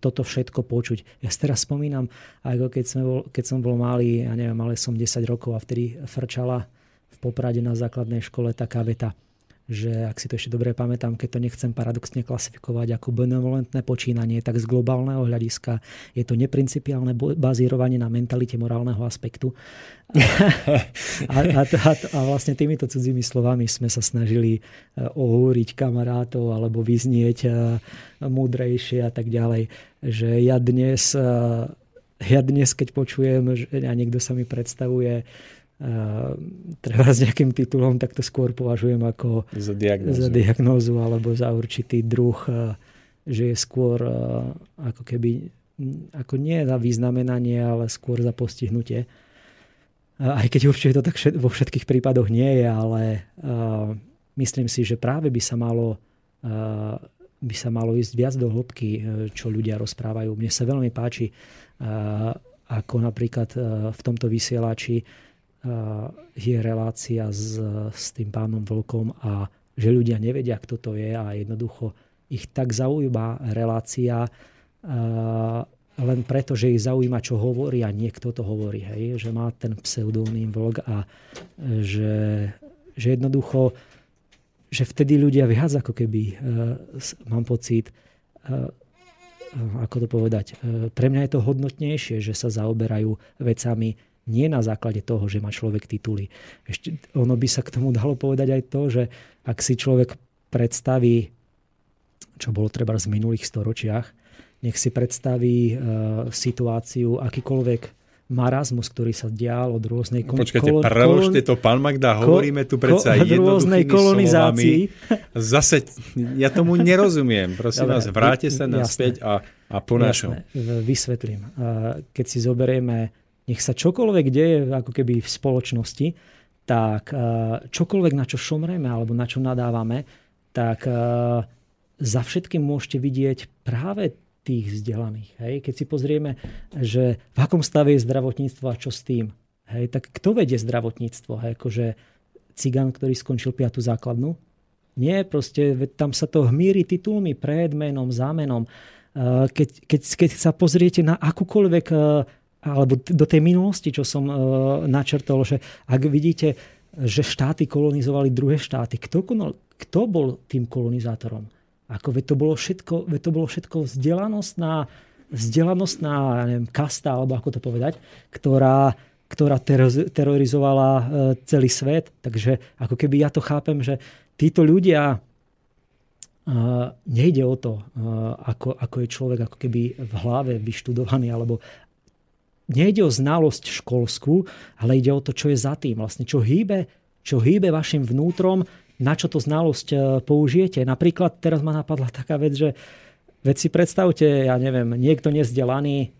C: toto všetko počuť. Ja si teraz spomínam, ako keď, som bol, keď som bol malý, ja neviem, ale som 10 rokov a vtedy frčala v Poprade na základnej škole taká veta – že ak si to ešte dobre pamätám, keď to nechcem paradoxne klasifikovať ako benevolentné počínanie, tak z globálneho hľadiska je to neprincipiálne bazírovanie na mentalite morálneho aspektu. a, a, a, a vlastne týmito cudzími slovami sme sa snažili e, ohúriť kamarátov alebo vyznieť e, múdrejšie a tak ďalej. Že ja dnes, e, ja dnes keď počujem, že niekto sa mi predstavuje treba s nejakým titulom, tak to skôr považujem ako
B: za diagnózu.
C: za diagnózu alebo za určitý druh, že je skôr ako keby ako nie za významenanie, ale skôr za postihnutie. Aj keď určite to tak vo všetkých prípadoch nie je, ale myslím si, že práve by sa malo by sa malo ísť viac do hĺbky, čo ľudia rozprávajú. Mne sa veľmi páči, ako napríklad v tomto vysielači je relácia s, s tým pánom Vlkom a že ľudia nevedia, kto to je a jednoducho ich tak zaujíma relácia len preto, že ich zaujíma, čo hovorí a niekto to hovorí. Hej? Že má ten pseudónym vlk a že, že jednoducho že vtedy ľudia viac ako keby, mám pocit, ako to povedať, pre mňa je to hodnotnejšie, že sa zaoberajú vecami nie na základe toho, že má človek tituly. Ešte ono by sa k tomu dalo povedať aj to, že ak si človek predstaví, čo bolo treba z minulých storočiach, nech si predstaví e, situáciu akýkoľvek marazmus, ktorý sa dial od rôznej
B: kolon... Počkajte, preložte to, pán Magda, hovoríme tu predsa ko,
C: rôznej kolonizácii.
B: Slovami. Zase, ja tomu nerozumiem. Prosím Dobre, vás, vráte sa naspäť a, a po našom.
C: Vysvetlím. Keď si zoberieme, nech sa čokoľvek deje ako keby v spoločnosti, tak čokoľvek, na čo šomreme alebo na čo nadávame, tak za všetkým môžete vidieť práve tých vzdelaných. Hej? Keď si pozrieme, že v akom stave je zdravotníctvo a čo s tým, hej? tak kto vedie zdravotníctvo? Hej? Akože cigán, ktorý skončil piatu základnú? Nie, proste tam sa to hmíri titulmi pred menom, za menom. Keď, keď, keď sa pozriete na akúkoľvek alebo do tej minulosti, čo som načrtol, že ak vidíte, že štáty kolonizovali druhé štáty, kto, kto bol tým kolonizátorom? Ako veď to bolo všetko, veď to bolo všetko vzdelanostná, vzdelanostná neviem, kasta, alebo ako to povedať, ktorá, ktorá terorizovala e, celý svet. Takže ako keby ja to chápem, že títo ľudia e, nejde o to, e, ako, ako je človek ako keby v hlave vyštudovaný, alebo nejde o znalosť školskú, ale ide o to, čo je za tým, vlastne čo hýbe, čo hýbe vašim vnútrom, na čo to znalosť e, použijete. Napríklad teraz ma napadla taká vec, že veď si predstavte, ja neviem, niekto nezdelaný,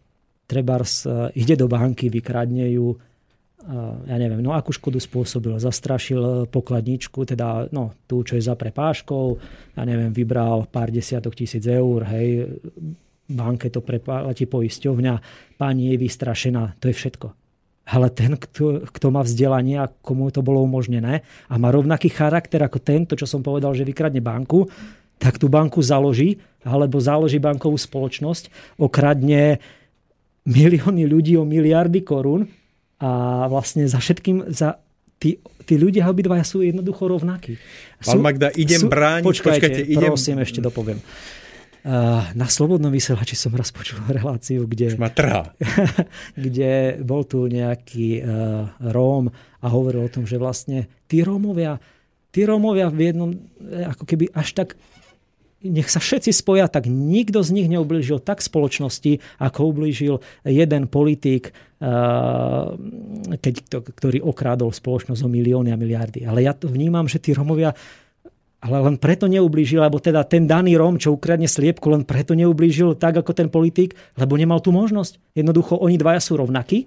C: trebárs e, ide do banky, vykradne ju, e, ja neviem, no akú škodu spôsobil, zastrašil pokladničku, teda no, tú, čo je za prepáškou, ja neviem, vybral pár desiatok tisíc eur, hej, banke to preplatí poisťovňa, pani je vystrašená, to je všetko ale ten, kto, kto má vzdelanie a komu to bolo umožnené a má rovnaký charakter ako tento, čo som povedal, že vykradne banku, tak tú banku založí, alebo založí bankovú spoločnosť, okradne milióny ľudí o miliardy korún a vlastne za všetkým, za tí, tí ľudia obidvaja sú jednoducho rovnakí.
B: Pán Magda, idem sú, brániť,
C: počkajte,
B: počkajte idem...
C: prosím, ešte dopoviem. Na Slobodnom vysielači som raz počul reláciu, kde, kde bol tu nejaký uh, Róm a hovoril o tom, že vlastne tí Rómovia, tí Rómovia v jednom, e, ako keby až tak nech sa všetci spoja, tak nikto z nich neublížil tak spoločnosti, ako ublížil jeden politik, keď, ktorý okrádol spoločnosť o milióny a miliardy. Ale ja to vnímam, že tí Romovia ale len preto neublížil, alebo teda ten daný Rom, čo ukradne sliepku, len preto neublížil tak ako ten politik, lebo nemal tú možnosť. Jednoducho oni dvaja sú rovnakí.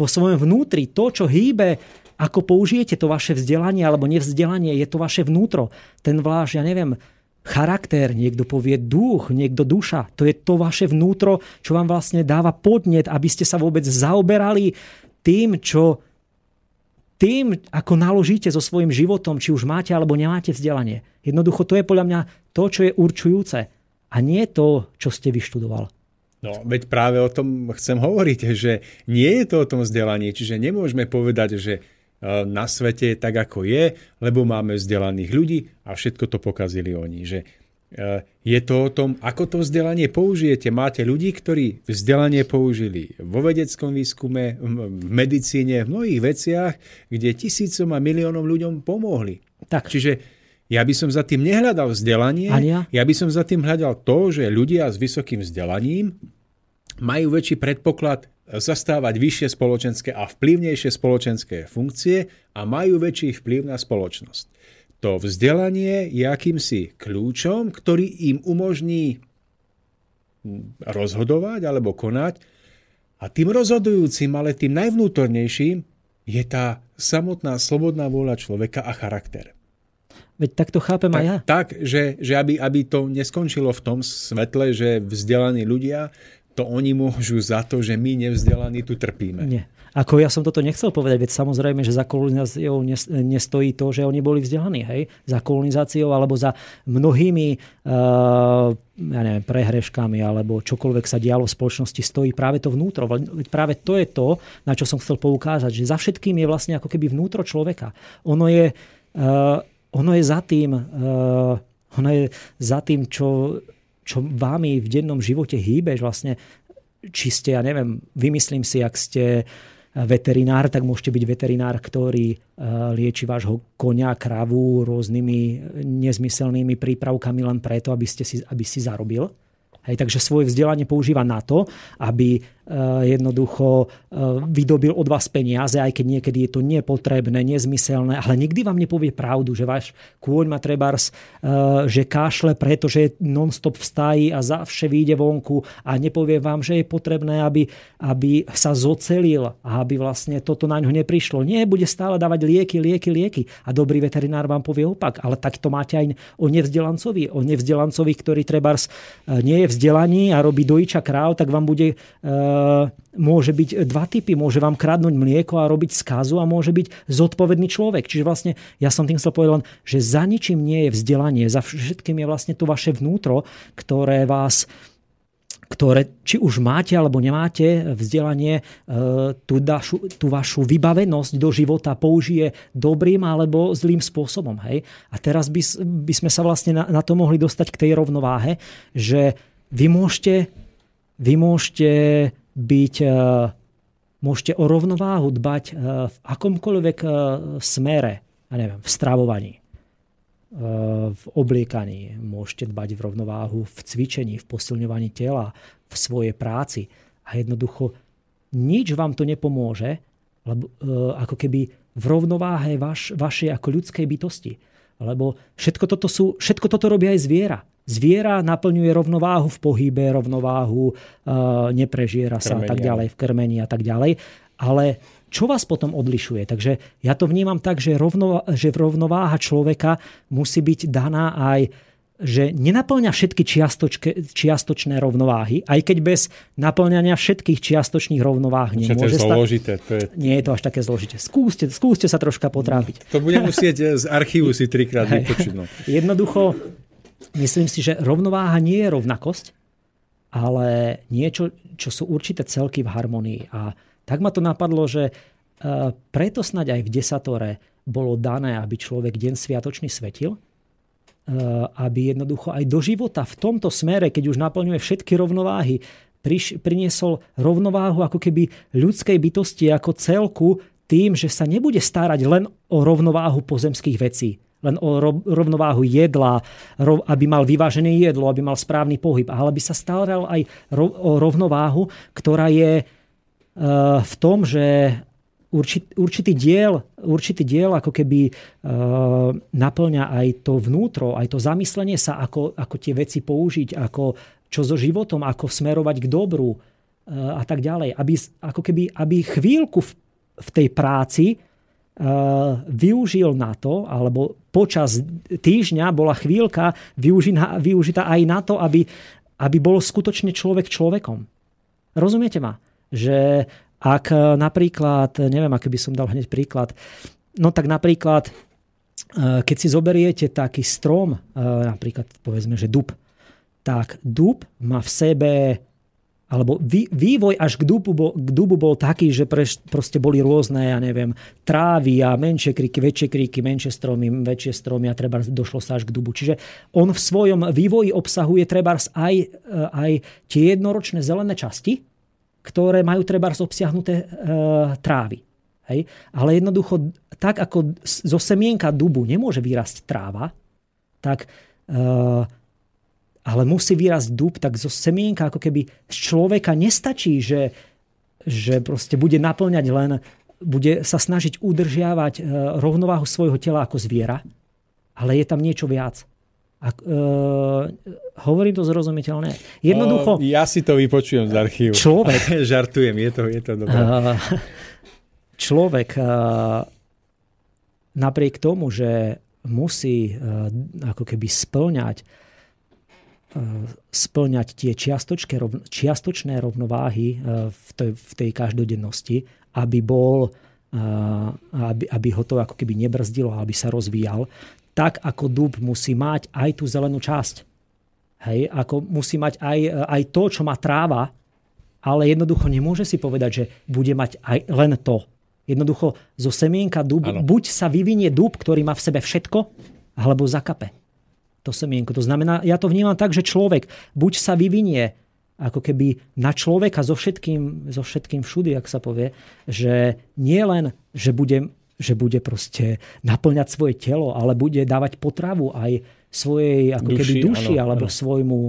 C: Vo svojom vnútri to, čo hýbe, ako použijete to vaše vzdelanie alebo nevzdelanie, je to vaše vnútro. Ten váš, ja neviem, charakter, niekto povie duch, niekto duša. To je to vaše vnútro, čo vám vlastne dáva podnet, aby ste sa vôbec zaoberali tým, čo tým, ako naložíte so svojím životom, či už máte alebo nemáte vzdelanie. Jednoducho to je podľa mňa to, čo je určujúce. A nie to, čo ste vyštudoval.
B: No, veď práve o tom chcem hovoriť, že nie je to o tom vzdelaní, čiže nemôžeme povedať, že e, na svete je tak, ako je, lebo máme vzdelaných ľudí a všetko to pokazili oni. Že je to o tom, ako to vzdelanie použijete. Máte ľudí, ktorí vzdelanie použili vo vedeckom výskume, v medicíne, v mnohých veciach, kde tisícom a miliónom ľuďom pomohli.
C: Tak.
B: Čiže ja by som za tým nehľadal vzdelanie,
C: Ania?
B: ja by som za tým hľadal to, že ľudia s vysokým vzdelaním majú väčší predpoklad zastávať vyššie spoločenské a vplyvnejšie spoločenské funkcie a majú väčší vplyv na spoločnosť. To vzdelanie je akýmsi kľúčom, ktorý im umožní rozhodovať alebo konať. A tým rozhodujúcim, ale tým najvnútornejším je tá samotná slobodná vôľa človeka a charakter.
C: Veď tak to chápem
B: tak,
C: aj ja.
B: Tak, že, že aby, aby to neskončilo v tom svetle, že vzdelaní ľudia, to oni môžu za to, že my nevzdelaní tu trpíme.
C: Nie. Ako ja som toto nechcel povedať, veď samozrejme, že za kolonizáciou nestojí to, že oni boli vzdelaní. Hej? Za kolonizáciou alebo za mnohými uh, ja neviem, prehreškami alebo čokoľvek sa dialo v spoločnosti stojí práve to vnútro. Práve to je to, na čo som chcel poukázať, že za všetkým je vlastne ako keby vnútro človeka. Ono je, uh, ono je za tým, uh, ono je za tým, čo čo vámi v dennom živote hýbe, vlastne či ste, ja neviem, vymyslím si, ak ste veterinár, tak môžete byť veterinár, ktorý lieči vášho konia, kravu rôznymi nezmyselnými prípravkami len preto, aby, ste si, aby si zarobil. Hej, takže svoje vzdelanie používa na to, aby jednoducho eh, vydobil od vás peniaze, aj keď niekedy je to nepotrebné, nezmyselné, ale nikdy vám nepovie pravdu, že váš kôň má trebárs, eh, že kašle, pretože non-stop v stáji a zavše vyjde vonku a nepovie vám, že je potrebné, aby, aby sa zocelil a aby vlastne toto na ňo neprišlo. Nie, bude stále dávať lieky, lieky, lieky. A dobrý veterinár vám povie opak. Ale tak to máte aj o nevzdelancovi. O nevzdelancovi, ktorý trebárs nie je vzdelaný a robí dojiča kráv, tak vám bude môže byť dva typy. Môže vám kradnúť mlieko a robiť skazu a môže byť zodpovedný človek. Čiže vlastne ja som tým chcel povedať že za ničím nie je vzdelanie, za všetkým je vlastne to vaše vnútro, ktoré vás ktoré, či už máte alebo nemáte vzdelanie, e, tú, dašu, tú vašu vybavenosť do života použije dobrým alebo zlým spôsobom. Hej? A teraz by, by sme sa vlastne na, na to mohli dostať k tej rovnováhe, že vy môžete, vy môžete byť, e, môžete o rovnováhu dbať e, v akomkoľvek e, smere, ja neviem, v stravovaní, v obliekaní, môžete dbať v rovnováhu v cvičení, v posilňovaní tela, v svojej práci. A jednoducho nič vám to nepomôže, lebo, ako keby v rovnováhe vaš, vašej ako ľudskej bytosti. Lebo všetko toto, sú, všetko toto robí aj zviera. Zviera naplňuje rovnováhu v pohybe, rovnováhu, e, neprežiera sa a tak ďalej, v krmení a tak ďalej. Ale čo vás potom odlišuje? Takže ja to vnímam tak, že, rovno, že rovnováha človeka musí byť daná aj že nenaplňa všetky čiastočné rovnováhy, aj keď bez naplňania všetkých čiastočných rovnováh
B: nemôže to je zložité. To je...
C: Nie je to až také zložité. Skúste, skúste sa troška potrápiť.
B: To budem musieť z archívu si trikrát vypočiť. No.
C: Jednoducho, Myslím si, že rovnováha nie je rovnakosť, ale niečo, čo sú určité celky v harmonii. A tak ma to napadlo, že e, preto snaď aj v desatore bolo dané, aby človek deň sviatočný svetil, e, aby jednoducho aj do života v tomto smere, keď už naplňuje všetky rovnováhy, priniesol rovnováhu ako keby ľudskej bytosti ako celku tým, že sa nebude starať len o rovnováhu pozemských vecí, len o rovnováhu jedla, aby mal vyvážené jedlo, aby mal správny pohyb, ale by sa staral aj o rovnováhu, ktorá je e, v tom, že určitý diel, určitý diel ako keby e, naplňa aj to vnútro, aj to zamyslenie sa, ako, ako tie veci použiť, ako, čo so životom, ako smerovať k dobru e, a tak ďalej. Aby, ako keby, aby chvíľku v, v tej práci využil na to, alebo počas týždňa bola chvíľka využitá, aj na to, aby, aby bol skutočne človek človekom. Rozumiete ma? Že ak napríklad, neviem, aký by som dal hneď príklad, no tak napríklad, keď si zoberiete taký strom, napríklad povedzme, že dub, tak dub má v sebe alebo vývoj až k dubu, bol, k dubu bol taký, že pre, proste boli rôzne, ja neviem, trávy a menšie kríky, väčšie kríky, menšie stromy, väčšie stromy a treba došlo sa až k dubu. Čiže on v svojom vývoji obsahuje trebárs aj, e, aj tie jednoročné zelené časti, ktoré majú trebárs obsiahnuté e, trávy. Hej? Ale jednoducho, tak ako zo semienka dubu nemôže vyrásť tráva, tak e, ale musí vyrásť dub, tak zo semienka ako keby z človeka nestačí, že, že proste bude naplňať len, bude sa snažiť udržiavať e, rovnováhu svojho tela ako zviera, ale je tam niečo viac. A, uh, hovorím to zrozumiteľne. Jednoducho...
B: O, ja si to vypočujem z archívu.
C: Človek...
B: Žartujem, je to, je to dobré. Uh,
C: človek uh, napriek tomu, že musí ako keby splňať E, splňať tie čiastočné rovnováhy e, v tej, v tej každodennosti, aby bol e, aby, aby ho to ako keby nebrzdilo, aby sa rozvíjal, tak ako dub musí mať aj tú zelenú časť. Hej, ako musí mať aj, aj to, čo má tráva, ale jednoducho nemôže si povedať, že bude mať aj len to. Jednoducho zo semienka dub, buď sa vyvinie dub, ktorý má v sebe všetko, alebo zakape. To semienko. To znamená, ja to vnímam tak, že človek buď sa vyvinie ako keby na človeka so všetkým, so všetkým všudy, ak sa povie, že nie len, že bude, že bude proste naplňať svoje telo, ale bude dávať potravu aj svojej ako duši, keby duši, áno, alebo áno. svojmu,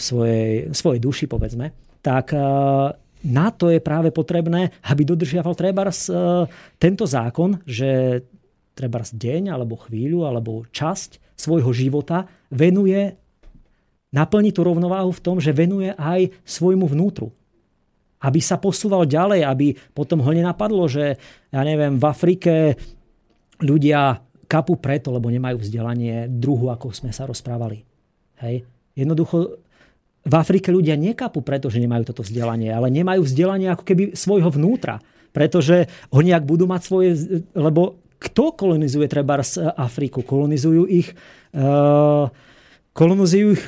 C: svojej, svojej duši, povedzme, tak eh, na to je práve potrebné, aby dodržiaval treba tento zákon, že treba deň, alebo chvíľu, alebo časť svojho života venuje naplní tú rovnováhu v tom, že venuje aj svojmu vnútru. Aby sa posúval ďalej, aby potom ho nenapadlo, že ja neviem, v Afrike ľudia kapu preto, lebo nemajú vzdelanie druhu, ako sme sa rozprávali. Hej. Jednoducho v Afrike ľudia nekapú preto, že nemajú toto vzdelanie, ale nemajú vzdelanie ako keby svojho vnútra. Pretože oni ak budú mať svoje... Lebo kto kolonizuje treba z Afriku? Kolonizujú ich... Uh, kolonizujú ich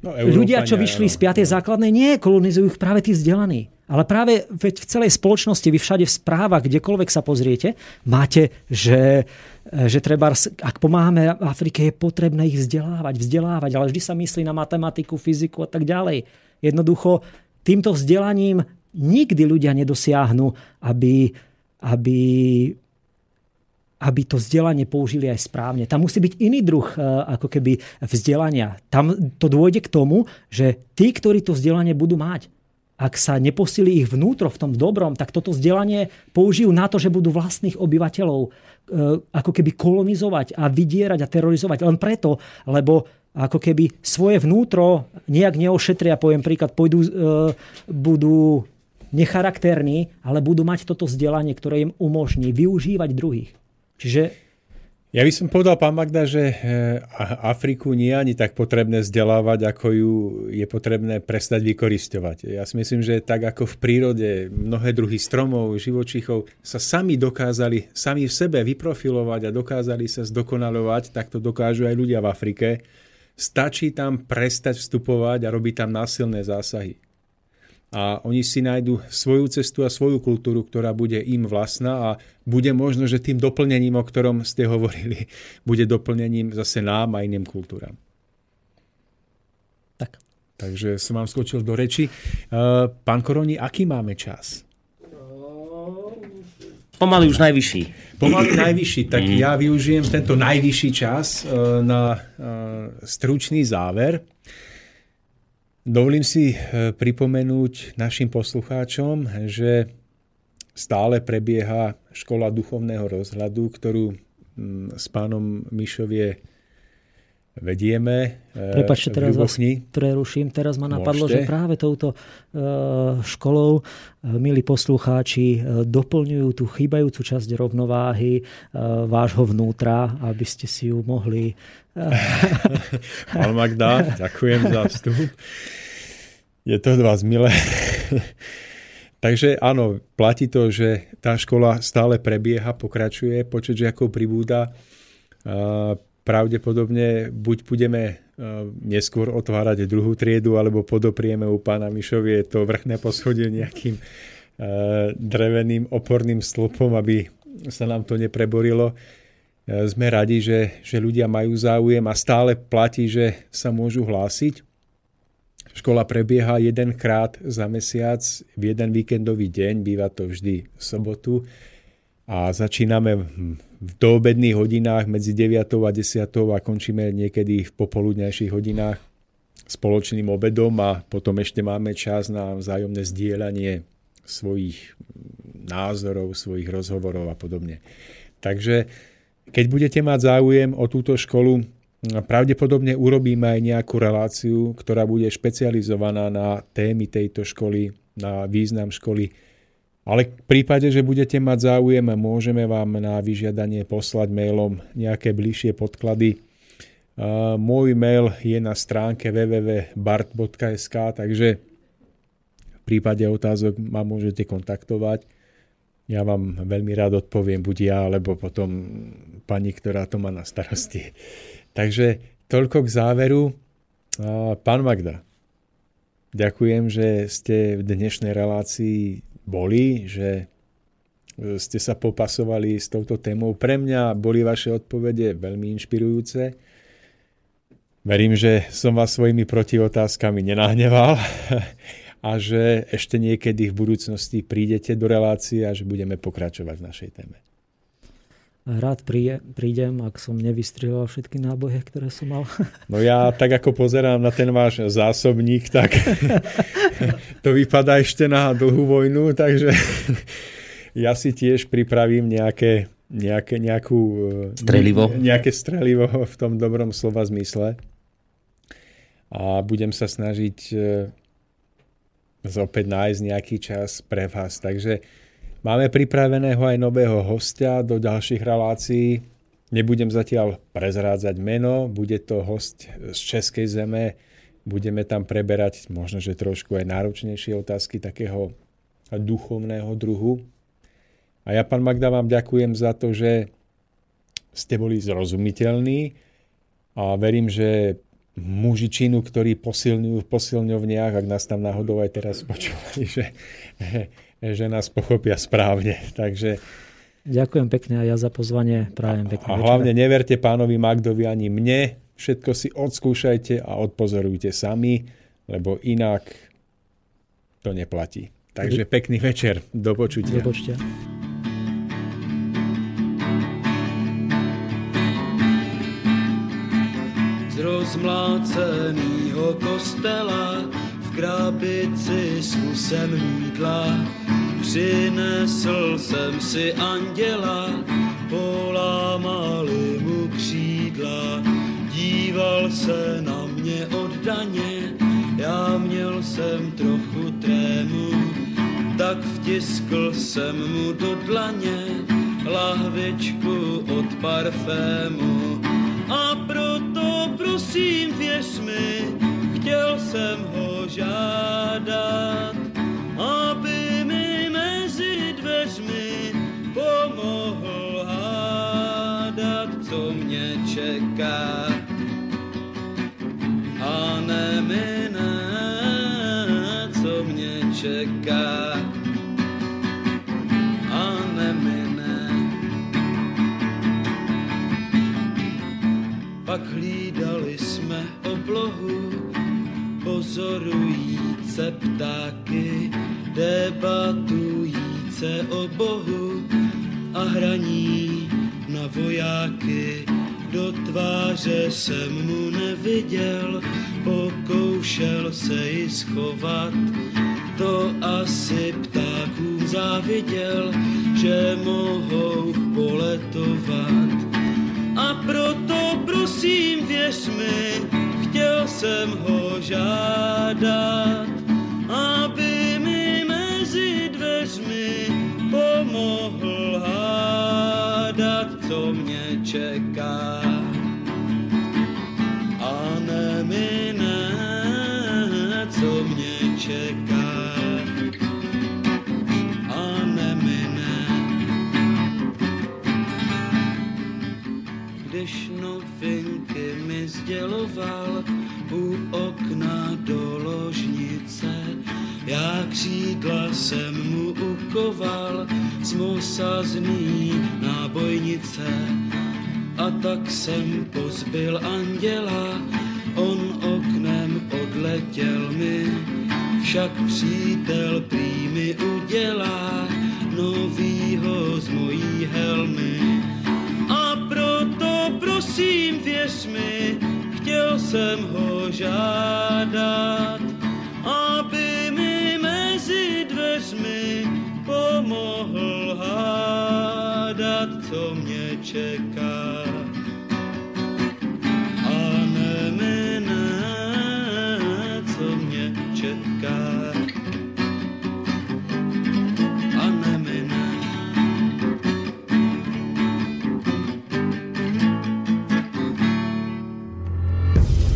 C: No, Ľudia, čo vyšli no, z 5. No. základnej, nie kolonizujú ich práve tí vzdelaní. Ale práve v celej spoločnosti, vy všade v správach, kdekoľvek sa pozriete, máte, že, že treba, ak pomáhame Afrike, je potrebné ich vzdelávať, vzdelávať, ale vždy sa myslí na matematiku, fyziku a tak ďalej. Jednoducho, týmto vzdelaním nikdy ľudia nedosiahnu, aby, aby aby to vzdelanie použili aj správne. Tam musí byť iný druh e, ako keby vzdelania. Tam to dôjde k tomu, že tí, ktorí to vzdelanie budú mať, ak sa neposili ich vnútro v tom dobrom, tak toto vzdelanie použijú na to, že budú vlastných obyvateľov e, ako keby kolonizovať a vydierať a terorizovať. Len preto, lebo ako keby svoje vnútro nejak neošetria, poviem príklad, pôjdu, e, budú necharakterní, ale budú mať toto vzdelanie, ktoré im umožní využívať druhých. Čiže
B: ja by som povedal, pán Magda, že eh, Afriku nie je ani tak potrebné vzdelávať, ako ju je potrebné prestať vykoristovať. Ja si myslím, že tak ako v prírode mnohé druhy stromov, živočíchov sa sami dokázali, sami v sebe vyprofilovať a dokázali sa zdokonalovať, tak to dokážu aj ľudia v Afrike. Stačí tam prestať vstupovať a robiť tam násilné zásahy a oni si nájdu svoju cestu a svoju kultúru, ktorá bude im vlastná a bude možno, že tým doplnením, o ktorom ste hovorili, bude doplnením zase nám a iným kultúram.
C: Tak.
B: Takže som vám skočil do reči. E, pán Koroni, aký máme čas?
F: Pomaly už najvyšší.
B: Pomaly najvyšší. Tak mm. ja využijem tento najvyšší čas e, na e, stručný záver. Dovolím si e, pripomenúť našim poslucháčom, že stále prebieha škola duchovného rozhľadu, ktorú s pánom Mišovie vedieme.
C: E, Prepačte, teraz vás preruším. Teraz ma napadlo, Môžete. že práve touto e, školou, milí poslucháči, doplňujú tú chýbajúcu časť rovnováhy vášho vnútra, aby ste si ju mohli
B: Pán Magda, ďakujem za vstup. Je to od vás milé. Takže áno, platí to, že tá škola stále prebieha, pokračuje, počet žiakov pribúda. Pravdepodobne buď budeme neskôr otvárať druhú triedu, alebo podoprieme u pána Mišovie to vrchné poschodie nejakým dreveným oporným stĺpom, aby sa nám to nepreborilo. E, sme radi, že, že ľudia majú záujem a stále platí, že sa môžu hlásiť. Škola prebieha jedenkrát za mesiac v jeden víkendový deň, býva to vždy v sobotu a začíname v doobedných hodinách medzi 9 a 10 a končíme niekedy v popoludnejších hodinách spoločným obedom a potom ešte máme čas na vzájomné zdieľanie svojich názorov, svojich rozhovorov a podobne. Takže keď budete mať záujem o túto školu, pravdepodobne urobíme aj nejakú reláciu, ktorá bude špecializovaná na témy tejto školy, na význam školy. Ale v prípade, že budete mať záujem, môžeme vám na vyžiadanie poslať mailom nejaké bližšie podklady. Môj mail je na stránke www.bart.sk, takže v prípade otázok ma môžete kontaktovať ja vám veľmi rád odpoviem, buď ja, alebo potom pani, ktorá to má na starosti. Takže toľko k záveru. Pán Magda, ďakujem, že ste v dnešnej relácii boli, že ste sa popasovali s touto témou. Pre mňa boli vaše odpovede veľmi inšpirujúce Verím, že som vás svojimi protiotázkami nenahneval a že ešte niekedy v budúcnosti prídete do relácie a že budeme pokračovať v našej téme.
C: Rád prídem, ak som nevystrihol všetky náboje, ktoré som mal.
B: No ja tak ako pozerám na ten váš zásobník, tak to vypadá ešte na dlhú vojnu, takže ja si tiež pripravím nejaké, nejaké, nejakú,
F: strelivo.
B: nejaké strelivo v tom dobrom slova zmysle a budem sa snažiť e, opäť nájsť nejaký čas pre vás. Takže máme pripraveného aj nového hostia do ďalších relácií. Nebudem zatiaľ prezrádzať meno, bude to host z Českej zeme. Budeme tam preberať možno, že trošku aj náročnejšie otázky takého duchovného druhu. A ja, pán Magda, vám ďakujem za to, že ste boli zrozumiteľní a verím, že mužičinu, ktorí posilňujú v posilňovniach, ak nás tam náhodou aj teraz počúvali, že, že nás pochopia správne. Takže
C: Ďakujem pekne aj ja za pozvanie. Prajem pekne.
B: A hlavne neverte pánovi Magdovi ani mne. Všetko si odskúšajte a odpozorujte sami, lebo inak to neplatí. Takže pekný večer. Do počutia.
C: Do počutia.
D: rozmlácenýho kostela krabici s kusem mídla. Přinesl jsem si anděla, polámali mu křídla. Díval se na mě oddaně, já měl jsem trochu trému, tak vtiskl jsem mu do dlaně lahvičku od parfému a proto prosím věř mi, chtěl jsem ho žádat, aby mi mezi dveřmi pomohl hádat, co mě čeká. A nemine, co mě čeká. A nemine. Pak hlídali jsme oblohu, pozorujíce ptáky, debatujíce o Bohu a hraní na vojáky. Do tváře jsem mu neviděl, pokoušel se ji schovat. To asi ptákům záviděl, že mohou poletovat. A proto prosím věř mi, chtěl jsem ho žádat, aby mi mezi dveřmi pomohl hádat, co mě čeká. A nemine, co mě čeká. Mi sděloval u okna do ložnice. Já křídla jsem mu ukoval z mosazný nábojnice. A tak jsem pozbil anděla, on oknem odletěl mi, však přítel prý mi udělá novýho z mojí helmy. A proto prosím věř mi, chtěl jsem ho žádat, aby mi mezi dveřmi pomohl hádat, co mě čeká.